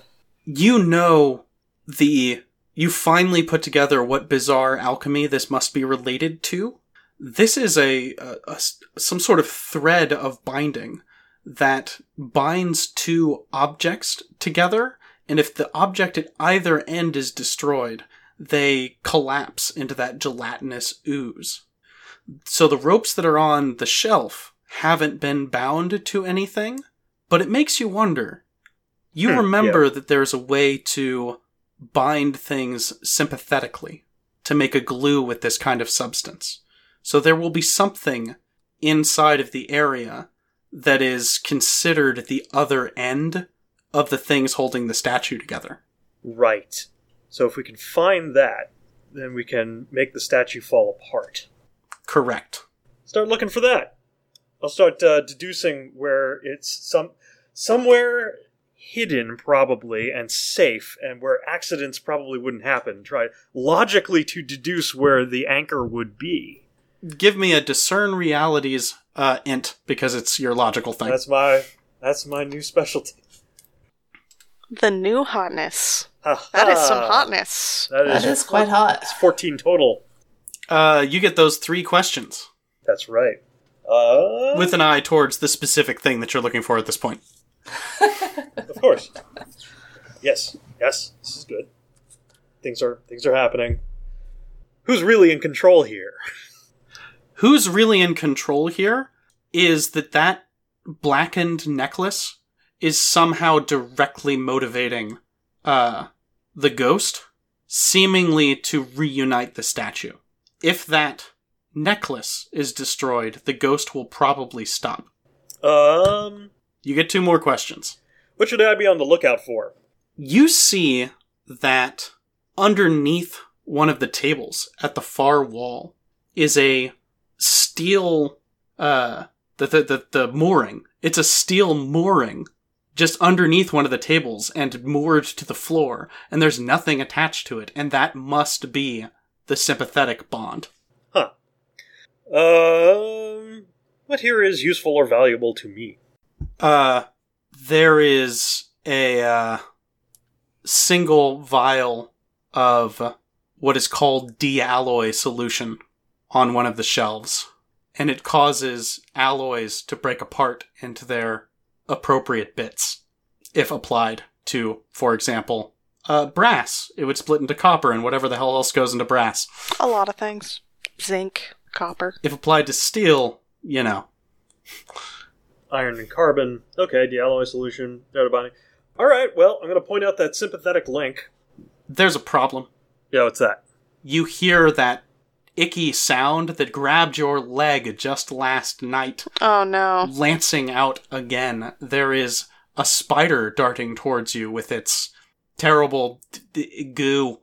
Speaker 1: You know the. You finally put together what bizarre alchemy this must be related to. This is a a some sort of thread of binding that binds two objects together, and if the object at either end is destroyed, they collapse into that gelatinous ooze. So the ropes that are on the shelf haven't been bound to anything, but it makes you wonder. You
Speaker 3: Hmm,
Speaker 1: remember that there's a way to bind things sympathetically, to make a glue with this kind of substance. So there will be something inside of the area that is considered the other end of the things holding the statue together.
Speaker 3: Right. So if we can find that, then we can make the statue fall apart.
Speaker 1: Correct.
Speaker 3: Start looking for that. I'll start uh, deducing where it's some somewhere hidden probably and safe and where accidents probably wouldn't happen. Try logically to deduce where the anchor would be.
Speaker 1: Give me a discern realities uh, int because it's your logical thing.
Speaker 3: That's my that's my new specialty.
Speaker 4: The new hotness.
Speaker 3: Ha
Speaker 4: That is some hotness.
Speaker 3: That is,
Speaker 2: That is quite hot.
Speaker 3: It's 14 total.
Speaker 1: Uh, you get those three questions
Speaker 3: That's right. Uh,
Speaker 1: with an eye towards the specific thing that you're looking for at this point.
Speaker 3: Of course. Yes. Yes. This is good. Things are things are happening. Who's really in control here?
Speaker 1: Who's really in control here is that that blackened necklace is somehow directly motivating uh the ghost seemingly to reunite the statue. If that necklace is destroyed, the ghost will probably stop.
Speaker 3: Um,
Speaker 1: You get two more questions.
Speaker 3: what should I be on the lookout for?
Speaker 1: You see that underneath one of the tables at the far wall is a steel uh the the the, the mooring. It's a steel mooring just underneath one of the tables and moored to the floor and there's nothing attached to it and that must be the sympathetic bond.
Speaker 3: Huh. Um, what here is useful or valuable to me?
Speaker 1: Uh, there is a uh, single vial of what is called de-alloy solution on one of the shelves, and it causes alloys to break apart into their appropriate bits if applied to, for example, uh, brass. It would split into copper and whatever the hell else goes into brass.
Speaker 4: A lot of things. Zinc, copper.
Speaker 1: If applied to steel, you know,
Speaker 3: Iron and carbon. Okay, the alloy solution. Data binding. All right. Well, I'm going to point out that sympathetic link.
Speaker 1: there's a problem.
Speaker 3: Yeah, what's that?
Speaker 1: you hear that icky sound that grabbed your leg just last night
Speaker 4: Oh no.
Speaker 1: lancing out again. There is a spider darting towards you with its terrible d- d- goo.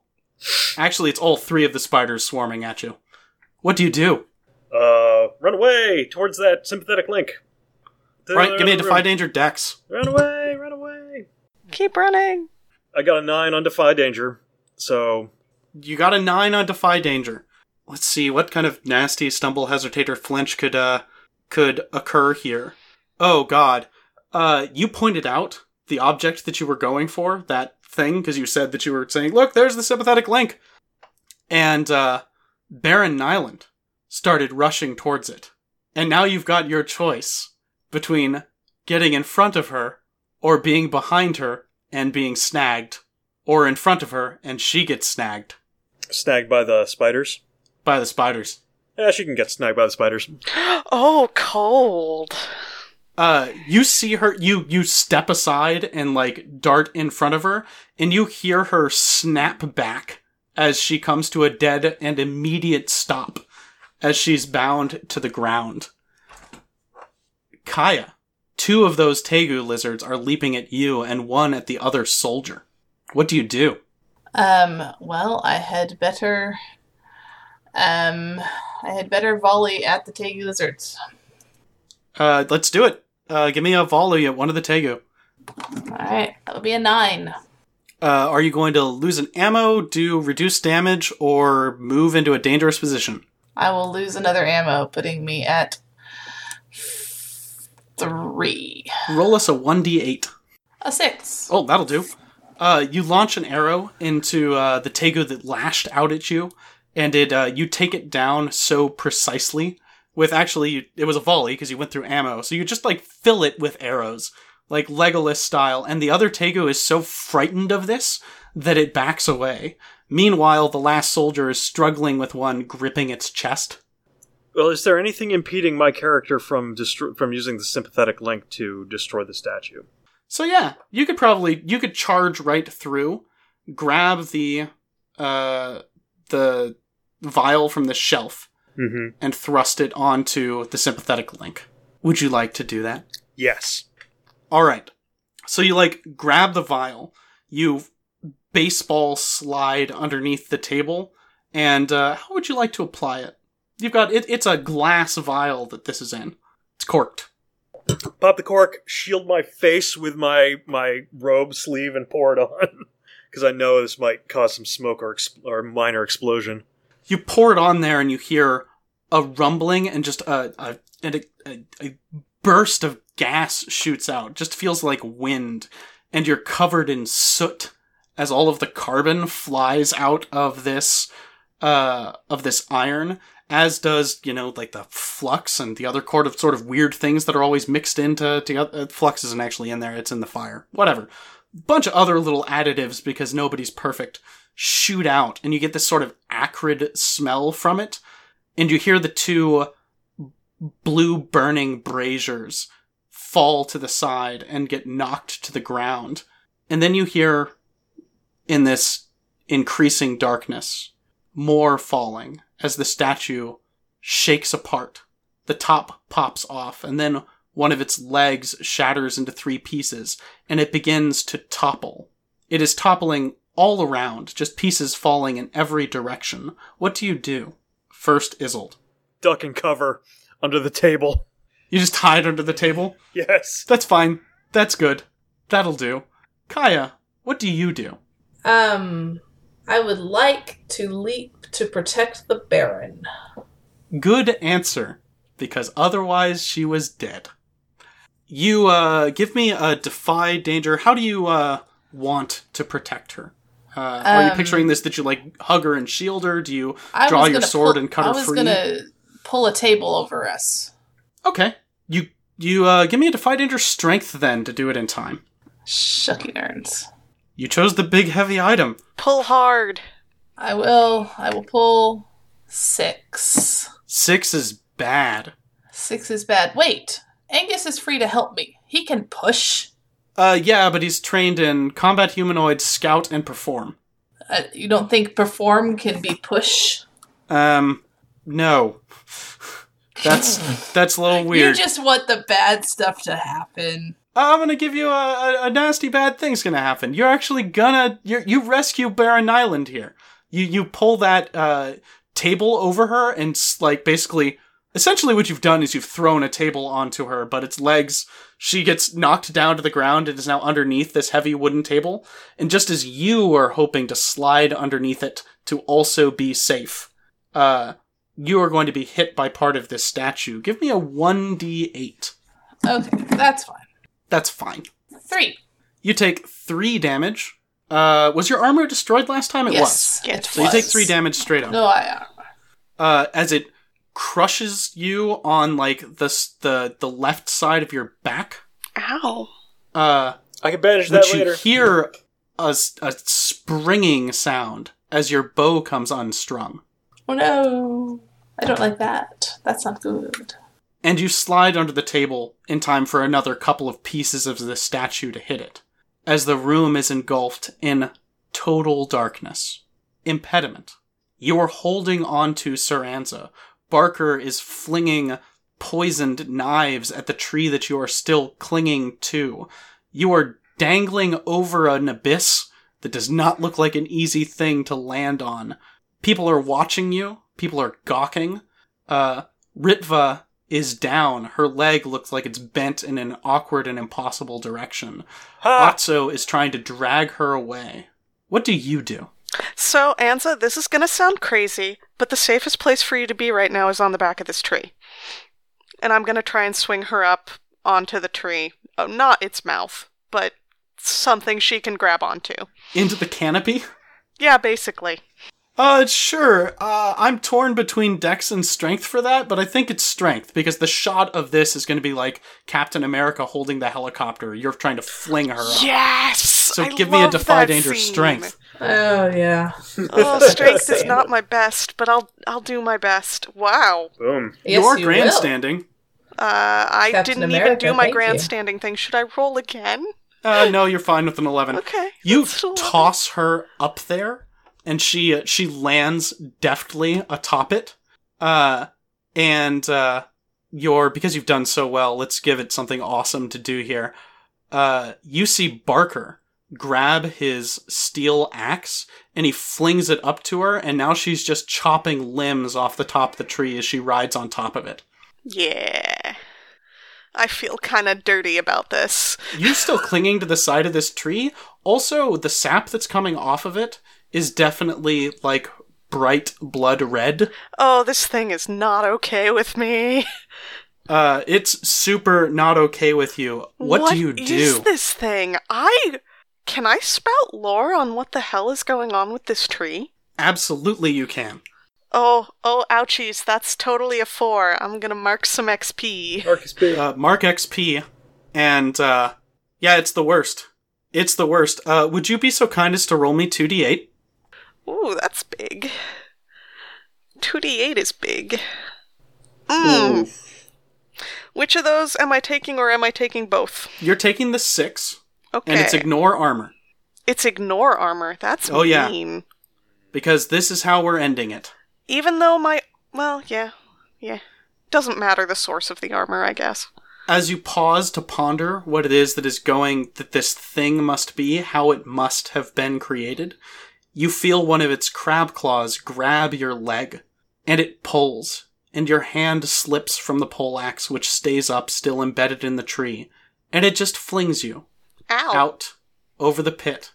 Speaker 1: Actually, it's all three of the spiders swarming at you. What do you do?
Speaker 3: Uh, run away towards that sympathetic link.
Speaker 1: Right, give me a defy danger dex.
Speaker 3: Run away! Run away!
Speaker 4: Keep running.
Speaker 3: I got a nine on defy danger, so
Speaker 1: You got a nine on defy danger. Let's see what kind of nasty stumble, hesitate, or flinch could uh could occur here. Oh God, uh, you pointed out the object that you were going for, that thing, because you said that you were saying, "Look, there's the sympathetic link," and uh, Baron Nyland started rushing towards it, and now you've got your choice between getting in front of her or being behind her and being snagged, or in front of her and she gets snagged
Speaker 3: snagged by the spiders.
Speaker 1: By the spiders.
Speaker 3: Yeah, she can get snagged by the spiders.
Speaker 4: Oh, cold.
Speaker 1: Uh, you see her, you, you step aside and like dart in front of her, and you hear her snap back as she comes to a dead and immediate stop as she's bound to the ground. Kaija, two of those Tegu lizards are leaping at you and one at the other soldier. What do you do?
Speaker 2: Um, well, I had better. Um, I had better volley at the Tegu lizards.
Speaker 1: Uh, let's do it. Uh, give me a volley at one of the Tegu.
Speaker 2: Alright, that would be a nine.
Speaker 1: Uh, are you going to lose an ammo, do reduced damage, or move into a dangerous position?
Speaker 2: I will lose another ammo, putting me at three.
Speaker 1: Roll us a 1d8.
Speaker 2: A six.
Speaker 1: Oh, that'll do. Uh, you launch an arrow into uh, the Tegu that lashed out at you, and it uh, you take it down so precisely. With actually, it was a volley because you went through ammo, so you just like fill it with arrows, like Legolas style. And the other Tegu is so frightened of this that it backs away. Meanwhile, the last soldier is struggling with one gripping its chest.
Speaker 3: Well, is there anything impeding my character from destro- from using the sympathetic link to destroy the statue?
Speaker 1: So yeah, you could probably you could charge right through, grab the uh the vial from the shelf
Speaker 3: Mm-hmm.
Speaker 1: and thrust it onto the sympathetic link. Would you like to do that?
Speaker 3: Yes.
Speaker 1: All right. So you like grab the vial, you baseball slide underneath the table, and uh, how would you like to apply it? You've got it, it's a glass vial that this is in. It's corked.
Speaker 3: Pop the cork, shield my face with my my robe sleeve, and pour it on because I know this might cause some smoke or ex- or minor explosion.
Speaker 1: You pour it on there, and you hear a rumbling, and just a a, a, a, burst of gas shoots out. Just feels like wind, and you're covered in soot as all of the carbon flies out of this uh of this iron as does you know like the flux and the other sort of sort of weird things that are always mixed into together. Uh, flux isn't actually in there. It's in the fire. Whatever. Bunch of other little additives because nobody's perfect shoot out and you get this sort of acrid smell from it and you hear the two blue burning braziers fall to the side and get knocked to the ground and then you hear in this increasing darkness more falling as the statue shakes apart. The top pops off, and then one of its legs shatters into three pieces, and it begins to topple. It is toppling all around, just pieces falling in every direction. What do you do? First, Isolde.
Speaker 3: Duck and cover under the table.
Speaker 1: You just hide under the table?
Speaker 3: Yes.
Speaker 1: That's fine. That's good. That'll do. Kaija, what do you do?
Speaker 2: Um, I would like to leap to protect the Baron.
Speaker 1: Good answer, because otherwise she was dead. You uh, give me a defy danger. How do you uh, want to protect her? Uh, are you
Speaker 2: Um,
Speaker 1: picturing this that you like hug her and shield her? Do you
Speaker 2: I
Speaker 1: draw your sword
Speaker 2: pull-
Speaker 1: and cut
Speaker 2: I
Speaker 1: her
Speaker 2: was
Speaker 1: free?
Speaker 2: gonna pull a table over us.
Speaker 1: Okay, you you uh, give me a defy danger strength then to do it in time.
Speaker 2: Shucky nerds.
Speaker 1: You chose the big heavy item.
Speaker 4: Pull hard.
Speaker 2: I will. I will pull six.
Speaker 1: Six is bad.
Speaker 2: Six is bad. Wait, Angus is free to help me. He can push.
Speaker 1: Uh, yeah, but he's trained in combat humanoid, scout, and perform.
Speaker 2: Uh, you don't think perform can be push?
Speaker 1: Um, no. That's that's a little weird.
Speaker 2: You just want the bad stuff to happen.
Speaker 1: I'm gonna give you a, a, a nasty bad thing's gonna happen. You're actually gonna you you rescue Baron Nyland here. You you pull that uh, table over her and like basically essentially what you've done is you've thrown a table onto her, but its legs she gets knocked down to the ground and is now underneath this heavy wooden table. And just as you are hoping to slide underneath it to also be safe, uh, you are going to be hit by part of this statue. Give me a one d eight.
Speaker 2: Okay, that's fine.
Speaker 1: That's fine.
Speaker 2: Three.
Speaker 1: You take three damage. Uh, was your armor destroyed last time? It
Speaker 2: yes.
Speaker 1: was.
Speaker 2: It
Speaker 1: So you take three damage straight up.
Speaker 2: No, I.
Speaker 1: Uh, as it crushes you on like the the the left side of your back.
Speaker 4: Ow.
Speaker 1: Uh,
Speaker 3: I can bandage that
Speaker 1: which you
Speaker 3: later.
Speaker 1: hear a springing sound as your bow comes unstrung,
Speaker 2: Oh no! I don't like that. That's not good.
Speaker 1: and you slide under the table in time for another couple of pieces of the statue to hit it, as the room is engulfed in total darkness. Impediment. You are holding on to Sir Ansa. Barker is flinging poisoned knives at the tree that you are still clinging to. You are dangling over an abyss that does not look like an easy thing to land on. People are watching you. People are gawking. Uh, Ritva is down. Her leg looks like it's bent in an awkward and impossible direction.
Speaker 3: Ha!
Speaker 1: Otso is trying to drag her away. What do you do?
Speaker 4: So, Ansa, this is gonna sound crazy, but the safest place for you to be right now is on the back of this tree. And I'm gonna try and swing her up onto the tree. Oh, not its mouth, but something she can grab onto.
Speaker 1: Into the canopy?
Speaker 4: Yeah, basically.
Speaker 1: Uh, sure. Uh, I'm torn between dex and strength for that, but I think it's strength because the shot of this is going to be like Captain America holding the helicopter. You're trying to fling her up.
Speaker 4: Yes!
Speaker 1: So
Speaker 4: I
Speaker 1: give me a
Speaker 4: love
Speaker 1: defy danger
Speaker 4: scene.
Speaker 1: strength.
Speaker 2: Oh yeah.
Speaker 4: Oh, strength is not my best, but I'll I'll do my best. Wow.
Speaker 3: Boom.
Speaker 2: Yes,
Speaker 1: You're
Speaker 2: you will.
Speaker 1: grandstanding.
Speaker 4: Uh, I
Speaker 2: Captain
Speaker 4: didn't even do my
Speaker 2: thank you.
Speaker 4: grandstanding thing. Should I roll again?
Speaker 1: Uh, no, you're fine with an 11.
Speaker 4: Okay.
Speaker 1: You
Speaker 4: eleven.
Speaker 1: toss her up there, and she uh, she lands deftly atop it. Uh, and uh, you're because you've done so well. Let's give it something awesome to do here. Uh, you see Barker grab his steel axe and he flings it up to her, and now she's just chopping limbs off the top of the tree as she rides on top of it.
Speaker 4: Yeah. I feel kind of dirty about this.
Speaker 1: you still clinging to the side of this tree. Also, the sap that's coming off of it is definitely like bright blood red.
Speaker 4: Oh, this thing is not okay with me.
Speaker 1: Uh, it's super not okay with you. What, do you do?
Speaker 4: is this thing? I can I spout lore on what the hell is going on with this tree?
Speaker 1: Absolutely, you can.
Speaker 4: Oh, oh, ouchies! That's totally a four. I'm gonna mark some XP.
Speaker 3: Mark XP.
Speaker 1: Uh, Mark XP, and uh, yeah, it's the worst. It's the worst. Uh, would you be so kind as to roll me two d eight?
Speaker 4: Ooh, that's big. Two D eight is big. Mm. Which of those am I taking, or am I taking both?
Speaker 1: You're taking the six,
Speaker 4: Okay,
Speaker 1: and it's ignore armor
Speaker 4: It's ignore armor. That's
Speaker 1: Oh, yeah. because this is how we're ending it.
Speaker 4: Even though my well, yeah, yeah, doesn't matter the source of the armor, I guess.
Speaker 1: as you pause to ponder what it is that is going that this thing must be, how it must have been created, you feel one of its crab claws grab your leg, and it pulls, and your hand slips from the poleaxe which stays up still embedded in the tree, and it just flings you
Speaker 4: Ow!
Speaker 1: out over the pit,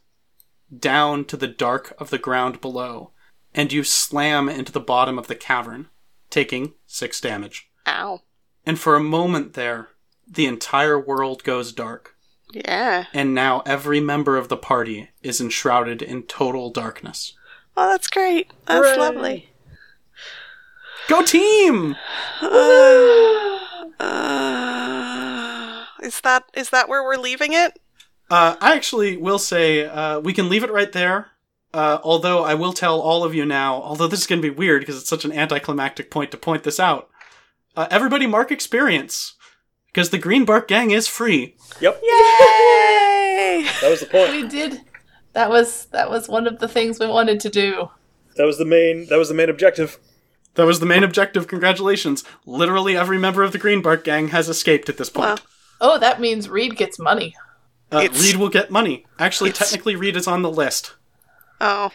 Speaker 1: down to the dark of the ground below, and you slam into the bottom of the cavern, taking six damage.
Speaker 4: Ow!
Speaker 1: And for a moment there, the entire world goes dark.
Speaker 4: Yeah.
Speaker 1: And now every member of the party is enshrouded in total darkness.
Speaker 4: Oh, that's great. That's lovely.
Speaker 1: Go team!
Speaker 4: Uh, is that is that where we're leaving it?
Speaker 1: Uh, I actually will say uh, we can leave it right there. Uh, although I will tell all of you now, although this is going to be weird because it's such an anticlimactic point to point this out. Uh, everybody mark experience because the Greenbark Gang is free.
Speaker 3: Yep.
Speaker 4: Yay!
Speaker 3: That was the point.
Speaker 2: We did. That was that was one of the things we wanted to do.
Speaker 3: That was the main. That was the main objective.
Speaker 1: That was the main objective. Congratulations! Literally every member of the Greenbark Gang has escaped at this point.
Speaker 4: Wow.
Speaker 2: Oh, that means Reed gets money.
Speaker 1: Uh, Reed will get money. Actually,
Speaker 4: It's-
Speaker 1: technically, Reed is on the list.
Speaker 4: Oh,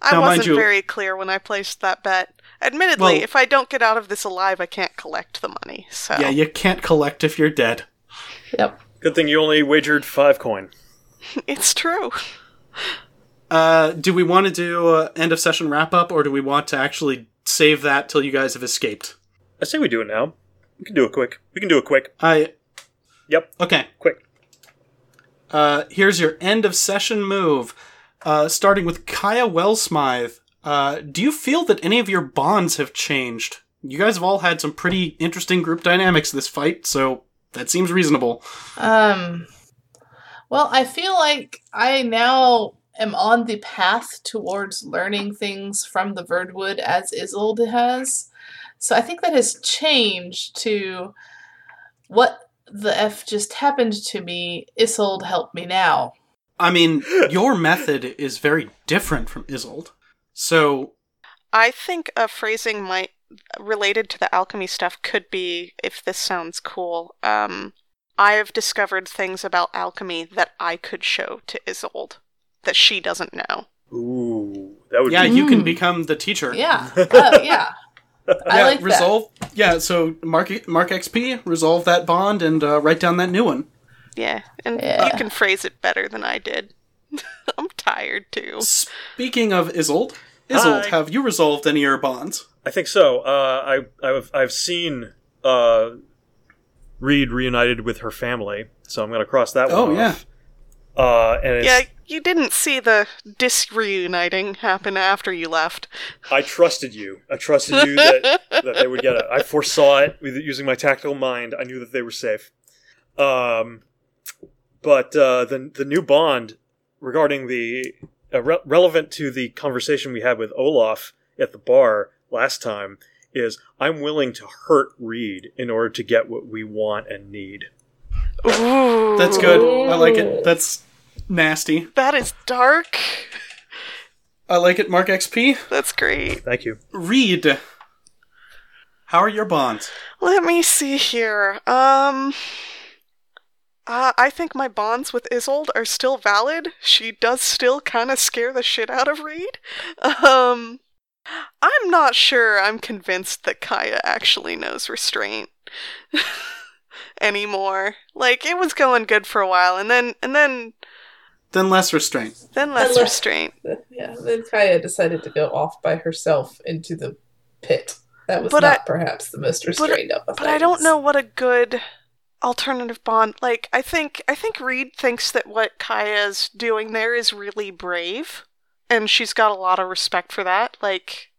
Speaker 4: I
Speaker 1: Now,
Speaker 4: wasn't
Speaker 1: you-
Speaker 4: very clear when I placed that bet. Admittedly,
Speaker 1: Well-
Speaker 4: if I don't get out of this alive, I can't collect the money. So
Speaker 1: Yeah, you can't collect if you're dead.
Speaker 2: Yep.
Speaker 3: Good thing you only wagered five coin.
Speaker 4: it's true.
Speaker 1: Uh, do we want to do uh, end of session wrap up, or do we want to actually save that till you guys have escaped?
Speaker 3: I say we do it now. We can do it quick. We can do it quick.
Speaker 1: I
Speaker 3: Yep.
Speaker 1: okay.
Speaker 3: Quick.
Speaker 1: Uh, here's your end of session move. Uh, starting with Kaija Wellsmythe. Uh, do you feel that any of your bonds have changed? You guys have all had some pretty interesting group dynamics this fight, so that seems reasonable.
Speaker 2: Um. Well, I feel like I now am on the path towards learning things from the Verdwood as Isolde has. So I think that has changed to what the F just happened to me. Isolde, help me now.
Speaker 1: I mean, your method is very different from Isolde. So,
Speaker 4: I think a phrasing might related to the alchemy stuff could be if this sounds cool. Um, I have discovered things about alchemy that I could show to Isolde that she doesn't know.
Speaker 3: Ooh, that would
Speaker 1: yeah,
Speaker 3: be.
Speaker 1: you can
Speaker 2: Mm.
Speaker 1: become the teacher.
Speaker 2: Yeah. Uh, yeah. I
Speaker 1: yeah,
Speaker 2: like
Speaker 1: resolve. Yeah, so mark mark XP, resolve that bond, and uh, write down that new one.
Speaker 4: Yeah, and
Speaker 2: Yeah.
Speaker 4: you can phrase it better than I did. I'm tired too.
Speaker 1: Speaking of Isolde, Isolde,
Speaker 3: Hi.
Speaker 1: have you resolved any of your bonds?
Speaker 3: I think so. Uh, I, I've I've seen uh, Reed reunited with her family, so I'm going to cross that one.
Speaker 1: Oh,
Speaker 3: off.
Speaker 1: yeah.
Speaker 3: Uh, and it's,
Speaker 4: Yeah, you didn't see the disreuniting happen after you left.
Speaker 3: I trusted you. I trusted you that, that they would get it. I foresaw it with using my tactical mind. I knew that they were safe. Um, but uh, the the new bond regarding the uh, re- relevant to the conversation we had with Olaf at the bar last time is I'm willing to hurt Reed in order to get what we want and need.
Speaker 4: Ooh,
Speaker 1: That's good. I like it. That's nasty.
Speaker 4: That is dark.
Speaker 1: I like it. Mark XP.
Speaker 4: That's great.
Speaker 3: Thank you.
Speaker 1: Reed. How are your bonds?
Speaker 4: Let me see here. Um. Uh, I think my bonds with Isolde are still valid. She does still kind of scare the shit out of Reed. Um, I'm not sure I'm convinced that Kaija actually knows restraint anymore. Like it was going good for a while, and then and then
Speaker 1: Then less restraint.
Speaker 4: then less
Speaker 2: less-
Speaker 4: restraint.
Speaker 2: Yeah, then Kaija decided to go off by herself into the pit. That was
Speaker 4: But
Speaker 2: not
Speaker 4: I-
Speaker 2: perhaps the most restrained of the
Speaker 4: But I don't know what a good alternative bond. Like I think I think Reed thinks that what Kaija's doing there is really brave, and she's got a lot of respect for that. Like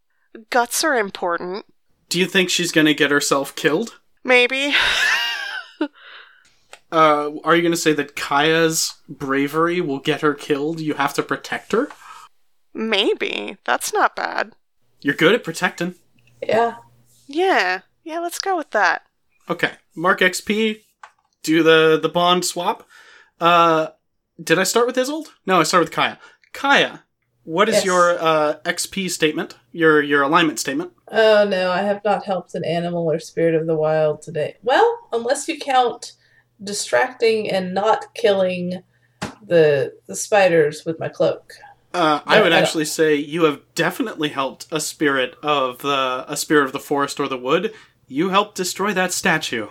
Speaker 4: guts are important.
Speaker 1: Do you think she's gonna get herself killed?
Speaker 4: Maybe.
Speaker 1: Uh, are you gonna say that Kaija's bravery will get her killed? You have to protect her.
Speaker 4: Maybe. That's not bad.
Speaker 1: You're good at protecting.
Speaker 2: Yeah.
Speaker 4: Yeah. Yeah, let's go with that.
Speaker 1: Okay, Mark XP. Do the the bond swap. Uh, did I start with Isolde? No, I started with Kaija. Kaija, what is
Speaker 2: Yes.
Speaker 1: your uh, XP statement? Your your alignment statement?
Speaker 2: Oh no, I have not helped an animal or spirit of the wild today. Well, unless you count distracting and not killing the the spiders with my cloak.
Speaker 1: Uh, I would
Speaker 2: I
Speaker 1: actually say you have definitely helped a spirit of the a spirit of the forest or the wood. You helped destroy that statue.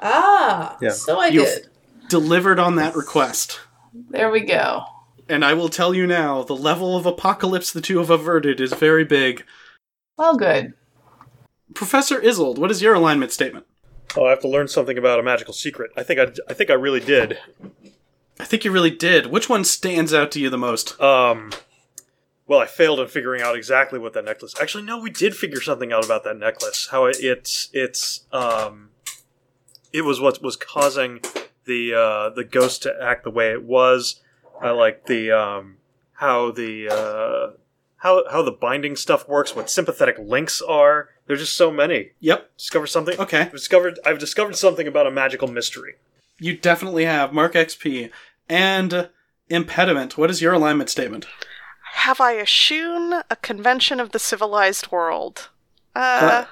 Speaker 2: Ah,
Speaker 3: Yeah.
Speaker 2: so I
Speaker 1: You've-
Speaker 2: did.
Speaker 1: Delivered on that request.
Speaker 2: There we go.
Speaker 1: And I will tell you now, the level of apocalypse the two have averted is very big.
Speaker 2: Well, good.
Speaker 1: Professor Isolde, what is your alignment statement?
Speaker 3: Oh, I have to learn something about a magical secret. I think I, I think I really did.
Speaker 1: I think you really did. Which one stands out to you the most?
Speaker 3: Um, well, I failed in figuring out exactly what that necklace. Actually, no, we did figure something out about that necklace. How it, it's it's um, it was what was causing the uh, the ghost to act the way it was. I like the um, how the uh, how how the binding stuff works. What sympathetic links are. There's just so many.
Speaker 1: Yep.
Speaker 3: Discover something.
Speaker 1: Okay.
Speaker 3: I've discovered I've discovered something about a magical mystery.
Speaker 1: You definitely have Mark XP and impediment. What is your alignment statement?
Speaker 4: Have I eschewn a convention of the civilized world? Uh,
Speaker 1: Uh,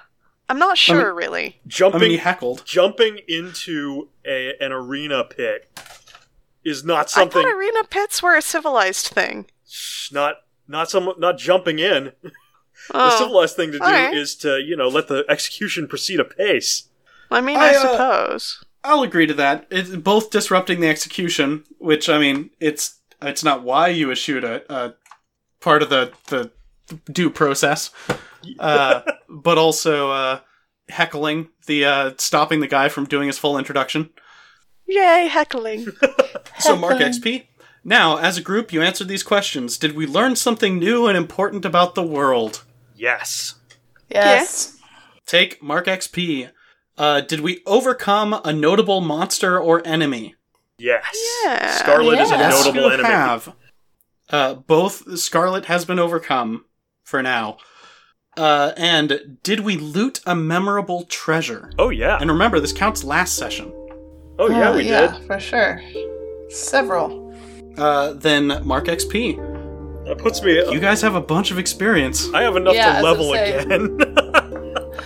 Speaker 4: I'm not sure,
Speaker 1: mean-
Speaker 4: really.
Speaker 1: I
Speaker 3: Jumping
Speaker 1: mean, he heckled.
Speaker 3: jumping into a, an arena pit is not something.
Speaker 4: I thought arena pits were a civilized thing.
Speaker 3: Shh, not not some not jumping in. The
Speaker 4: Oh,
Speaker 3: civilized thing to do
Speaker 4: alright.
Speaker 3: is to you know let the execution proceed apace.
Speaker 4: I mean,
Speaker 1: I,
Speaker 4: I,
Speaker 1: uh,
Speaker 4: suppose.
Speaker 1: I'll agree to that. It's both disrupting the execution, which I mean, it's it's not why you eschewed a, a part of the the due process, uh, but also uh, heckling the uh, stopping the guy from doing his full introduction.
Speaker 4: Yay, heckling.
Speaker 1: So Mark XP. Now, as a group, you answered these questions. Did we learn something new and important about the world?
Speaker 3: Yes.
Speaker 2: Yes.
Speaker 1: Take Mark XP. Uh, did we overcome a notable monster or enemy?
Speaker 3: Yes.
Speaker 4: Yeah.
Speaker 3: Scarlet is a
Speaker 1: Yes,
Speaker 3: notable
Speaker 1: you
Speaker 3: enemy.
Speaker 1: have. Uh, both Scarlet has been overcome for now. Uh, and did we loot a memorable treasure?
Speaker 3: Oh yeah.
Speaker 1: And remember, this counts last session.
Speaker 3: Oh yeah,
Speaker 2: Uh,
Speaker 3: we
Speaker 2: yeah,
Speaker 3: did.
Speaker 2: for sure. Several.
Speaker 1: Uh, then Mark XP.
Speaker 3: That puts me.
Speaker 1: You guys have a bunch of experience.
Speaker 3: I have enough
Speaker 2: Yeah,
Speaker 3: to
Speaker 2: as I
Speaker 3: level
Speaker 2: say.
Speaker 3: again.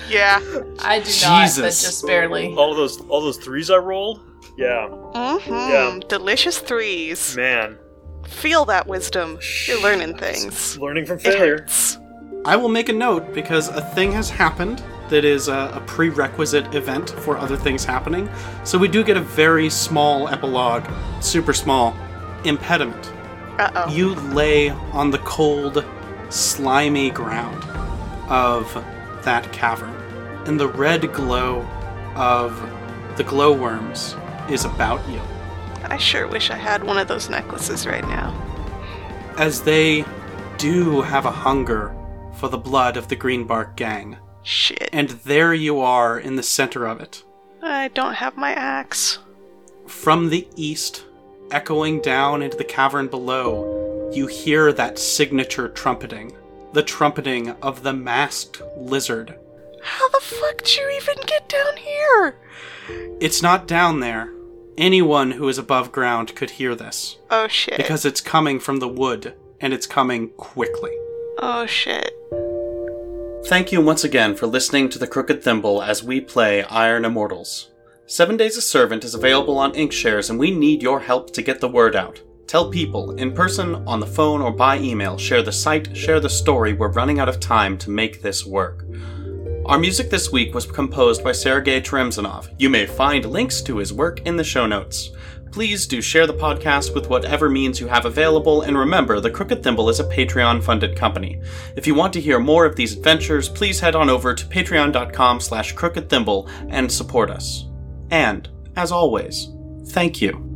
Speaker 4: Yeah.
Speaker 2: I do not, but
Speaker 1: Jesus.
Speaker 2: just barely.
Speaker 3: all those all those threes I rolled. Yeah,
Speaker 4: Mm-hmm.
Speaker 3: Yeah.
Speaker 4: Delicious threes.
Speaker 3: man.
Speaker 4: Feel that wisdom. You're learning things.
Speaker 3: Learning from
Speaker 4: It
Speaker 3: failure.
Speaker 4: hurts.
Speaker 1: I will make a note because a thing has happened that is a, a prerequisite event for other things happening. So we do get a very small epilogue, super small impediment.
Speaker 4: Uh oh.
Speaker 1: You lay on the cold, slimy ground of that cavern, and the red glow of the glowworms is about you.
Speaker 4: I sure wish I had one of those necklaces right now.
Speaker 1: As they do have a hunger for the blood of the Greenbark gang.
Speaker 4: Shit.
Speaker 1: And there you are in the center of it.
Speaker 4: I don't have my axe.
Speaker 1: From the east, echoing down into the cavern below, you hear that signature trumpeting. The trumpeting of the masked lizard.
Speaker 4: How the fuck did you even get down here?
Speaker 1: It's not down there. Anyone who is above ground could hear this.
Speaker 4: Oh shit.
Speaker 1: Because it's coming from the wood, and it's coming quickly.
Speaker 4: Oh shit.
Speaker 5: Thank you once again for listening to the Crooked Thimble as we play Iron Immortals. Seven Days a Servant is available on Inkshares, and we need your help to get the word out. Tell people, in person, on the phone, or by email, share the site, share the story. We're running out of time to make this work. Our music this week was composed by Sergei Cheremisinov. You may find links to his work in the show notes. Please do share the podcast with whatever means you have available, and remember, The Crooked Thimble is a Patreon funded company. If you want to hear more of these adventures, please head on over to patreon.com slash crookedthimble and support us. And, as always, thank you.